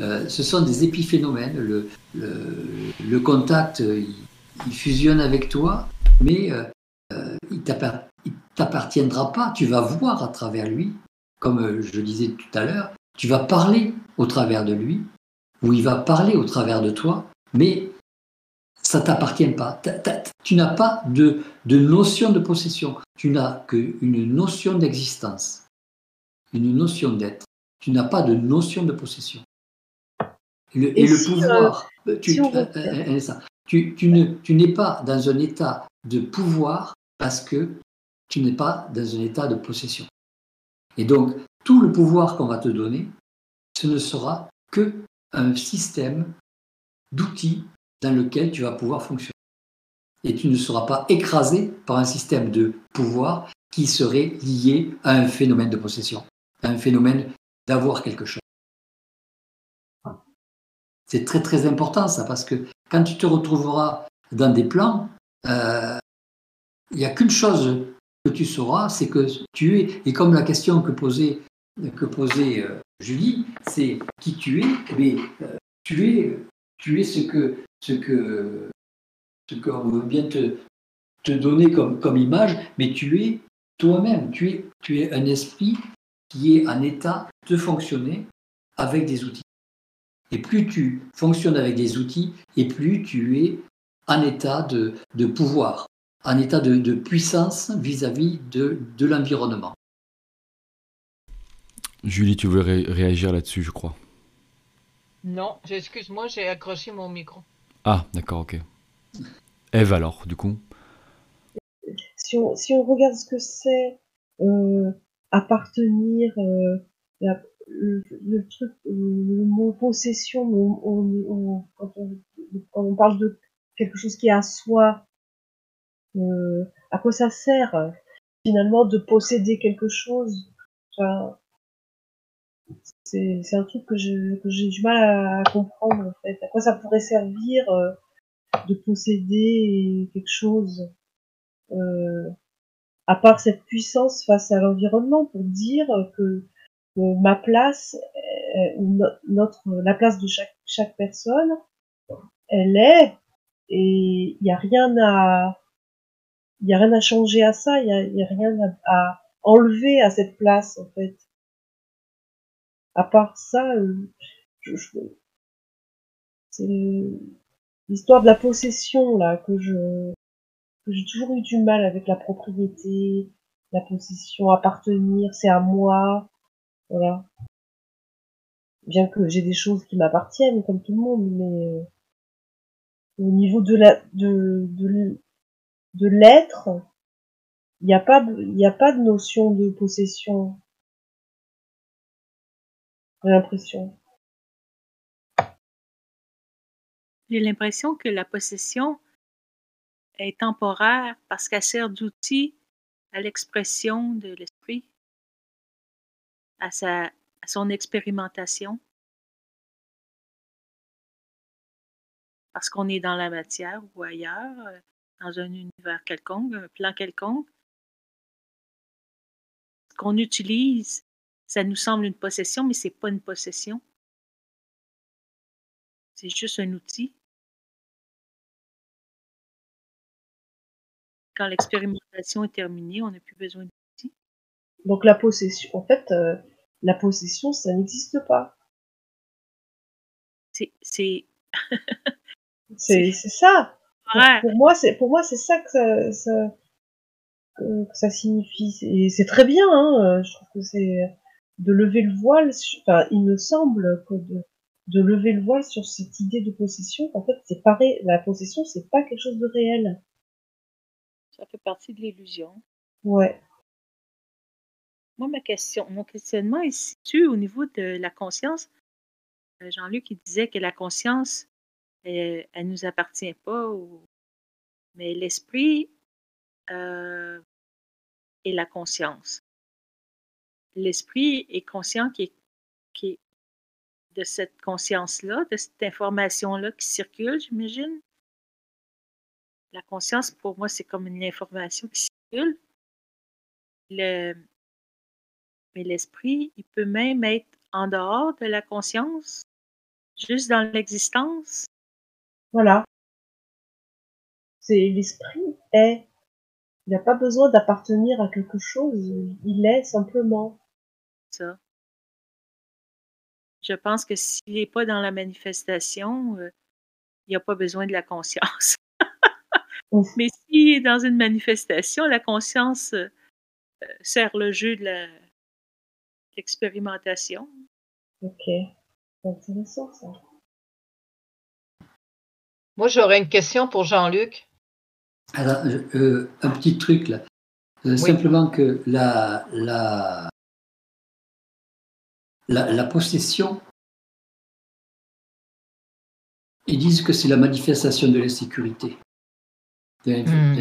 euh, ce sont des épiphénomènes. Le, le, le contact, il, il, fusionne avec toi, mais euh, euh, il ne t'appartiendra pas. Tu vas voir à travers lui, comme euh, je disais tout à l'heure, tu vas parler au travers de lui, ou il va parler au travers de toi, mais ça t'appartient pas. tu n'as pas de, de, notion de possession. Tu n'as qu'une notion d'existence, une notion d'être. Tu n'as pas de notion de possession. et, le pouvoir, tu, tu n'es pas dans un état de pouvoir parce que tu n'es pas dans un état de possession. Et donc, tout le pouvoir qu'on va te donner, ce ne sera que un système d'outils dans lequel tu vas pouvoir fonctionner. Et tu ne seras pas écrasé par un système de pouvoir qui serait lié à un phénomène de possession, un phénomène d'avoir quelque chose. C'est très très important ça, parce que quand tu te retrouveras dans des plans, euh, il n'y a qu'une chose que tu sauras, c'est que tu es, et comme la question que posait, euh, Julie, c'est qui tu es, mais euh, tu es, tu es ce que, ce que, ce qu'on veut bien te, donner comme, image, mais tu es toi-même, tu es un esprit qui est en état de fonctionner avec des outils. Et plus tu fonctionnes avec des outils, et plus tu es en état de, de pouvoir, en état de, puissance vis-à-vis de, de l'environnement. Julie, tu voulais réagir là-dessus, je crois. Non, excuse-moi, j'ai accroché mon micro. Ah, d'accord, ok. Eve alors, du coup si on, si on regarde ce que c'est euh, appartenir, euh, le, truc, le mot possession, quand, on, parle de quelque chose qui est à soi, euh, à quoi ça sert finalement de posséder quelque chose? C'est, un truc que, j'ai du mal à, comprendre en fait. À quoi ça pourrait servir euh, de posséder quelque chose euh, à part cette puissance face à l'environnement pour dire que ma place, euh, ou notre, la place de chaque, chaque personne, elle est, et il n'y a rien à, il y a rien à changer à ça, il y a, a, rien à, enlever à cette place, en fait. À part ça, euh, je, je, c'est l'histoire de la possession, là, que je, j'ai toujours eu du mal avec la propriété, la possession, appartenir, c'est à moi, voilà. Bien que j'ai des choses qui m'appartiennent, comme tout le monde, mais euh, au niveau de la de de, l'être, il n'y a pas il a pas de notion de possession. J'ai l'impression. J'ai l'impression que la possession est temporaire parce qu'elle sert d'outil à l'expression de l'esprit à, à son expérimentation. Parce qu'on est dans la matière ou ailleurs, euh, dans un univers quelconque, un plan quelconque. Ce qu'on utilise, ça nous semble une possession, mais c'est pas une possession. C'est juste un outil. Quand l'expérimentation est terminée, on n'a plus besoin d'outils. Donc la possession, en fait, euh, la possession, ça n'existe pas. C'est c'est ça. Pour, moi, c'est pour moi c'est ça que ça, ça, que, ça signifie. Et c'est très bien. Hein, euh, je trouve que c'est de lever le voile. enfin, il me semble que de, de lever le voile sur cette idée de possession. En fait, c'est pareil. La possession, c'est pas quelque chose de réel. Ça fait partie de l'illusion. Ouais. Moi, ma question, mon questionnement est situé au niveau de la conscience. Euh, Jean-Luc, il disait que la conscience, elle, ne nous appartient pas, mais l'esprit euh, est la conscience. L'esprit est conscient qui est, de cette conscience-là, de cette information-là qui circule, j'imagine. La conscience, pour moi, c'est comme une information qui circule. Le, mais l'esprit, il peut même être en dehors de la conscience, juste dans l'existence. Voilà. C'est l'esprit est Il n'a pas besoin d'appartenir à quelque chose, il est simplement. Ça. Je pense que s'il n'est pas dans la manifestation, euh, il n'y a pas besoin de la conscience. Mais est dans une manifestation, la conscience euh, euh, sert le jeu de l'expérimentation. Ok. C'est intéressant ça. Moi, j'aurais une question pour Jean-Luc. Alors, un petit truc là. Simplement que la, la, la, possession, ils disent que c'est la manifestation de l'insécurité. Hmm.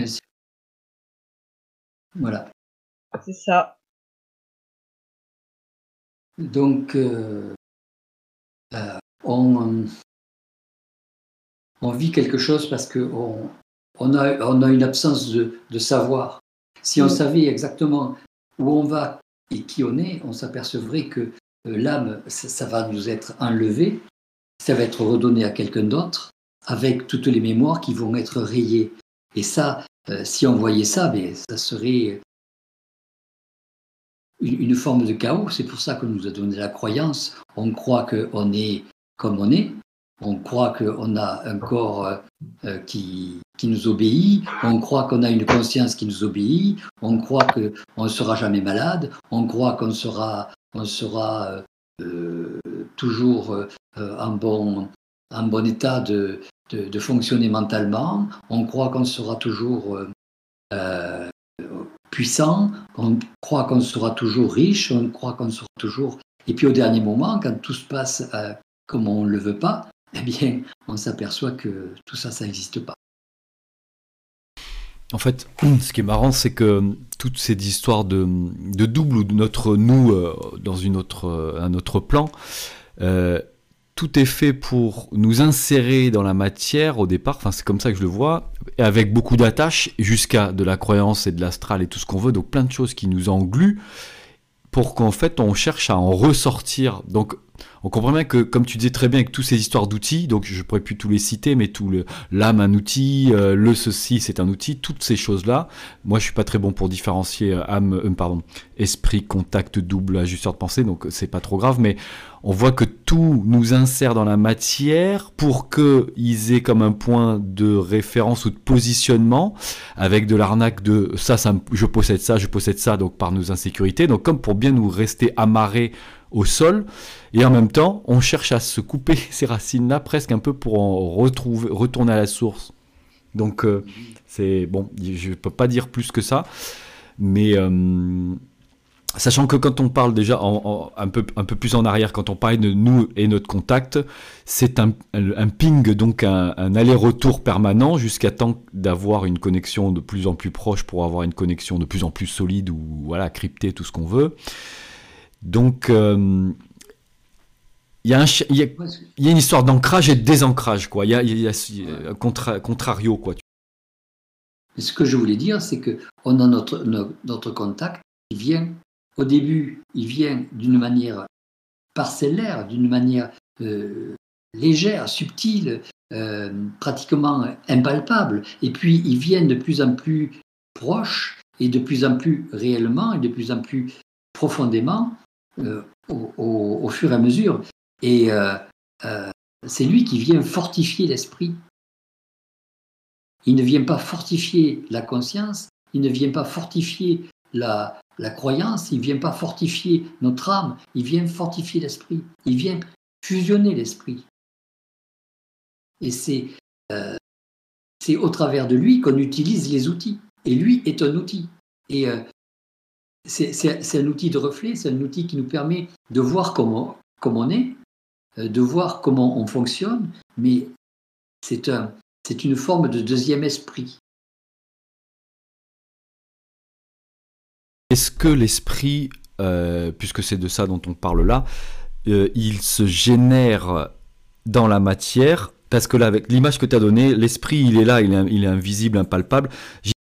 Voilà. C'est ça. Donc, euh, euh, on, on, vit quelque chose parce qu'on on a, on a une absence de, de savoir. Si on savait exactement où on va et qui on est, on s'apercevrait que euh, l'âme, ça, va nous être enlevé, ça va être redonné à quelqu'un d'autre, avec toutes les mémoires qui vont être rayées. Et ça, euh, si on voyait ça, ben, ça serait une, forme de chaos. C'est pour ça qu'on nous a donné la croyance. On croit qu'on est comme on est. On croit qu'on a un corps euh, qui, qui nous obéit. On croit qu'on a une conscience qui nous obéit. On croit qu'on ne sera jamais malade. On croit qu'on sera on sera euh, euh, toujours euh, en, bon, en bon état de, de, fonctionner mentalement, on croit qu'on sera toujours puissant, on croit qu'on sera toujours riche, on croit qu'on sera toujours... Et puis au dernier moment, quand tout se passe comme on ne le veut pas, eh bien, on s'aperçoit que tout ça, ça n'existe pas. En fait, ce qui est marrant, c'est que toutes ces histoires de, double ou de notre nous euh, dans une autre, euh, un autre plan, euh, tout est fait pour nous insérer dans la matière au départ, enfin c'est comme ça que je le vois, avec beaucoup d'attaches jusqu'à de la croyance et de l'astral et tout ce qu'on veut, donc plein de choses qui nous engluent pour qu'en fait on cherche à en ressortir. Donc on comprend bien que, comme tu disais très bien, avec toutes ces histoires d'outils, donc je pourrais plus tous les citer, mais tout le l'âme un outil, euh, le ceci c'est un outil, toutes ces choses-là. Moi, je suis pas très bon pour différencier euh, âme, euh, pardon, esprit, contact, double, ajusteur de pensée, donc c'est pas trop grave, mais on voit que tout nous insère dans la matière pour qu'ils aient comme un point de référence ou de positionnement avec de l'arnaque de ça, ça, je possède ça, je possède ça, donc par nos insécurités. Donc comme pour bien nous rester amarrés au sol. Et en même temps, on cherche à se couper ces racines-là presque un peu pour en retrouver, retourner à la source. Donc, euh, c'est bon, je ne peux pas dire plus que ça. Mais euh, sachant que quand on parle déjà un, peu, un peu plus en arrière, quand on parle de nous et notre contact, c'est un, ping, donc un, un aller-retour permanent jusqu'à temps d'avoir une connexion de plus en plus proche pour avoir une connexion de plus en plus solide ou voilà, cryptée, tout ce qu'on veut. Donc, euh, il y, a une histoire d'ancrage et de désancrage, quoi. Il y a, un contrario, quoi. Ce que je voulais dire, c'est que on a notre, notre, contact qui vient, au début, il vient d'une manière parcellaire, d'une manière euh, légère, subtile, euh, pratiquement impalpable, et puis il vient de plus en plus proche et de plus en plus réellement et de plus en plus profondément euh, au, fur et à mesure. Et euh, euh, c'est lui qui vient fortifier l'esprit. Il ne vient pas fortifier la conscience, il ne vient pas fortifier la, croyance, il ne vient pas fortifier notre âme, il vient fortifier l'esprit, il vient fusionner l'esprit. Et c'est c'est au travers de lui qu'on utilise les outils. Et lui est un outil. Et c'est un outil de reflet, c'est un outil qui nous permet de voir comment, comment on est, euh, de voir comment on fonctionne, mais c'est un, une forme de deuxième esprit. Est-ce que l'esprit, euh, puisque c'est de ça dont on parle là, euh, il se génère dans la matière? Parce que avec l'image que tu as donnée, l'esprit, il est là, il est invisible, impalpable.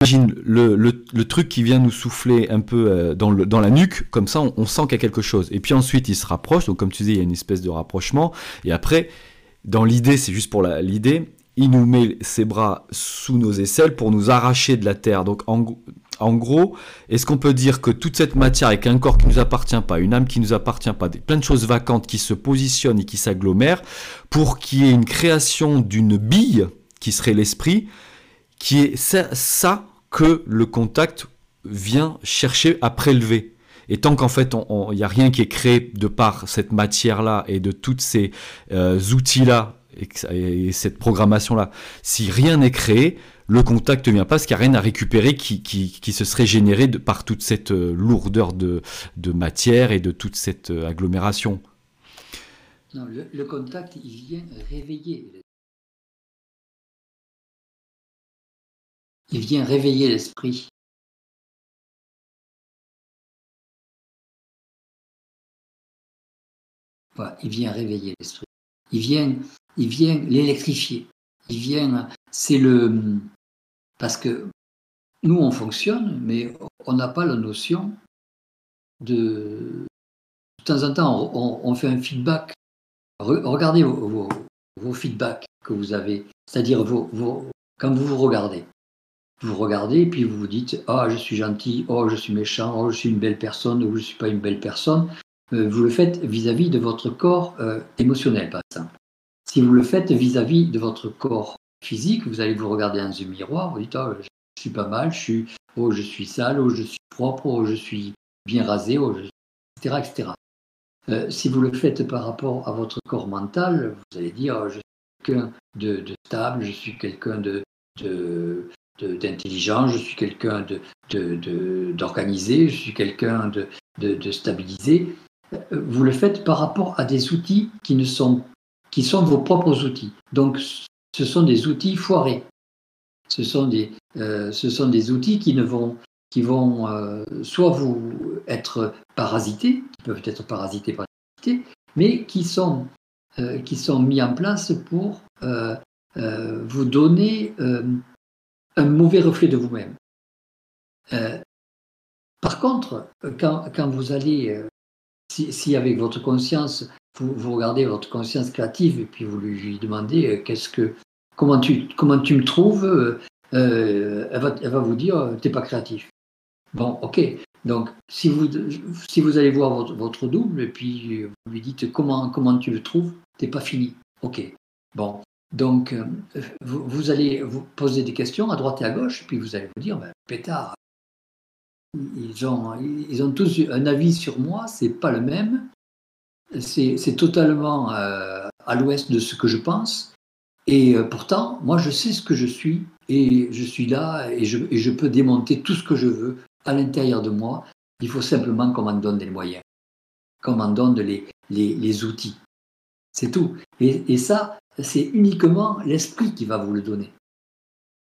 J'imagine le, le, truc qui vient nous souffler un peu euh, dans, le, dans la nuque, comme ça, on, sent qu'il y a quelque chose. Et puis ensuite, il se rapproche, donc comme tu disais, il y a une espèce de rapprochement. Et après, dans l'idée, c'est juste pour l'idée, il nous met ses bras sous nos aisselles pour nous arracher de la terre. Donc, En gros, est-ce qu'on peut dire que toute cette matière avec un corps qui ne nous appartient pas, une âme qui ne nous appartient pas, des, plein de choses vacantes qui se positionnent et qui s'agglomèrent pour qu'il y ait une création d'une bille qui serait l'esprit, qui est ça, que le contact vient chercher à prélever. Et tant qu'en fait, il n'y a rien qui est créé de par cette matière-là et de tous ces euh, outils-là et, cette programmation-là, si rien n'est créé, le contact ne vient pas parce qu'il n'y a rien à récupérer qui, qui, se serait généré par toute cette euh, lourdeur de, de, matière et de toute cette euh, agglomération. Non, le, contact, il vient réveiller. Il vient réveiller l'esprit. il vient réveiller l'esprit. Il vient, il vient l'électrifier. Il vient, c'est le, parce que nous, on fonctionne, mais on n'a pas la notion de... De temps en temps, on, fait un feedback. regardez vos, feedbacks que vous avez, c'est-à-dire vos, quand vous vous regardez. Vous regardez et puis vous vous dites Ah, je suis gentil, oh, je suis méchant, oh, je suis une belle personne, ou je ne suis pas une belle personne. Euh, vous le faites vis-à-vis de votre corps euh, émotionnel, par exemple. Si vous le faites vis-à-vis de votre corps physique, vous allez vous regarder dans un miroir, vous dites, oh, je suis pas mal, je suis, oh, je suis sale, oh, je suis propre, oh, je suis bien rasé, oh, etc. etc. Euh, si vous le faites par rapport à votre corps mental, vous allez dire, oh, je suis quelqu'un de, stable, je suis quelqu'un de, d'intelligent, je suis quelqu'un de, d'organisé, je suis quelqu'un de, de, stabilisé. Euh, vous le faites par rapport à des outils qui ne sont qui sont vos propres outils. Donc ce sont des outils foirés. Ce sont des, euh, ce sont des outils qui, ne vont, qui vont euh, soit vous être parasités, qui peuvent être parasités par mais qui sont, qui sont mis en place pour vous donner un mauvais reflet de vous-même. par contre, quand, quand vous allez, si, si, avec votre conscience, vous, regardez votre conscience créative et puis vous lui, demandez euh, qu'est-ce que, comment tu, comment tu me trouves, euh, euh, elle, va, vous dire t'es pas créatif. Bon, ok. Donc si vous, si vous allez voir votre, votre, double et puis vous lui dites comment, comment tu le trouves, t'es pas fini. Ok. Bon. Donc vous, vous, allez vous poser des questions à droite et à gauche, puis vous allez vous dire ben, pétard. Ils ont, ils ont tous un avis sur moi, c'est pas le même c'est totalement euh, à l'ouest de ce que je pense. Et euh, pourtant, moi, je sais ce que je suis et je suis là et je, peux démonter tout ce que je veux à l'intérieur de moi. Il faut simplement qu'on m'en donne les moyens, qu'on m'en donne les, les, outils. C'est tout. Et, ça, c'est uniquement l'esprit qui va vous le donner.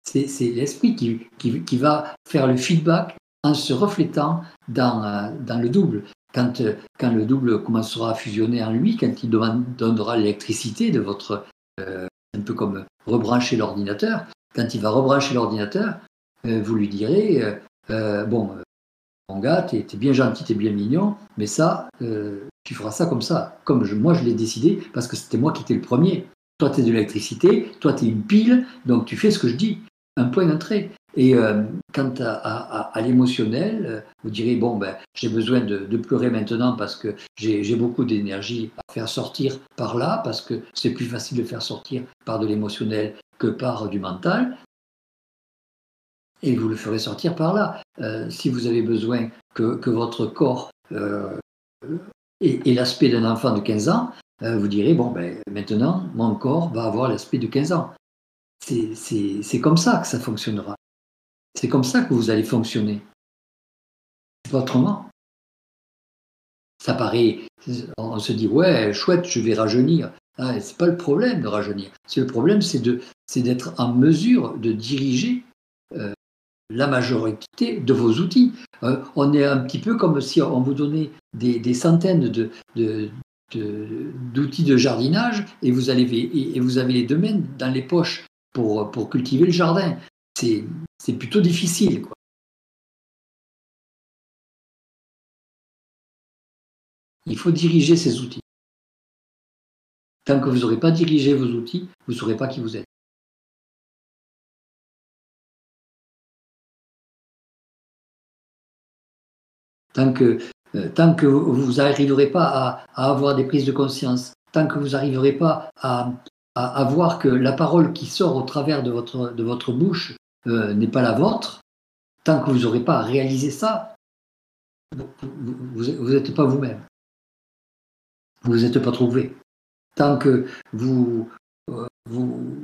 C'est l'esprit qui, va faire le feedback en se reflétant dans, euh, le double. Euh, quand, le double commencera à fusionner en lui, quand il donnera l'électricité de votre, euh, un peu comme rebrancher l'ordinateur, quand il va rebrancher l'ordinateur, euh, vous lui direz, bon, mon gars, t'es es bien gentil, t'es bien mignon, mais ça, tu feras ça comme ça, comme moi je l'ai décidé, parce que c'était moi qui étais le premier. Toi, tu es de l'électricité, toi, tu es une pile, donc tu fais ce que je dis. Un point d'entrée. Et euh, quant à, l'émotionnel, euh, vous direz, bon, ben, j'ai besoin de, pleurer maintenant parce que j'ai beaucoup d'énergie à faire sortir par là, parce que c'est plus facile de faire sortir par de l'émotionnel que par du mental. Et vous le ferez sortir par là. Euh, si vous avez besoin que, votre corps ait, l'aspect d'un enfant de 15 ans, vous direz, bon, ben, maintenant, mon corps va avoir l'aspect de 15 ans. C'est comme ça que ça fonctionnera. C'est comme ça que vous allez fonctionner. Pas autrement. Ça paraît, on se dit ouais, chouette, je vais rajeunir. Ah, c'est pas le problème de rajeunir. C'est le problème, c'est c'est d'être en mesure de diriger euh, la majorité de vos outils. Euh, on est un petit peu comme si on vous donnait des, centaines de, d'outils de jardinage et vous, allez, et vous avez les domaines dans les poches pour, cultiver le jardin c'est plutôt difficile. Il faut diriger ces outils. Tant que vous n'aurez pas dirigé vos outils, vous ne saurez pas qui vous êtes. tant que, euh, tant que vous n'arriverez pas à, à, avoir des prises de conscience, tant que vous n'arriverez pas à, à, voir que la parole qui sort au travers de votre, de votre bouche euh, n'est pas la vôtre, tant que vous n'aurez pas réalisé ça, vous n'êtes pas vous-même. Vous vous êtes pas trouvé. Tant que vous, euh, vous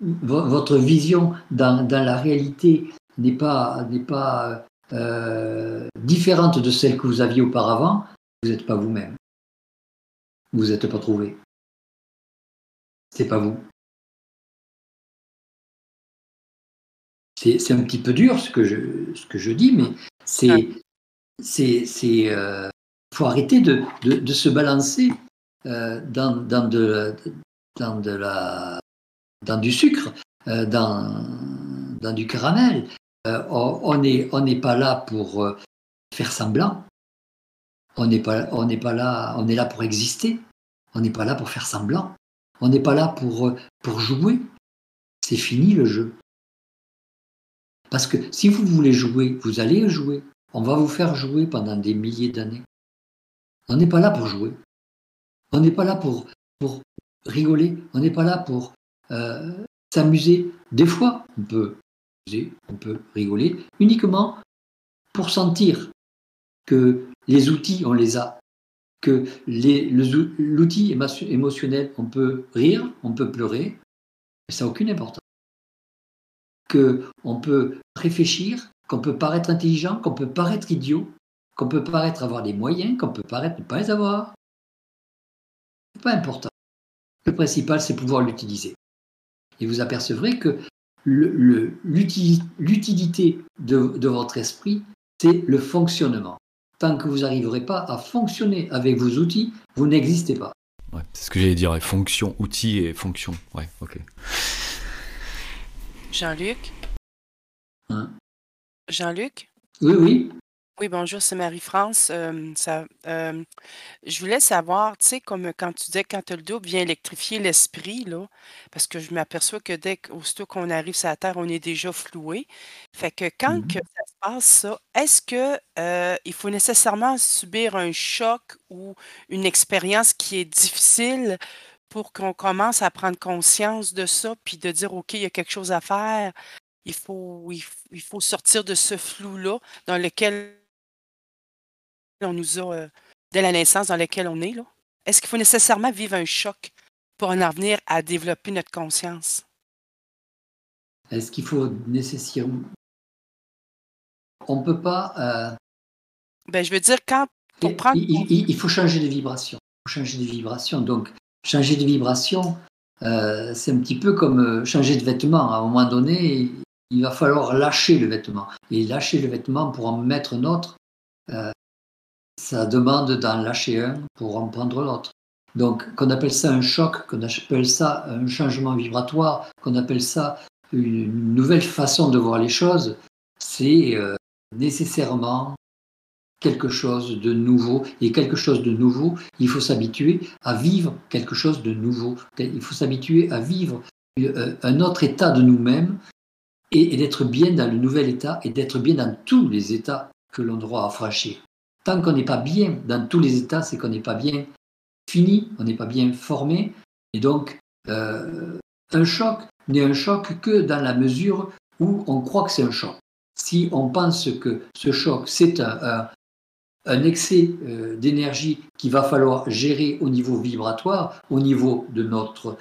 votre vision dans, dans la réalité n'est pas, n'est pas euh, différente de celle que vous aviez auparavant, vous n'êtes pas vous-même. Vous n'êtes pas trouvé. C'est pas vous. C'est un petit peu dur ce que je, ce que je dis, mais c'est. c'est euh, faut arrêter de, de, se balancer euh, dans, dans, de, dans, de la, dans du sucre, dans, dans du caramel. On n'est on n'est pas là pour faire semblant. On n'est pas, là, est là pour exister. On n'est pas là pour faire semblant. On n'est pas là pour, pour jouer. C'est fini le jeu. Parce que si vous voulez jouer, vous allez jouer. On va vous faire jouer pendant des milliers d'années. On n'est pas là pour jouer. On n'est pas là pour, rigoler. On n'est pas là pour euh, s'amuser. Des fois, on peut on peut rigoler uniquement pour sentir que les outils, on les a. Que l'outil émotionnel, on peut rire, on peut pleurer, mais ça n'a aucune importance qu'on peut réfléchir, qu'on peut paraître intelligent, qu'on peut paraître idiot, qu'on peut paraître avoir des moyens, qu'on peut paraître ne pas les avoir. C'est pas important. Le principal, c'est pouvoir l'utiliser. Et vous apercevrez que l'utilité de, de votre esprit, c'est le fonctionnement. Tant que vous n'arriverez pas à fonctionner avec vos outils, vous n'existez pas. c'est ce que j'allais dire, fonction, outils et fonction. Ouais, ok. Jean-Luc? Hein? Jean-Luc? Oui, oui. Oui, bonjour, c'est Marie-France. Euh, euh, je voulais savoir, tu sais, comme quand tu disais quand tu as le double vient électrifier l'esprit, là, parce que je m'aperçois que dès qu'aussitôt qu'on arrive sur la Terre, on est déjà floué. Fait que quand que mm-hmm. ça se passe, ça, est-ce que euh, il faut nécessairement subir un choc ou une expérience qui est difficile pour qu'on commence à prendre conscience de ça, puis de dire, OK, il y a quelque chose à faire. Il faut, il, faut sortir de ce flou-là dans lequel on nous a, euh, dès la naissance, dans lequel on est. Là. Est-ce qu'il faut nécessairement vivre un choc pour en venir à développer notre conscience? Est-ce qu'il faut nécessairement... On ne peut pas... Euh, ben, je veux dire, quand... Il, il, faut changer de vibration. Il faut changer de vibration. Donc, changer de vibration, euh, c'est un petit peu comme changer de vêtement. À un moment donné, il va falloir lâcher le vêtement. Et lâcher le vêtement pour en mettre un autre, euh, ça demande d'en lâcher un pour en prendre l'autre. Donc, qu'on appelle ça un choc, qu'on appelle ça un changement vibratoire, qu'on appelle ça une nouvelle façon de voir les choses, c'est nécessairement quelque chose de nouveau. Et quelque chose de nouveau, il faut s'habituer à vivre quelque chose de nouveau. Il faut s'habituer à vivre euh, un autre état de nous-mêmes et, d'être bien dans le nouvel état et d'être bien dans tous les états que l'on doit franchir. Tant qu'on n'est pas bien dans tous les états, c'est qu'on n'est pas bien fini, on n'est pas bien formé. Et donc, euh, un choc n'est un choc que dans la mesure où on croit que c'est un choc. Si on pense que ce choc, c'est un, excès euh, d'énergie qu'il va falloir gérer au niveau vibratoire, au niveau de notre,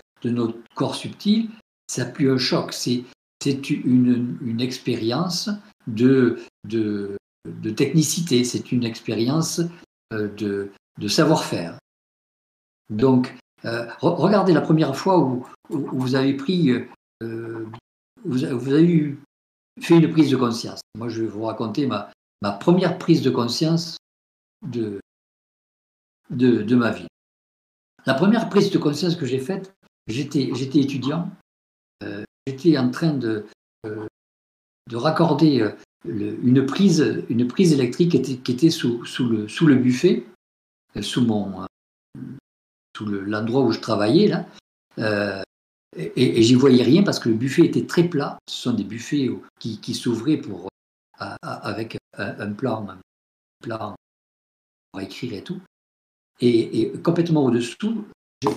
corps subtil, ça plus un choc, c'est une, expérience de, de technicité, c'est une expérience euh, de, savoir-faire. Donc, euh, regardez la première fois où, vous avez pris, vous, vous, avez fait une prise de conscience. Moi, je vais vous raconter ma, première prise de conscience de, ma vie. La première prise de conscience que j'ai faite, j'étais, étudiant, euh, j'étais en train euh, de raccorder euh, une, prise, une prise électrique qui était, sous, le, sous le buffet, sous, mon, sous l'endroit où je travaillais, là. et, j'y voyais rien parce que le buffet était très plat. Ce sont des buffets qui, s'ouvraient pour, avec un, plan plan pour écrire et tout. Et, complètement au-dessous,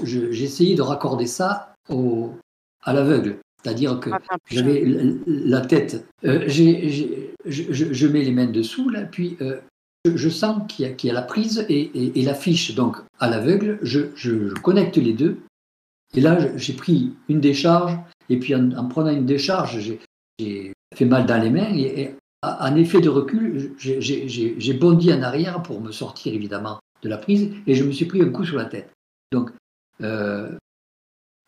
essayé de raccorder ça au, à l'aveugle. C'est-à-dire que j'avais la tête, euh, je, mets les mains dessous, là, puis euh, je, sens qu'il y, a la prise et, la fiche. Donc, à l'aveugle, je, connecte les deux. Et là, j'ai pris une décharge, et puis en, prenant une décharge, j'ai fait mal dans les mains. Et, en effet de recul, j'ai bondi en arrière pour me sortir évidemment de la prise, et je me suis pris un coup sur la tête. Donc, euh,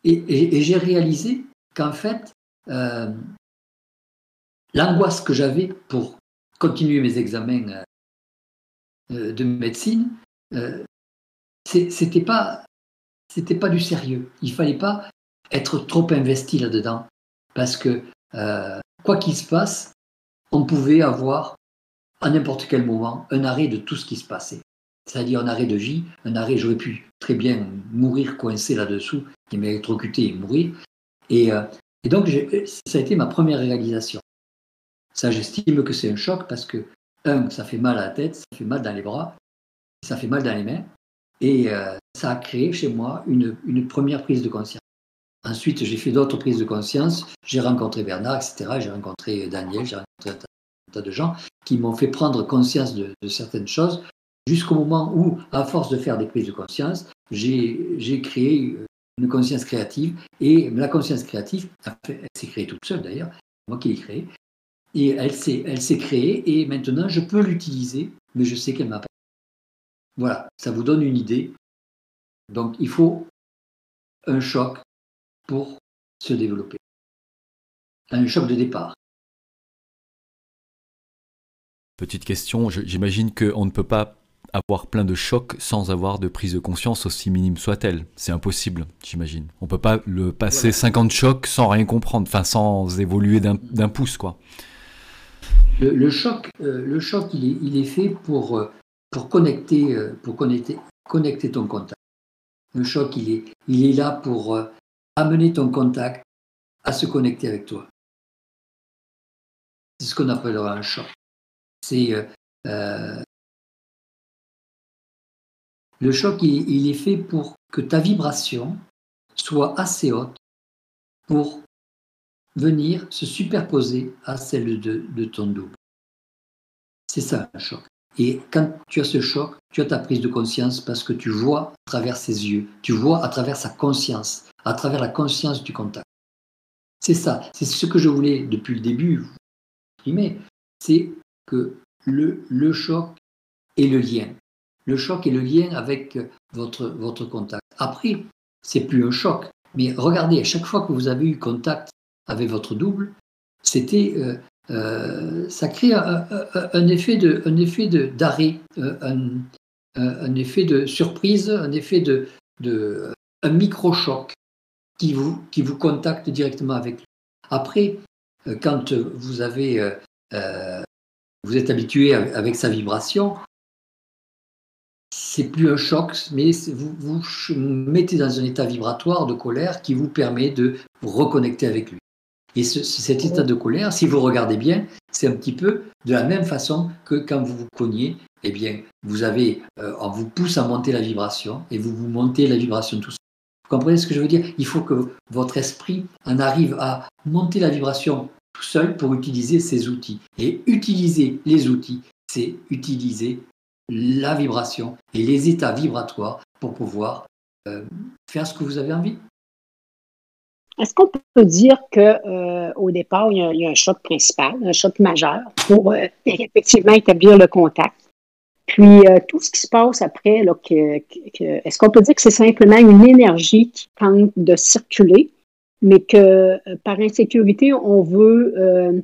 et j'ai réalisé qu'en fait, euh, l'angoisse que j'avais pour continuer mes examens euh, de médecine, euh, c'était pas c'était pas du sérieux. Il fallait pas être trop investi là-dedans parce que quoi qu'il se passe, on pouvait avoir à n'importe quel moment un arrêt de tout ce qui se passait. C'est-à-dire un arrêt de vie, un arrêt, j'aurais pu très bien mourir coincé là-dessous, et m'électrocuter et mourir. Euh, et, donc, ça a été ma première réalisation. Ça, j'estime que c'est un choc parce que, un, ça fait mal à la tête, ça fait mal dans les bras, ça fait mal dans les mains. Et euh, ça a créé chez moi une, première prise de conscience. Ensuite, j'ai fait d'autres prises de conscience. J'ai rencontré Bernard, etc. J'ai rencontré Daniel, j'ai rencontré un tas de gens qui m'ont fait prendre conscience de, de certaines choses jusqu'au moment où, à force de faire des prises de conscience, j'ai créé euh, une conscience créative. Et la conscience créative, elle s'est créée toute seule d'ailleurs, moi qui l'ai créée. Et elle s'est, elle s'est créée et maintenant je peux l'utiliser, mais je sais qu'elle m'a pas. Voilà, ça vous donne une idée. Donc il faut un choc pour se développer. Un choc de départ. Petite question, j'imagine qu'on ne peut pas avoir plein de chocs sans avoir de prise de conscience aussi minime soit-elle. C'est impossible, j'imagine. On peut pas le passer 50 chocs sans rien comprendre, enfin sans évoluer d'un pouce, quoi. Le, choc, euh, le choc, il est, il est fait pour, euh, pour connecter, euh, pour connecter, connecter ton contact. Le choc, il est, il est là pour amener ton contact à se connecter avec toi. C'est ce qu'on appellera un choc. C'est le choc, il, est fait pour que ta vibration soit assez haute pour venir se superposer à celle de, ton double. C'est ça un choc. Et quand tu as ce choc, tu as ta prise de conscience parce que tu vois à travers ses yeux, tu vois à travers sa conscience, à travers la conscience du contact. C'est ça, c'est ce que je voulais depuis le début vous exprimer, c'est que le, le choc est le lien le choc et le lien avec votre, votre contact. Après, c'est plus un choc, mais regardez, à chaque fois que vous avez eu contact avec votre double, c'était, euh, euh, ça crée un, effet de, un effet d'arrêt, euh, un, effet de surprise, un effet de, de un micro-choc qui vous, qui vous contacte directement avec lui. Après, quand vous avez, vous êtes habitué avec sa vibration, c'est plus un choc, mais vous vous mettez dans un état vibratoire de colère qui vous permet de vous reconnecter avec lui. Et cet état de colère, si vous regardez bien, c'est un petit peu de la même façon que quand vous vous cognez, eh bien, vous avez, euh, on vous pousse à monter la vibration et vous vous montez la vibration tout seul. Vous comprenez ce que je veux dire? Il faut que votre esprit en arrive à monter la vibration tout seul pour utiliser ces outils. Et utiliser les outils, c'est utiliser la vibration et les états vibratoires pour pouvoir euh, faire ce que vous avez envie. Est-ce qu'on peut dire qu'au euh, départ, il y, a, un choc principal, un choc majeur pour euh, effectivement établir le contact? Puis tout ce qui se passe après, est-ce qu'on peut dire que c'est simplement une énergie qui tente de circuler, mais que par insécurité, on veut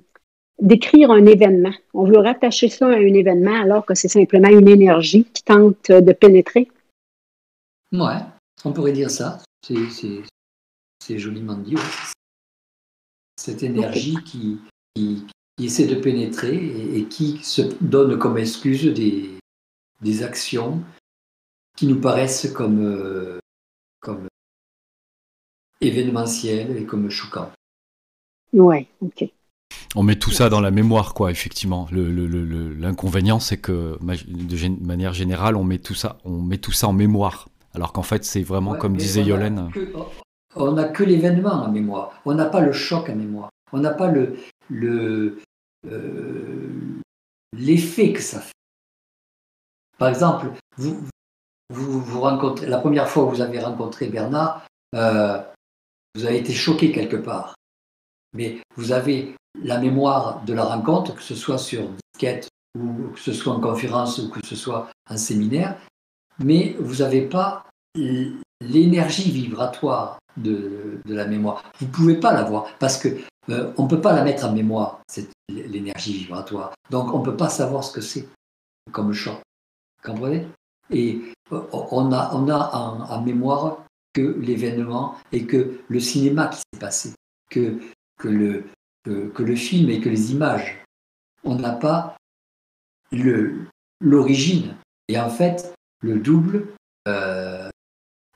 décrire un événement. On veut rattacher ça à un événement alors que c'est simplement une énergie qui tente de pénétrer. Ouais, on pourrait dire ça. C'est joliment dit. Cette énergie qui, qui, essaie de pénétrer et, qui se donne comme excuse des, des actions qui nous paraissent comme, euh, comme événementielles et comme choquantes. Ouais, ok. On met tout ça dans la mémoire, quoi, effectivement. L'inconvénient, c'est que, de manière générale, on met tout ça, on met tout ça en mémoire. Alors qu'en fait, c'est vraiment, comme disait Yolène. on n'a que l'événement en mémoire. On n'a pas le choc en mémoire. On n'a pas le, le, euh, l'effet que ça fait. Par exemple, vous, vous, vous, rencontrez, la première fois que vous avez rencontré Bernard, euh, vous avez été choqué quelque part. Mais vous avez la mémoire de la rencontre, que ce soit sur disquette ou que ce soit en conférence ou que ce soit en séminaire, mais vous n'avez pas l'énergie vibratoire de, de, la mémoire. Vous ne pouvez pas l'avoir parce que euh, on ne peut pas la mettre en mémoire, l'énergie vibratoire. Donc on ne peut pas savoir ce que c'est comme choc. Vous comprenez? Et euh, on a, on a en, mémoire que l'événement et que le cinéma qui s'est passé, que, que, le, que, le film et que les images. On n'a pas l'origine. Et en fait, le double euh,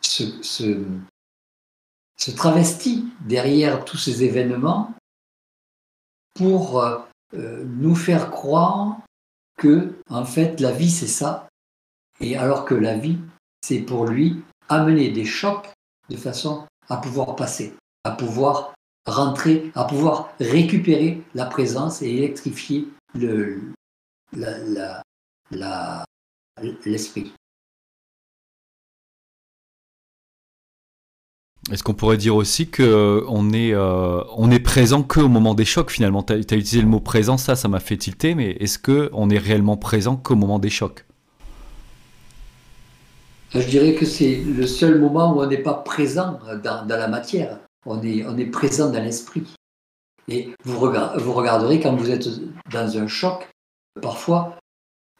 se, se, travestit derrière tous ces événements pour euh, nous faire croire que, en fait, la vie, c'est ça. Et alors que la vie, c'est pour lui amener des chocs de façon à pouvoir passer, à pouvoir rentrer, à pouvoir récupérer la présence et électrifier l'esprit. La, la, Est-ce qu'on pourrait dire aussi qu'on euh, est, euh, on est présent qu'au moment des chocs finalement? Tu as, utilisé le mot présent, ça, ça m'a fait tilter, mais est-ce qu'on est réellement présent qu'au moment des chocs? Je dirais que c'est le seul moment où on n'est pas présent dans, la matière, on est, présent dans l'esprit. Et vous, regarderez quand vous êtes dans un choc, parfois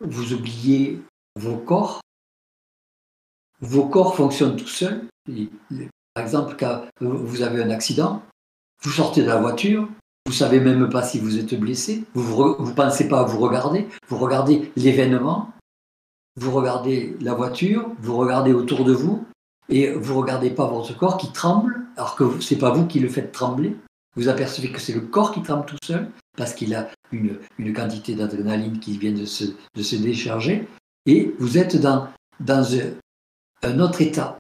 vous oubliez vos corps, vos corps fonctionnent tout seuls. Par exemple, quand vous avez un accident, vous sortez de la voiture, vous savez même pas si vous êtes blessé, vous ne pensez pas à vous regarder, vous regardez l'événement, vous regardez la voiture, vous regardez autour de vous, et vous regardez pas votre corps qui tremble, alors que c'est pas vous qui le faites trembler. Vous apercevez que c'est le corps qui tremble tout seul, parce qu'il a une, quantité d'adrénaline qui vient de se, de se, décharger, et vous êtes dans, dans un autre état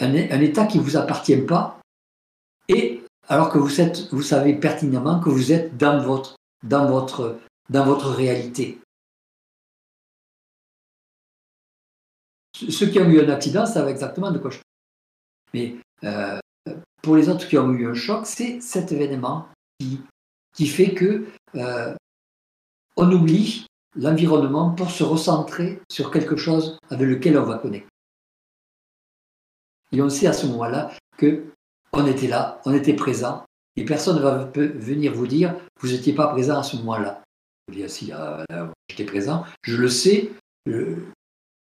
un, état qui ne vous appartient pas, et alors que vous, êtes, vous savez pertinemment que vous êtes dans votre, dans votre, dans votre réalité. Ceux qui ont eu un accident savent exactement de quoi je parle. Mais euh, pour les autres qui ont eu un choc, c'est cet événement qui, fait que euh, on oublie l'environnement pour se recentrer sur quelque chose avec lequel on va connecter. Et on sait à ce moment-là que on était là, on était présent, et personne ne va venir vous dire vous n'étiez pas présent à ce moment-là. Vous dire si ah, j'étais présent, je le sais.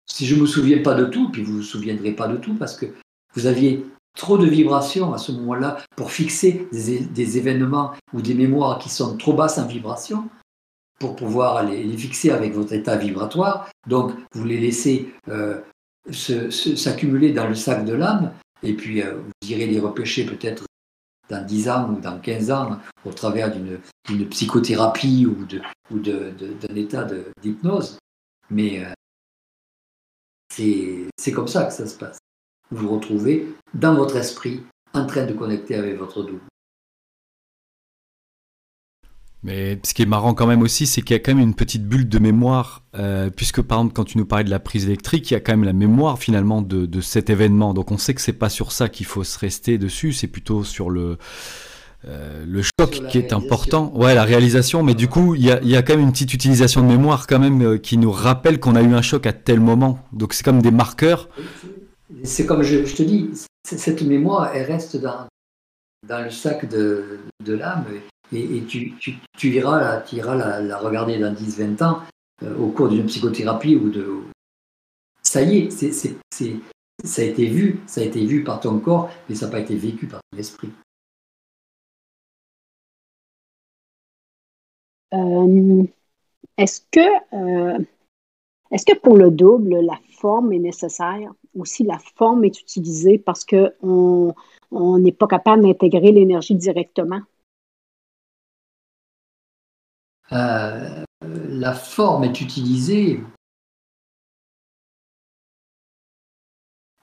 Si je ne me souviens pas de tout, puis vous ne vous souviendrez pas de tout parce que vous aviez trop de vibrations à ce moment-là pour fixer des, événements ou des mémoires qui sont trop basses en vibration pour pouvoir les, fixer avec votre état vibratoire. Donc, vous les laissez euh, s'accumuler dans le sac de l'âme, et puis euh, vous irez les repêcher peut-être dans 10 ans ou dans 15 ans au travers d'une psychothérapie ou d'un état d'hypnose. Mais euh, c'est comme ça que ça se passe. Vous vous retrouvez dans votre esprit en train de connecter avec votre double. Mais ce qui est marrant quand même aussi, c'est qu'il y a quand même une petite bulle de mémoire, euh, puisque par exemple quand tu nous parlais de la prise électrique, il y a quand même la mémoire finalement de, cet événement. Donc on sait que c'est pas sur ça qu'il faut se rester dessus, c'est plutôt sur le euh, le choc qui est important. Ouais, la réalisation, mais du coup il y a, y a, quand même une petite utilisation de mémoire quand même euh, qui nous rappelle qu'on a eu un choc à tel moment. Donc c'est comme des marqueurs. C'est comme je, te dis, cette mémoire, elle reste dans, dans le sac de, de l'âme et, tu, tu, tu, iras, la, tu iras la, regarder dans 10-20 ans euh, au cours d'une psychothérapie ou de. Ça y est, c'est, ça a été vu, ça a été vu par ton corps, mais ça n'a pas été vécu par ton esprit. Est-ce que, euh, est-ce que pour le double, la forme est nécessaire? Aussi, la forme est utilisée parce qu'on n'est pas capable d'intégrer l'énergie directement? euh, la forme est utilisée.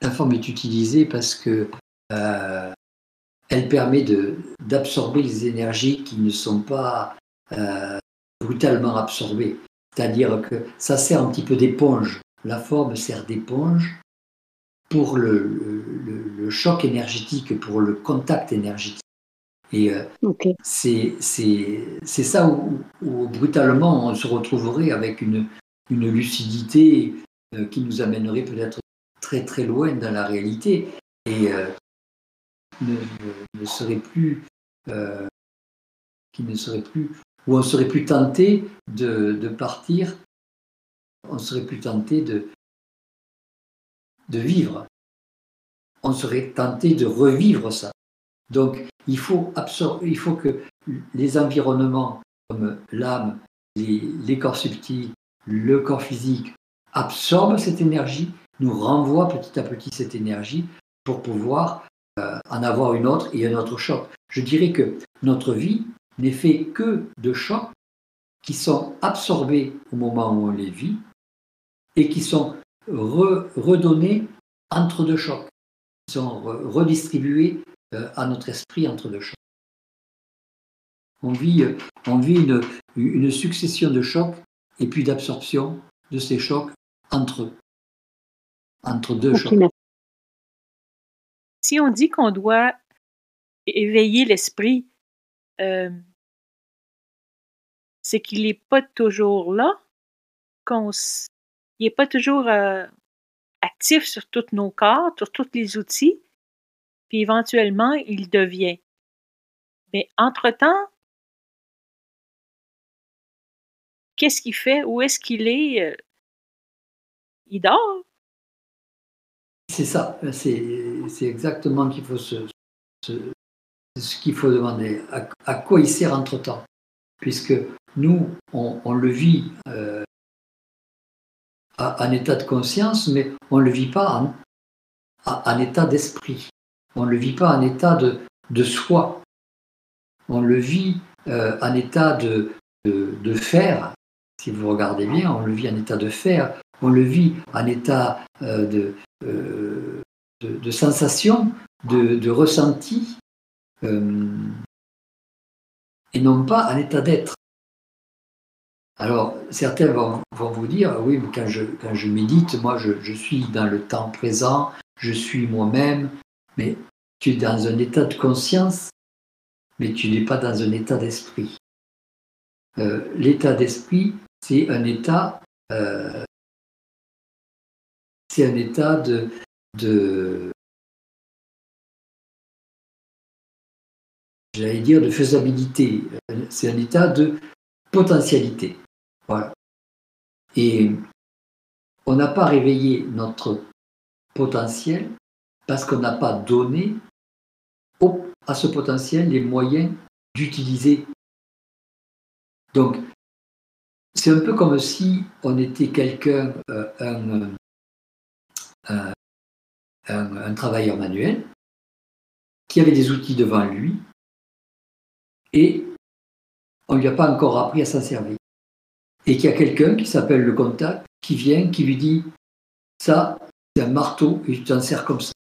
La forme est utilisée parce que euh, elle permet d'absorber les énergies qui ne sont pas euh, brutalement absorbées. C'est-à-dire que ça sert un petit peu d'éponge. La forme sert d'éponge pour le, choc énergétique, pour le contact énergétique. Et euh, c'est ça où, brutalement on se retrouverait avec une, une lucidité euh, qui nous amènerait peut-être très très loin dans la réalité et euh, ne, serait plus qui ne serait plus où on serait plus tenté de, partir, on serait plus tenté de, de vivre. On serait tenté de revivre ça. Donc, il faut, il faut que les environnements comme l'âme, les, corps subtils, le corps physique absorbent cette énergie, nous renvoient petit à petit cette énergie pour pouvoir euh, en avoir une autre et un autre choc. Je dirais que notre vie n'est fait que de chocs qui sont absorbés au moment où on les vit et qui sont redonnés entre deux chocs, qui sont redistribués euh, à notre esprit entre deux chocs. On vit, euh, on vit une, une succession de chocs et puis d'absorption de ces chocs entre eux, entre deux chocs. Si on dit qu'on doit éveiller l'esprit, euh, c'est qu'il n'est pas toujours là, qu'on n'est pas toujours actif sur tous nos corps, sur tous les outils, puis éventuellement, il devient. Mais entre-temps, qu'est-ce qu'il fait? Où est-ce qu'il est? Euh? Il dort. C'est ça, c'est exactement ce, ce qu'il faut demander. À, quoi il sert entre-temps? Puisque nous, on, le vit euh, en état de conscience, mais on ne le vit pas en, état d'esprit. On ne le vit pas en état de, soi. On le vit euh, en état de, de, faire. Si vous regardez bien, on le vit en état de faire. On le vit en état euh, de, de, sensation, de, ressenti, et non pas en état d'être. Alors, certains vont, vous dire, oui, mais quand je, médite, moi, je, suis dans le temps présent, je suis moi-même, mais tu es dans un état de conscience, mais tu n'es pas dans un état d'esprit. Euh, l'état d'esprit, c'est un état, euh, c'est un état de, de j'allais dire de faisabilité. C'est un état de potentialité. Voilà. Et on n'a pas réveillé notre potentiel parce qu'on n'a pas donné à ce potentiel les moyens d'utiliser. Donc, c'est un peu comme si on était quelqu'un, euh, un, un, un, travailleur manuel, qui avait des outils devant lui, et on ne lui a pas encore appris à s'en servir. Et qu'il y a quelqu'un qui s'appelle le contact, qui vient, qui lui dit, ça, c'est un marteau, et tu t'en sers comme ça.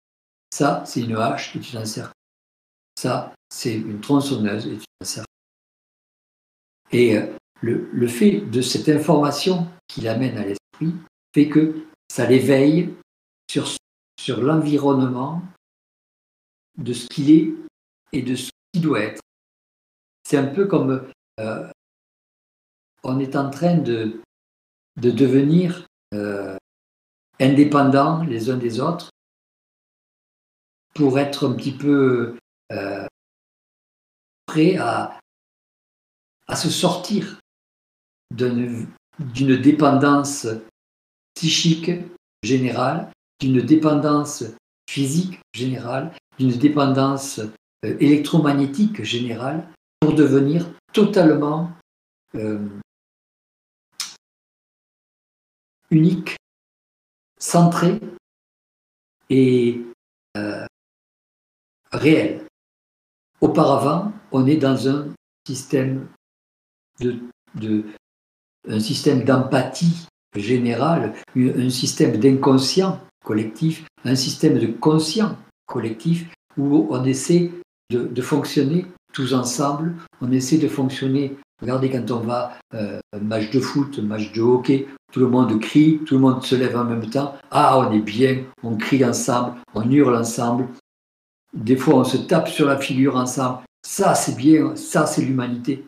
Ça, c'est une hache et tu t'en sers. Ça, c'est une tronçonneuse et tu t'en sers. Et euh, le, fait de cette information qu'il amène à l'esprit fait que ça l'éveille sur, sur l'environnement de ce qu'il est et de ce qu'il doit être. C'est un peu comme euh, on est en train de, de devenir euh, indépendants les uns des autres pour être un petit peu euh, prêt à, se sortir d'une dépendance psychique générale, d'une dépendance physique générale, d'une dépendance euh, électromagnétique générale, pour devenir totalement unique, centré et réel. Auparavant, on est dans un système de un système d'empathie générale, un système d'inconscient collectif, un système de conscient collectif où on essaie de, fonctionner tous ensemble, on essaie de fonctionner. Regardez quand on va euh, match de foot, match de hockey, tout le monde crie, tout le monde se lève en même temps. Ah, on est bien, on crie ensemble, on hurle ensemble. Des fois, on se tape sur la figure ensemble. Ça, c'est bien, ça, c'est l'humanité.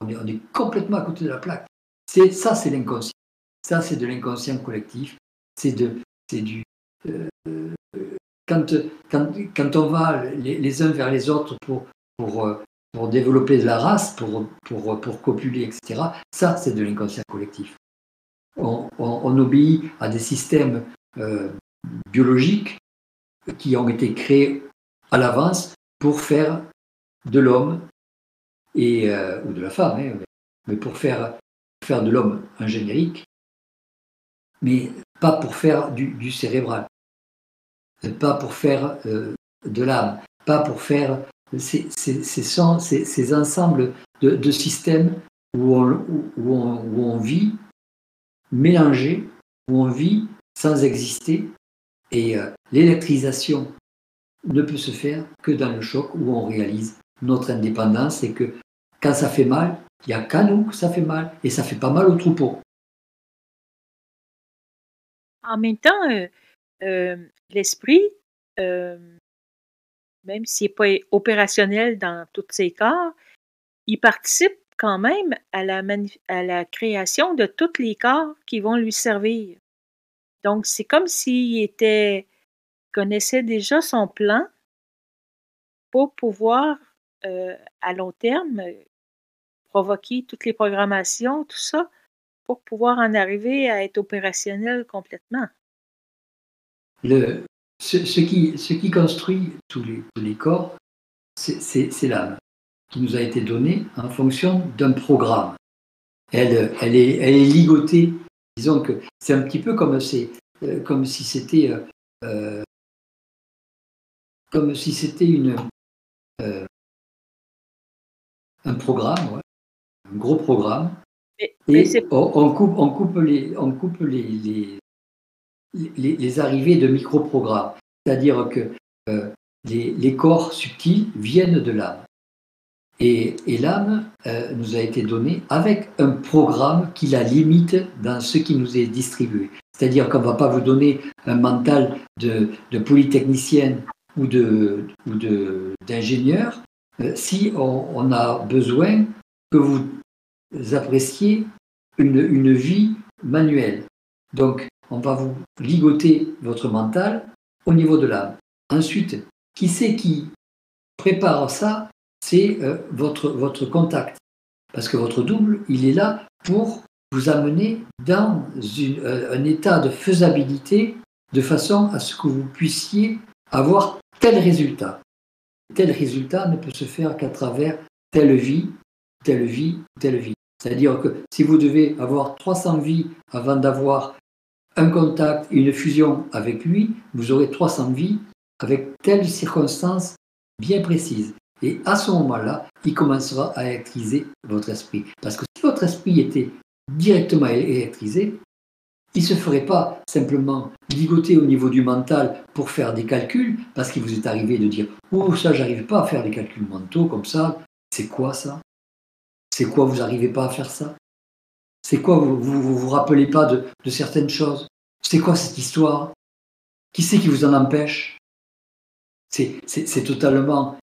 On est, complètement à côté de la plaque. Ça, c'est l'inconscient. Ça, c'est de l'inconscient collectif. C'est de, c'est du. Euh, quand, quand, quand, on va les, uns vers les autres pour, pour, euh, pour développer de la race, pour, pour, pour copuler, etc., ça, c'est de l'inconscient collectif. On, obéit à des systèmes euh, biologiques qui ont été créés à l'avance pour faire de l'homme et ou de la femme, hein, mais pour faire faire de l'homme un générique, mais pas pour faire du, cérébral, pas pour faire euh, de l'âme, pas pour faire ces, ces, ensembles de, systèmes où on, où, on, vit mélangé, où on vit sans exister. Et euh, l'électrisation ne peut se faire que dans le choc où on réalise notre indépendance et que quand ça fait mal, il n'y a qu'à nous que ça fait mal, et ça fait pas mal au troupeau. En même temps, euh, euh, l'esprit, euh, même s'il n'est pas opérationnel dans tous ses corps, il participe quand même à la, création de tous les corps qui vont lui servir. Donc, c'est comme s'il était connaissait déjà son plan pour pouvoir, à long terme, provoquer toutes les programmations, tout ça, pour pouvoir en arriver à être opérationnel complètement. Ce, qui, ce qui construit tous les, tous les corps, c'est l'âme qui nous a été donnée en fonction d'un programme. Elle, elle, est, elle est ligotée. Disons que c'est un petit peu comme, euh, comme si c'était euh, comme si c'était une un programme, un gros programme. et on, coupe, on coupe, les, on coupe les, les, les, arrivées de micro-programmes. C'est-à-dire que euh, les, corps subtils viennent de l'âme. Et, l'âme euh, nous a été donnée avec un programme qui la limite dans ce qui nous est distribué. C'est-à-dire qu'on ne va pas vous donner un mental de, de polytechnicienne ou d'ingénieur euh, si on, on, a besoin que vous appréciez une, une vie manuelle. Donc, on va vous ligoter votre mental au niveau de l'âme. Ensuite, qui c'est qui prépare ça C'est euh, votre, contact. Parce que votre double, il est là pour vous amener dans euh, un état de faisabilité de façon à ce que vous puissiez avoir tel résultat. Tel résultat ne peut se faire qu'à travers telle vie, telle vie, telle vie. C'est-à-dire que si vous devez avoir 300 vies avant d'avoir un contact une fusion avec lui, vous aurez 300 vies avec telle circonstance bien précise. Et à ce moment-là, il commencera à électriser votre esprit. Parce que si votre esprit était directement électrisé, il ne se ferait pas simplement ligoter au niveau du mental pour faire des calculs, parce qu'il vous est arrivé de dire Oh, ça, j'arrive pas à faire des calculs mentaux comme ça. C'est quoi ça? C'est quoi, vous n'arrivez pas à faire ça? C'est quoi, vous vous, vous rappelez pas de, certaines choses? C'est quoi cette histoire? Qui c'est qui vous en empêche? C'est totalement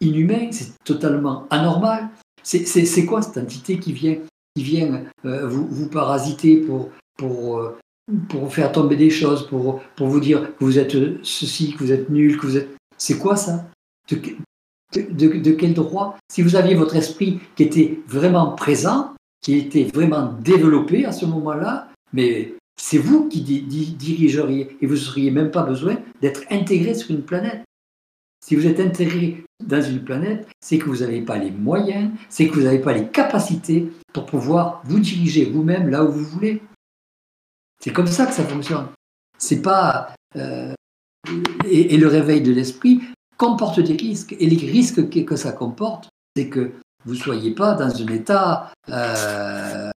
inhumain, c'est totalement anormal. C'est quoi cette entité qui vient, qui vient euh, vous, vous, parasiter pour, pour, euh, pour faire tomber des choses, pour, pour vous dire que vous êtes ceci, que vous êtes nul, que vous êtes... C'est quoi ça? De, quel droit? Si vous aviez votre esprit qui était vraiment présent, qui était vraiment développé à ce moment-là, mais c'est vous qui dirigeriez et vous n'auriez même pas besoin d'être intégré sur une planète. Si vous êtes intégré dans une planète, c'est que vous n'avez pas les moyens, c'est que vous n'avez pas les capacités pour pouvoir vous diriger vous-même là où vous voulez. C'est comme ça que ça fonctionne. C'est pas euh, et, le réveil de l'esprit, comporte des risques. Et les risques que, ça comporte, c'est que vous ne soyez pas dans un état euh,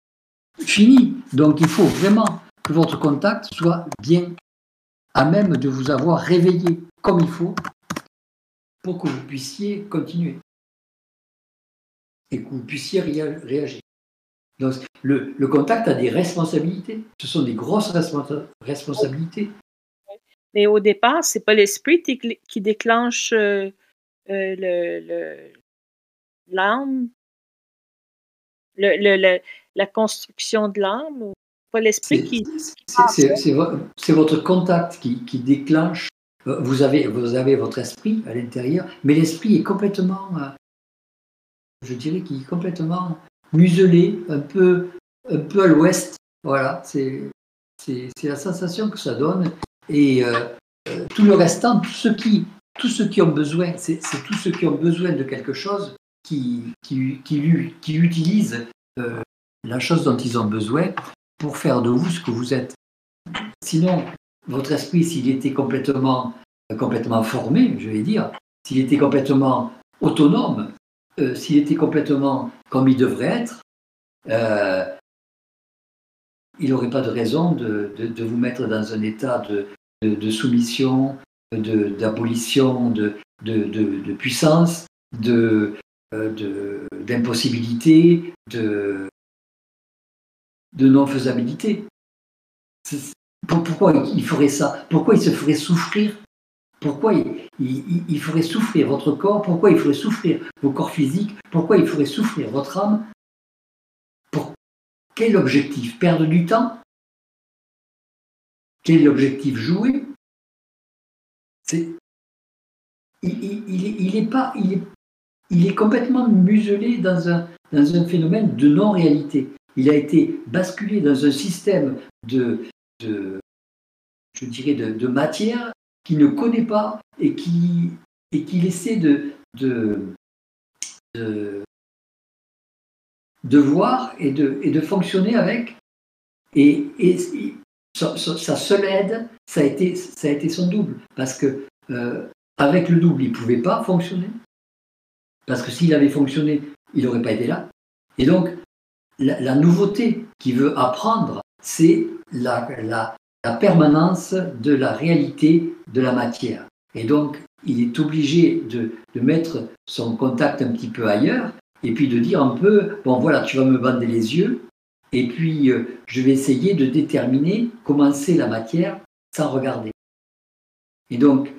fini. Donc il faut vraiment que votre contact soit bien à même de vous avoir réveillé comme il faut pour que vous puissiez continuer et que vous puissiez réagir. Donc, le, contact a des responsabilités. Ce sont des grosses responsabilités. Mais au départ, c'est pas l'esprit qui déclenche euh, euh, le, l'âme, le, la construction de l'âme, ou pas l'esprit qui. C'est votre contact qui, qui, déclenche. Euh, vous avez, vous avez votre esprit à l'intérieur, mais l'esprit est complètement, je dirais qu'il est complètement muselé, un peu, un peu à l'ouest. Voilà, c'est la sensation que ça donne. Et euh, euh, tout le restant, tous ceux qui, tous ceux qui ont besoin, c'est tous ceux qui ont besoin de quelque chose qui, qui, qui, qui utilisent euh, la chose dont ils ont besoin pour faire de vous ce que vous êtes. Sinon, votre esprit, s'il était complètement, complètement formé, je vais dire, s'il était complètement autonome, s'il était complètement comme il devrait être, euh, il n'aurait pas de raison de, vous mettre dans un état de, de soumission, d'abolition, de, de, puissance, de, d'impossibilité, de, non-faisabilité. Pourquoi il ferait ça? Pourquoi il se ferait souffrir? Pourquoi il, ferait souffrir votre corps? Pourquoi il ferait souffrir vos corps physiques? Pourquoi il ferait souffrir votre âme? Pour quel objectif? Perdre du temps? Quel objectif Jouer? Il, il, est pas, il, est, il est complètement muselé dans un, dans un phénomène de non-réalité. Il a été basculé dans un système de, de je dirais, de, matière qui ne connaît pas et et qui essaie de, de, de, voir et de, et de fonctionner avec. Et, et sa, seule aide, ça a, été, ça a été son double. Parce que euh, avec le double, il ne pouvait pas fonctionner. Parce que s'il avait fonctionné, il n'aurait pas été là. Et donc, la, nouveauté qu'il veut apprendre, c'est la, la, permanence de la réalité de la matière. Et donc, il est obligé de, mettre son contact un petit peu ailleurs et puis de dire un peu, bon voilà, tu vas me bander les yeux et puis euh, je vais essayer de déterminer comment c'est la matière sans regarder. Et donc,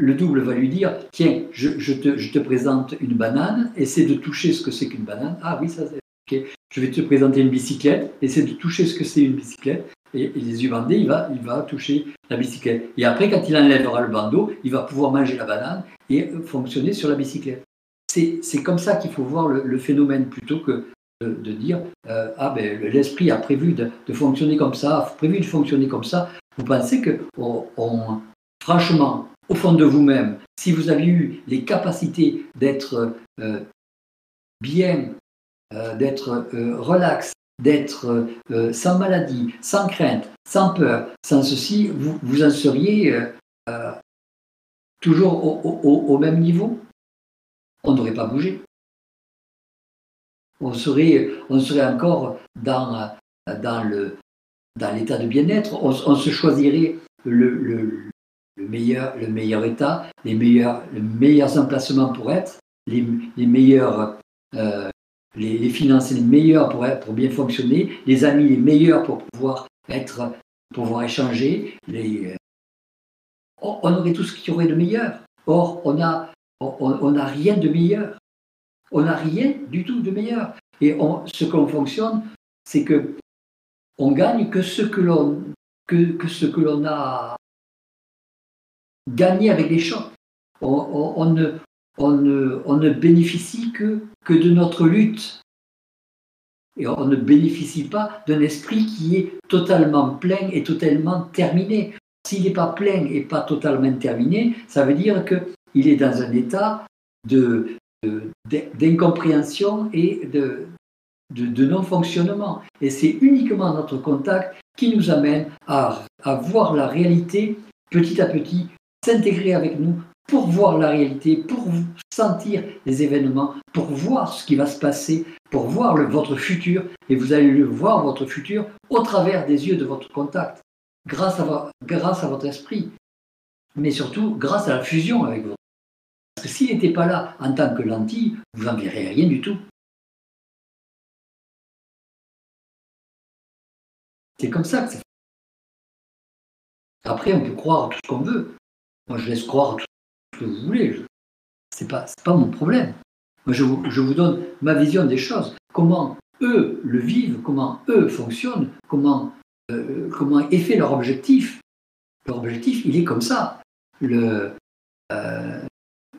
le double va lui dire, tiens, je, te, présente une banane, essaie de toucher ce que c'est qu'une banane. Ah oui, ça c'est ok. Je vais te présenter une bicyclette, essaie de toucher ce que c'est une bicyclette et, les yeux bandés, il va, il va toucher la bicyclette. Et après, quand il enlèvera le bandeau, il va pouvoir manger la banane et fonctionner sur la bicyclette. C'est comme ça qu'il faut voir le, phénomène plutôt que de, dire euh, ah ben l'esprit a prévu de, fonctionner comme ça, a prévu de fonctionner comme ça. Vous pensez que on, franchement, au fond de vous-même, si vous avez eu les capacités d'être euh, bien, euh, d'être relax, d'être euh, sans maladie, sans crainte, sans peur, sans ceci, vous, vous en seriez euh, euh, toujours au, même niveau On n'aurait pas bougé. On serait, on serait encore dans, dans, le, dans l'état de bien-être. On, se choisirait le, le, meilleur, le meilleur état, les meilleurs, les meilleurs emplacements pour être, les, les meilleurs les, finances les meilleures pour, pour bien fonctionner, les amis les meilleurs pour pouvoir être, pouvoir échanger. Les, euh, on aurait tout ce qu'il y aurait de meilleur. Or, on n'a on, a rien de meilleur. On n'a rien du tout de meilleur. Et ce qu'on fonctionne, c'est que on gagne que ce que l'on que, que, ce que l'on a gagné avec les chocs. On, ne, bénéficie que, de notre lutte. Et on ne bénéficie pas d'un esprit qui est totalement plein et totalement terminé. S'il n'est pas plein et pas totalement terminé, ça veut dire qu'il est dans un état de, d'incompréhension et de, non-fonctionnement. Et c'est uniquement notre contact qui nous amène à voir la réalité petit à petit s'intégrer avec nous pour voir la réalité, pour sentir les événements, pour voir ce qui va se passer, pour voir votre futur. Et vous allez le voir, votre futur, au travers des yeux de votre contact, grâce à, votre esprit, mais surtout grâce à la fusion avec votre. Parce que s'il n'était pas là en tant que lentille, vous n'en verrez rien du tout. C'est comme ça que ça Après, on peut croire tout ce qu'on veut. Moi, je laisse croire tout ce que vous voulez. Ce n'est pas, mon problème. Moi, je vous, donne ma vision des choses. Comment eux le vivent, comment eux fonctionnent, comment, euh, comment est fait leur objectif. Leur objectif, il est comme ça. Euh,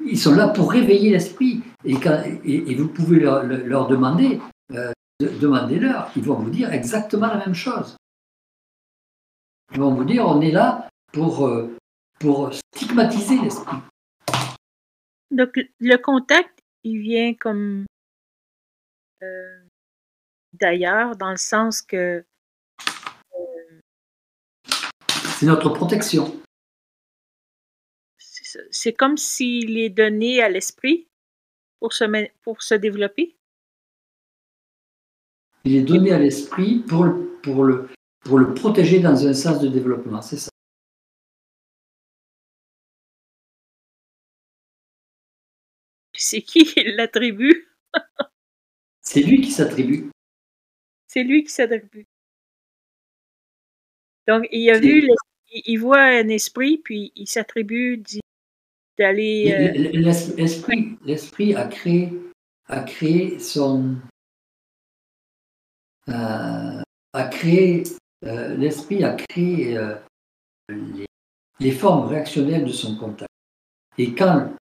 ils sont là pour réveiller l'esprit. Et, et, vous pouvez leur, leur demander, euh, demandez-leur, ils vont vous dire exactement la même chose. Ils vont vous dire, on est là pour, euh, pour stigmatiser l'esprit. Donc, le contact, il vient comme euh, d'ailleurs, dans le sens que. Euh, c'est notre protection. C'est comme s'il est donné à l'esprit pour se, pour se développer. Il est donné à l'esprit pour, pour le, pour le protéger dans un sens de développement, c'est ça. C'est qui l'attribue? C'est lui qui s'attribue. C'est lui qui s'attribue. Donc, il a vu, il voit un esprit, puis il s'attribue d'aller. Euh, l'esprit, l'esprit a créé, a créé son, euh, a créé euh, l'esprit a créé euh, les, formes réactionnelles de son contact. Et quand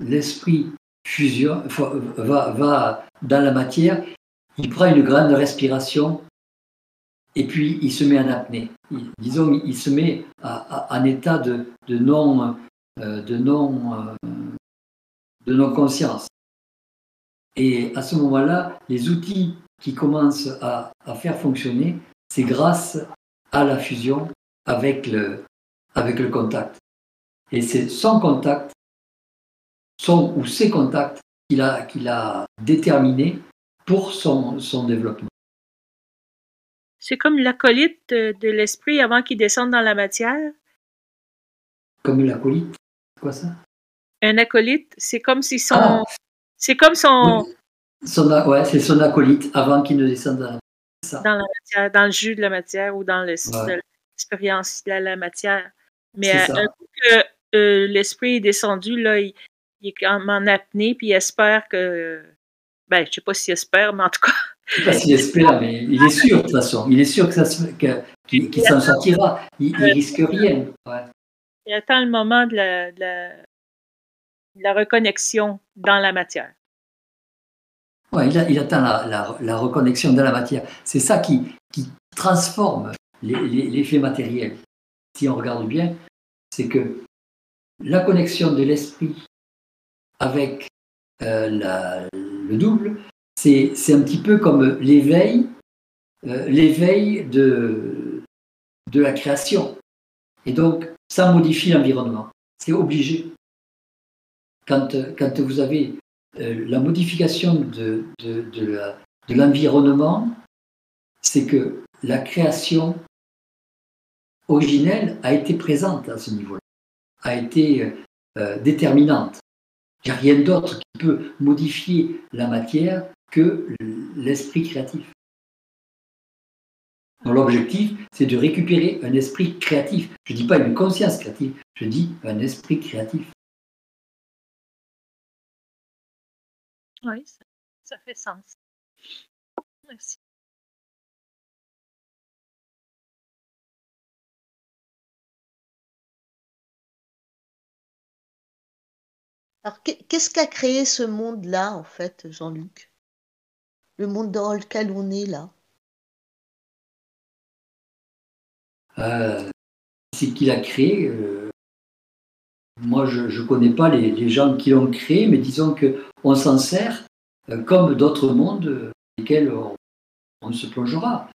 l'esprit fusionne, va, va dans la matière, il prend une grande respiration et puis il se met en apnée. disons, il se met en état de, non, euh, de non, de non conscience. Et à ce moment-là, les outils qui commencent à faire fonctionner, c'est grâce à la fusion avec le, avec le contact. Et c'est son contact, son ou ses contacts qu'il a, qu'il a déterminé pour son, son développement. C'est comme l'acolyte de, l'esprit avant qu'il descende dans la matière. Comme l'acolyte? Quoi ça? Un acolyte, c'est comme si son. Ah! C'est comme son. son ouais, c'est son acolyte avant qu'il ne descende dans la dans la matière, dans le jus de la matière ou dans l'expérience de la matière. Mais euh, un coup que euh, l'esprit est descendu, là, il, est quand même en apnée, puis il espère que. Ben, je sais pas s'il espère, mais en tout cas. Je sais pas s'il espère, mais il est sûr de toute façon. Il est sûr que ça qu'il s'en sortira. Il, ne risque rien. Il attend le moment de la, de la reconnexion dans la matière il, atteint la, reconnexion de la matière. C'est ça qui, transforme l'effet matériel. Si on regarde bien, c'est que la connexion de l'esprit avec euh, le double, c'est un petit peu comme l'éveil, euh, l'éveil de, de la création. Et donc, ça modifie l'environnement. C'est obligé. Quand, quand vous avez euh, la modification de, de, l'environnement, c'est que la création originelle a été présente à ce niveau-là, a été déterminante. Il n'y a rien d'autre qui peut modifier la matière que l'esprit créatif. L'objectif, c'est de récupérer un esprit créatif. Je ne dis pas une conscience créative, je dis un esprit créatif. Oui, ça, fait sens. Merci. Alors, qu'est-ce qu'a créé ce monde-là, en fait, Jean-Luc? Le monde dans lequel on est là? Euh, C'est qu'il a créé. Euh, moi, je ne connais pas les, gens qui l'ont créé, mais disons qu'on s'en sert euh, comme d'autres mondes euh, lesquels on, se plongera.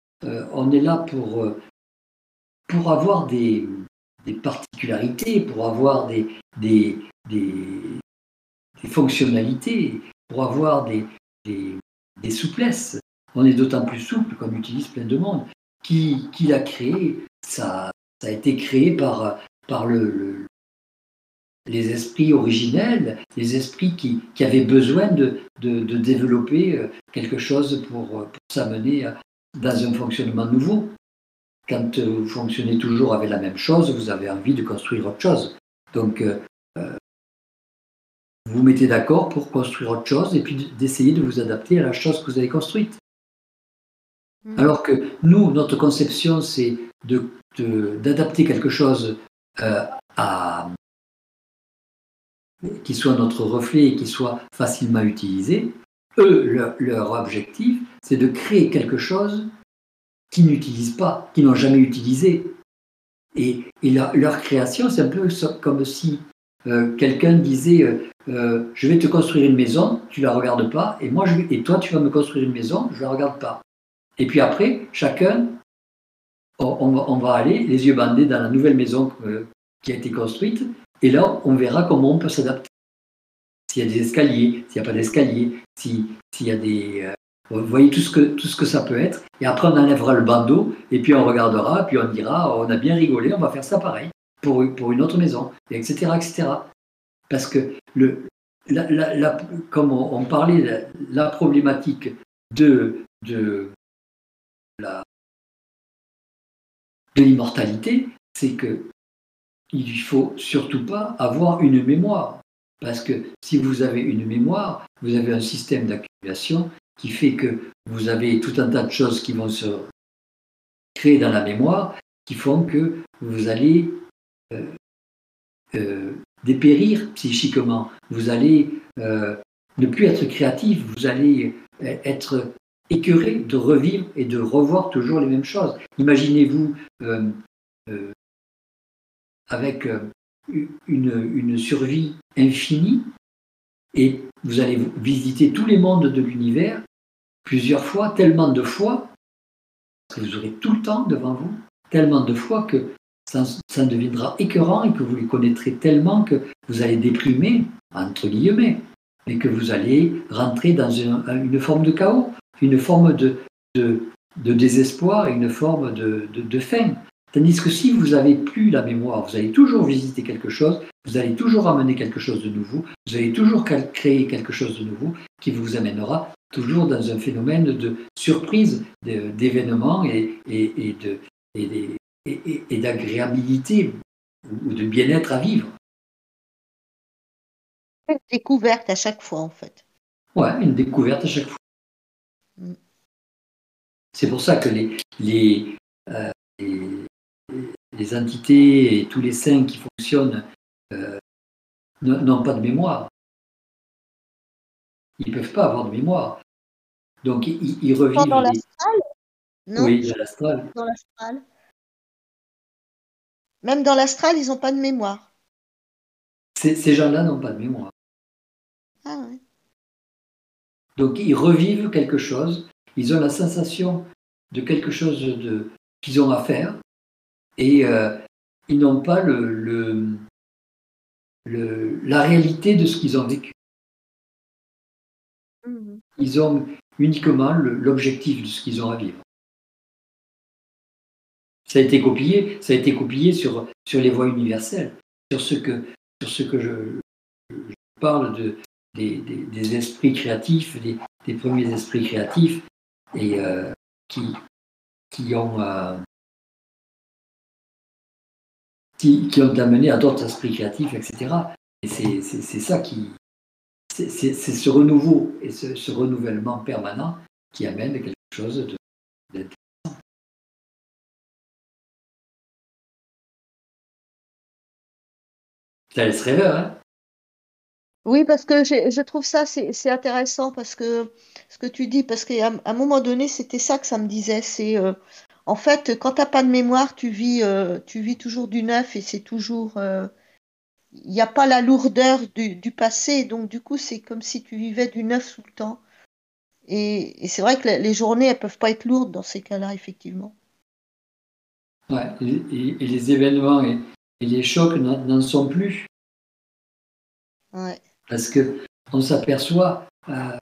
On est là pour, pour avoir des, particularités, pour avoir des, des, fonctionnalités, pour avoir des, des, souplesses. On est d'autant plus souple qu'on utilise plein de monde. Qui, qui l'a créé ça, a été créé par, par le, les esprits originels, les esprits qui, qui avaient besoin de, de, de, développer euh, quelque chose pour, pour s'amener dans un fonctionnement nouveau. Quand euh, vous fonctionnez toujours avec la même chose, vous avez envie de construire autre chose. Donc, euh, vous vous mettez d'accord pour construire autre chose et puis d'essayer de vous adapter à la chose que vous avez construite. Mm. Alors que nous, notre conception, c'est d'adapter de, quelque chose euh, à, qui soit notre reflet et qui soit facilement utilisé. Eux, leur, objectif, c'est de créer quelque chose qu'ils n'utilisent pas, qu'ils n'ont jamais utilisé. Et, leur création, c'est un peu comme si euh, quelqu'un disait euh, euh, Je vais te construire une maison, tu la regardes pas, et, moi et toi tu vas me construire une maison, je la regarde pas. Et puis après, chacun, on, va aller les yeux bandés dans la nouvelle maison qui a été construite, et là on verra comment on peut s'adapter. S'il y a des escaliers, s'il n'y a pas d'escalier, s'il y a des. vous voyez tout ce, que, tout ce que ça peut être. Et après, on enlèvera le bandeau, et puis on regardera, puis on dira on a bien rigolé, on va faire ça pareil pour, une autre maison, etc., etc. Parce que, le, la, comme on, parlait, la, problématique de, de, de l'immortalité, c'est que il faut surtout pas avoir une mémoire. Parce que si vous avez une mémoire, vous avez un système d'accumulation qui fait que vous avez tout un tas de choses qui vont se créer dans la mémoire, qui font que vous allez euh, euh, dépérir psychiquement, vous allez euh, ne plus être créatif, vous allez être écœuré de revivre et de revoir toujours les mêmes choses. Imaginez-vous avec une, une, survie infinie et vous allez visiter tous les mondes de l'univers plusieurs fois, tellement de fois, que vous aurez tout le temps devant vous, tellement de fois que ça, deviendra écœurant et que vous les connaîtrez tellement que vous allez déprimer, entre guillemets, et que vous allez rentrer dans une, forme de chaos, une forme de, de, désespoir et une forme de, de, faim. Tandis que si vous n'avez plus la mémoire, vous allez toujours visiter quelque chose, vous allez toujours amener quelque chose de nouveau, vous allez toujours créer quelque chose de nouveau qui vous amènera toujours dans un phénomène de surprise, d'événements et, et, de, et, d'agréabilité ou de bien-être à vivre. Une découverte à chaque fois, en fait. Ouais, une découverte à chaque fois. Mm. C'est pour ça que les, les, euh, les, entités et tous les saints qui fonctionnent euh, n'ont pas de mémoire. Ils ne peuvent pas avoir de mémoire. Donc, ils, revivent. Dans l'astral? Oui, dans l'astral. Dans l'astral. Même dans l'astral, ils n'ont pas de mémoire. Ces, gens-là n'ont pas de mémoire. Ah ouais. Donc ils revivent quelque chose, ils ont la sensation de quelque chose de, qu'ils ont à faire, et euh, ils n'ont pas le, le, la réalité de ce qu'ils ont vécu. Mhm. Ils ont uniquement l'objectif de ce qu'ils ont à vivre. Ça a été copié, ça a été copié sur, sur les voies universelles, sur ce que, sur ce que je, parle de, des, esprits créatifs, des, premiers esprits créatifs, et euh, qui, qui ont euh, qui, ont amené à d'autres esprits créatifs, etc. Et c'est ça qui. C'est ce renouveau et ce, ce, renouvellement permanent qui amène quelque chose de, Ça laisse rêveur, hein? Oui, parce que je trouve ça, c'est intéressant parce que ce que tu dis, parce qu'à un moment donné, c'était ça que ça me disait. C'est euh, en fait, quand tu n'as pas de mémoire, tu vis, euh, tu vis toujours du neuf et c'est toujours. Euh, il n'y a pas la lourdeur du, du passé, donc du coup, c'est comme si tu vivais du neuf tout le temps. Et, c'est vrai que les journées, elles peuvent pas être lourdes dans ces cas-là, effectivement. Ouais, et, et les événements et, et les chocs n'en sont plus. Parce que on s'aperçoit, euh,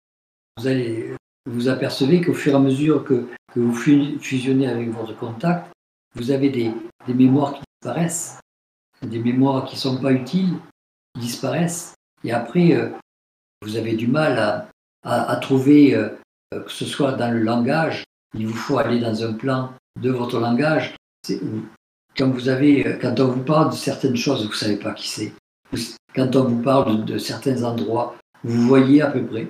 vous allez vous apercevez qu'au fur et à mesure que, que, vous fusionnez avec votre contact, vous avez des, des mémoires qui disparaissent, des mémoires qui ne sont pas utiles, qui disparaissent. Et après, euh, vous avez du mal à, à, trouver, euh, que ce soit dans le langage, il vous faut aller dans un plan de votre langage. Avez, quand on vous parle de certaines choses, vous ne savez pas qui c'est. Quand on vous parle de, certains endroits, vous voyez à peu près,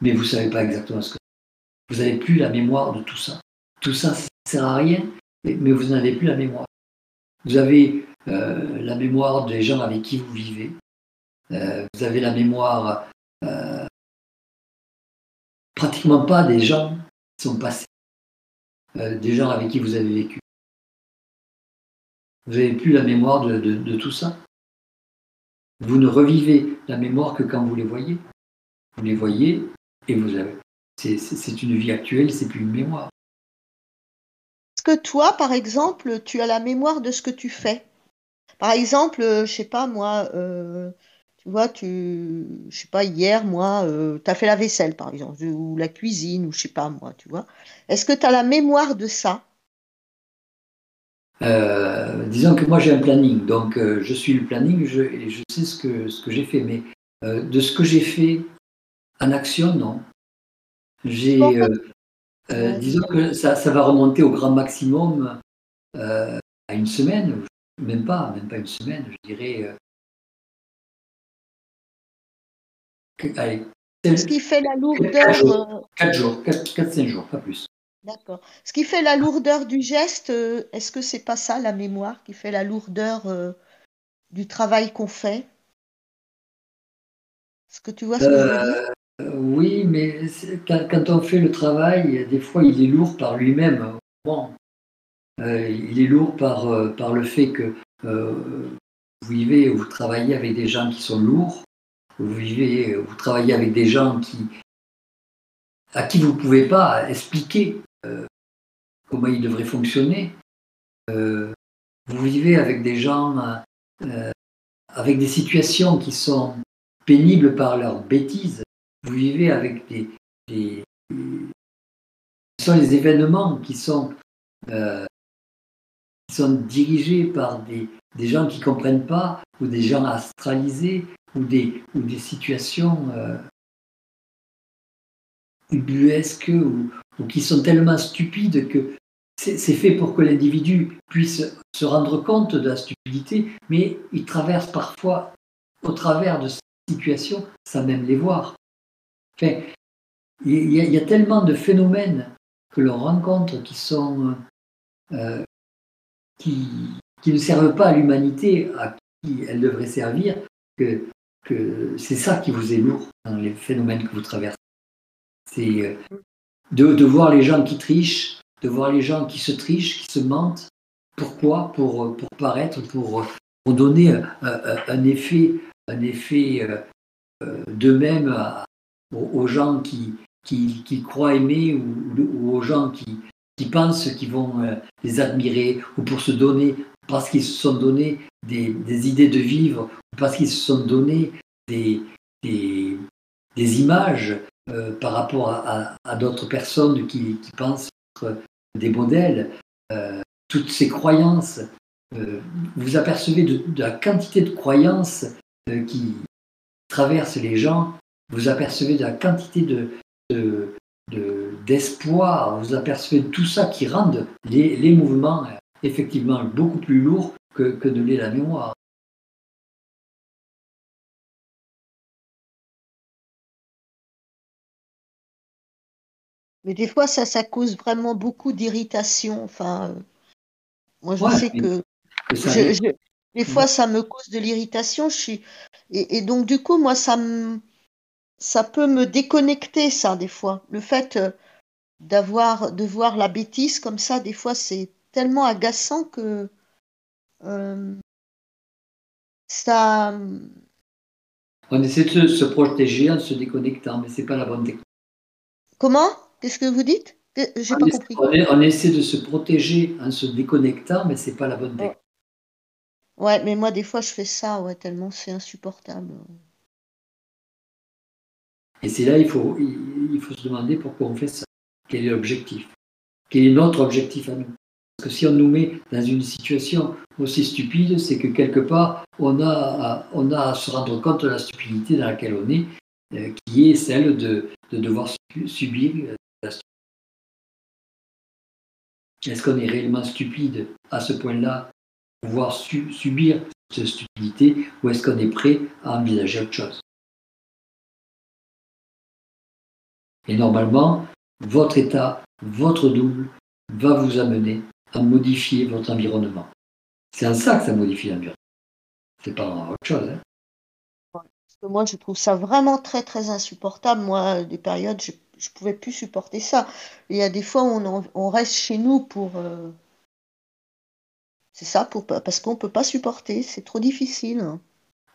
mais vous ne savez pas exactement ce que c'est. Vous n'avez plus la mémoire de tout ça. Tout ça, ne sert à rien, mais vous n'avez plus la mémoire. Vous avez euh, la mémoire des gens avec qui vous vivez. Euh, vous avez la mémoire euh, pratiquement pas des gens qui sont passés, des gens avec qui vous avez vécu. Vous n'avez plus la mémoire de, tout ça? Vous ne revivez la mémoire que quand vous les voyez. Vous les voyez et vous avez. C'est une vie actuelle, c'est plus une mémoire. Est-ce que toi, par exemple, tu as la mémoire de ce que tu fais? Par exemple, je sais pas moi, tu vois, tu, je sais pas, hier, moi, tu as fait la vaisselle, par exemple, ou la cuisine, ou je sais pas, moi, tu vois. Est-ce que tu as la mémoire de ça? Euh, disons que moi j'ai un planning, donc euh, je suis le planning je, et je sais ce que, ce que j'ai fait, mais euh, de ce que j'ai fait en action, non. J'ai, disons que ça, ça, va remonter au grand maximum à une semaine, même pas, même pas une semaine, je dirais. allez, ce qui fait la lourdeur. 4 jours, 4-5 jours, pas plus. D'accord. Ce qui fait la lourdeur du geste, euh, est-ce que c'est pas ça la mémoire qui fait la lourdeur euh, du travail qu'on fait? Est-ce que tu vois ce que je veux dire? Euh, Oui, mais quand, on fait le travail, des fois il est lourd par lui-même. Bon, il est lourd par, par le fait que vous vivez ou vous travaillez avec des gens qui sont lourds, vous vivez, vous travaillez avec des gens qui, à qui vous ne pouvez pas expliquer comment il devrait fonctionner. Euh, vous vivez avec des gens, euh, avec des situations qui sont pénibles par leur bêtise. Vous vivez avec des, des, sont les événements qui sont, sont dirigés par des, des gens qui ne comprennent pas, ou des gens astralisés, ou des, ou des situations ubuesques ou, qui sont tellement stupides que c'est fait pour que l'individu puisse se rendre compte de la stupidité, mais il traverse parfois, au travers de ces situations, sans même les voir. Enfin, il, y a, tellement de phénomènes que l'on rencontre qui sont euh, qui, qui, ne servent pas à l'humanité à qui elle devrait servir, que, que c'est ça qui vous est lourd dans les phénomènes que vous traversez. C'est euh, de, voir les gens qui trichent, de voir les gens qui se trichent, qui se mentent. Pourquoi? Pour, pour paraître, pour, pour donner un, effet, un effet euh, d'eux-mêmes aux, gens qui, qui, croient aimer ou, aux gens qui, qui pensent qu'ils vont euh, les admirer ou pour se donner, parce qu'ils se sont donné des, des, idées de vivre, parce qu'ils se sont donné des, des, des images euh, par rapport à, d'autres personnes qui, pensent être des modèles, euh, toutes ces croyances, euh, vous apercevez de, la quantité de croyances qui traversent les gens, vous apercevez de la quantité de, d'espoir, vous apercevez tout ça qui rend les, mouvements effectivement beaucoup plus lourds que, que de la mémoire. Mais des fois, ça, ça cause vraiment beaucoup d'irritation. Enfin, euh, moi, je sais que, des fois, ça me cause de l'irritation. Je suis et, donc du coup, moi, ça me, ça peut me déconnecter, ça, des fois. Le fait euh, d'avoir, de voir la bêtise comme ça, des fois, c'est tellement agaçant que euh, ça. On essaie de se protéger en se déconnectant, mais c'est pas la bonne technique. Comment? Qu'est-ce que vous dites J'ai pas compris. On, essaie de se protéger en se déconnectant, mais c'est pas la bonne technique. Ouais. mais moi des fois je fais ça, ouais, tellement c'est insupportable. Et c'est là il faut, il faut se demander pourquoi on fait ça. Quel est l'objectif? Quel est notre objectif à nous? Parce que si on nous met dans une situation aussi stupide, c'est que quelque part, on a, à, on a à se rendre compte de la stupidité dans laquelle on est, euh, qui est celle de, de devoir subir Est-ce qu'on est réellement stupide à ce point-là, pouvoir subir cette stupidité, ou est-ce qu'on est prêt à envisager autre chose? Et normalement, votre état, votre double, va vous amener à modifier votre environnement. C'est en ça que ça modifie l'environnement. C'est pas autre chose. Hein. Moi, je trouve ça vraiment très, très insupportable. Moi, des périodes, je ne pouvais plus supporter ça. Il y a des fois où on, reste chez nous pour. Euh, c'est ça, pour, parce qu'on ne peut pas supporter. C'est trop difficile.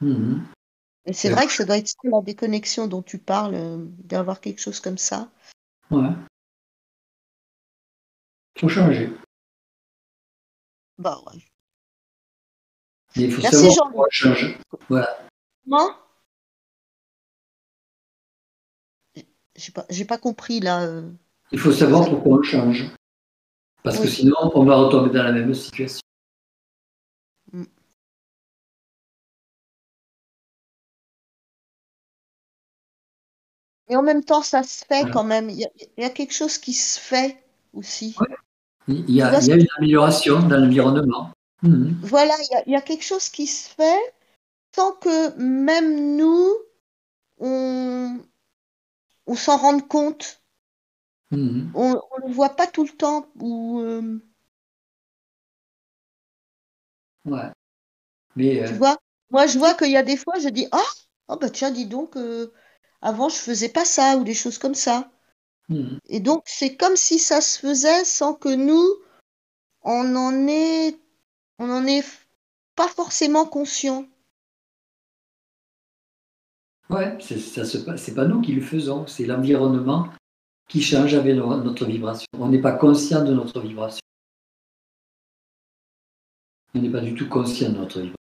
Mmh et c'est vrai que ça doit être la déconnexion dont tu parles, euh, d'avoir quelque chose comme ça. Ouais. Faut changer. Bah ouais. il faut Merci savoir changer. Voilà. J'ai pas, j'ai pas compris là. Euh. Il faut savoir pourquoi on change. Parce que sinon, on va retomber dans la même situation. Et en même temps, ça se fait quand même. Il y, a, quelque chose qui se fait aussi. Il, y a, une amélioration dans l'environnement. Mhm. Voilà, il y, a, quelque chose qui se fait sans que même nous, on, on s'en rende compte. On ne le voit pas tout le temps. Ou, euh, Ouais. Mais, Tu euh, vois, moi, je vois qu'il y a des fois, je dis Ah, oh, bah tiens, dis donc. Euh, avant, je faisais pas ça ou des choses comme ça. Hmm. Et donc, c'est comme si ça se faisait sans que nous, on en est, on en est pas forcément conscient. Ouais, ça se c'est pas nous qui le faisons, c'est l'environnement qui change avec notre vibration. On n'est pas conscient de notre vibration. On n'est pas du tout conscient de notre vibration.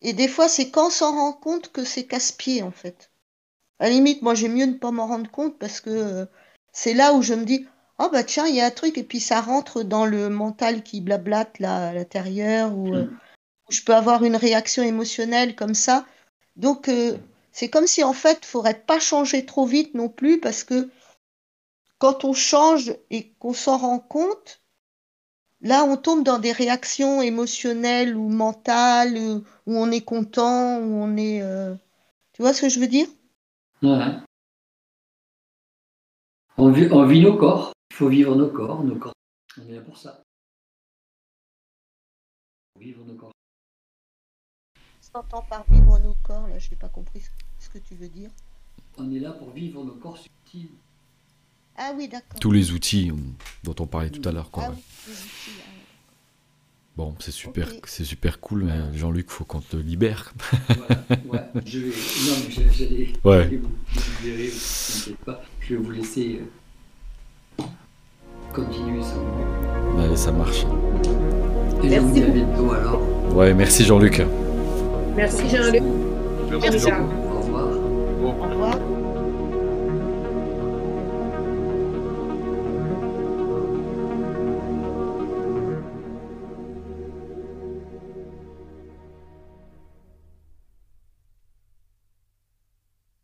Et des fois, c'est quand on s'en rend compte que c'est casse-pied, en fait. À la limite, moi, j'aime mieux ne pas m'en rendre compte parce que euh, c'est là où je me dis, oh bah tiens, il y a un truc, et puis ça rentre dans le mental qui blablate là à l'intérieur, ou euh, je peux avoir une réaction émotionnelle comme ça. Donc, euh, c'est comme si en fait, il faudrait pas changer trop vite non plus, parce que quand on change et qu'on s'en rend compte, là, on tombe dans des réactions émotionnelles ou mentales, où on est content, où on est... Tu vois ce que je veux dire? On, vit, nos corps. Il faut vivre nos corps. Nos corps. On est là pour ça. Vivre nos corps. S'entend par vivre nos corps, là, je n'ai pas compris ce que tu veux dire. On est là pour vivre nos corps subtils. Ah oui, d'accord. Tous les outils dont on parlait tout à l'heure. Ah Bon, c'est super, c'est super cool, mais Jean-Luc, faut qu'on te libère. ouais, je vais, non, mais j'allais ouais. vous libérer, t'inquiète pas. Je vais vous laisser euh, continuer ça. Allez, ça marche. Et merci. vous dis à bientôt alors. Ouais, merci Jean-Luc. Merci Jean-Luc. Merci. Au revoir. Au revoir.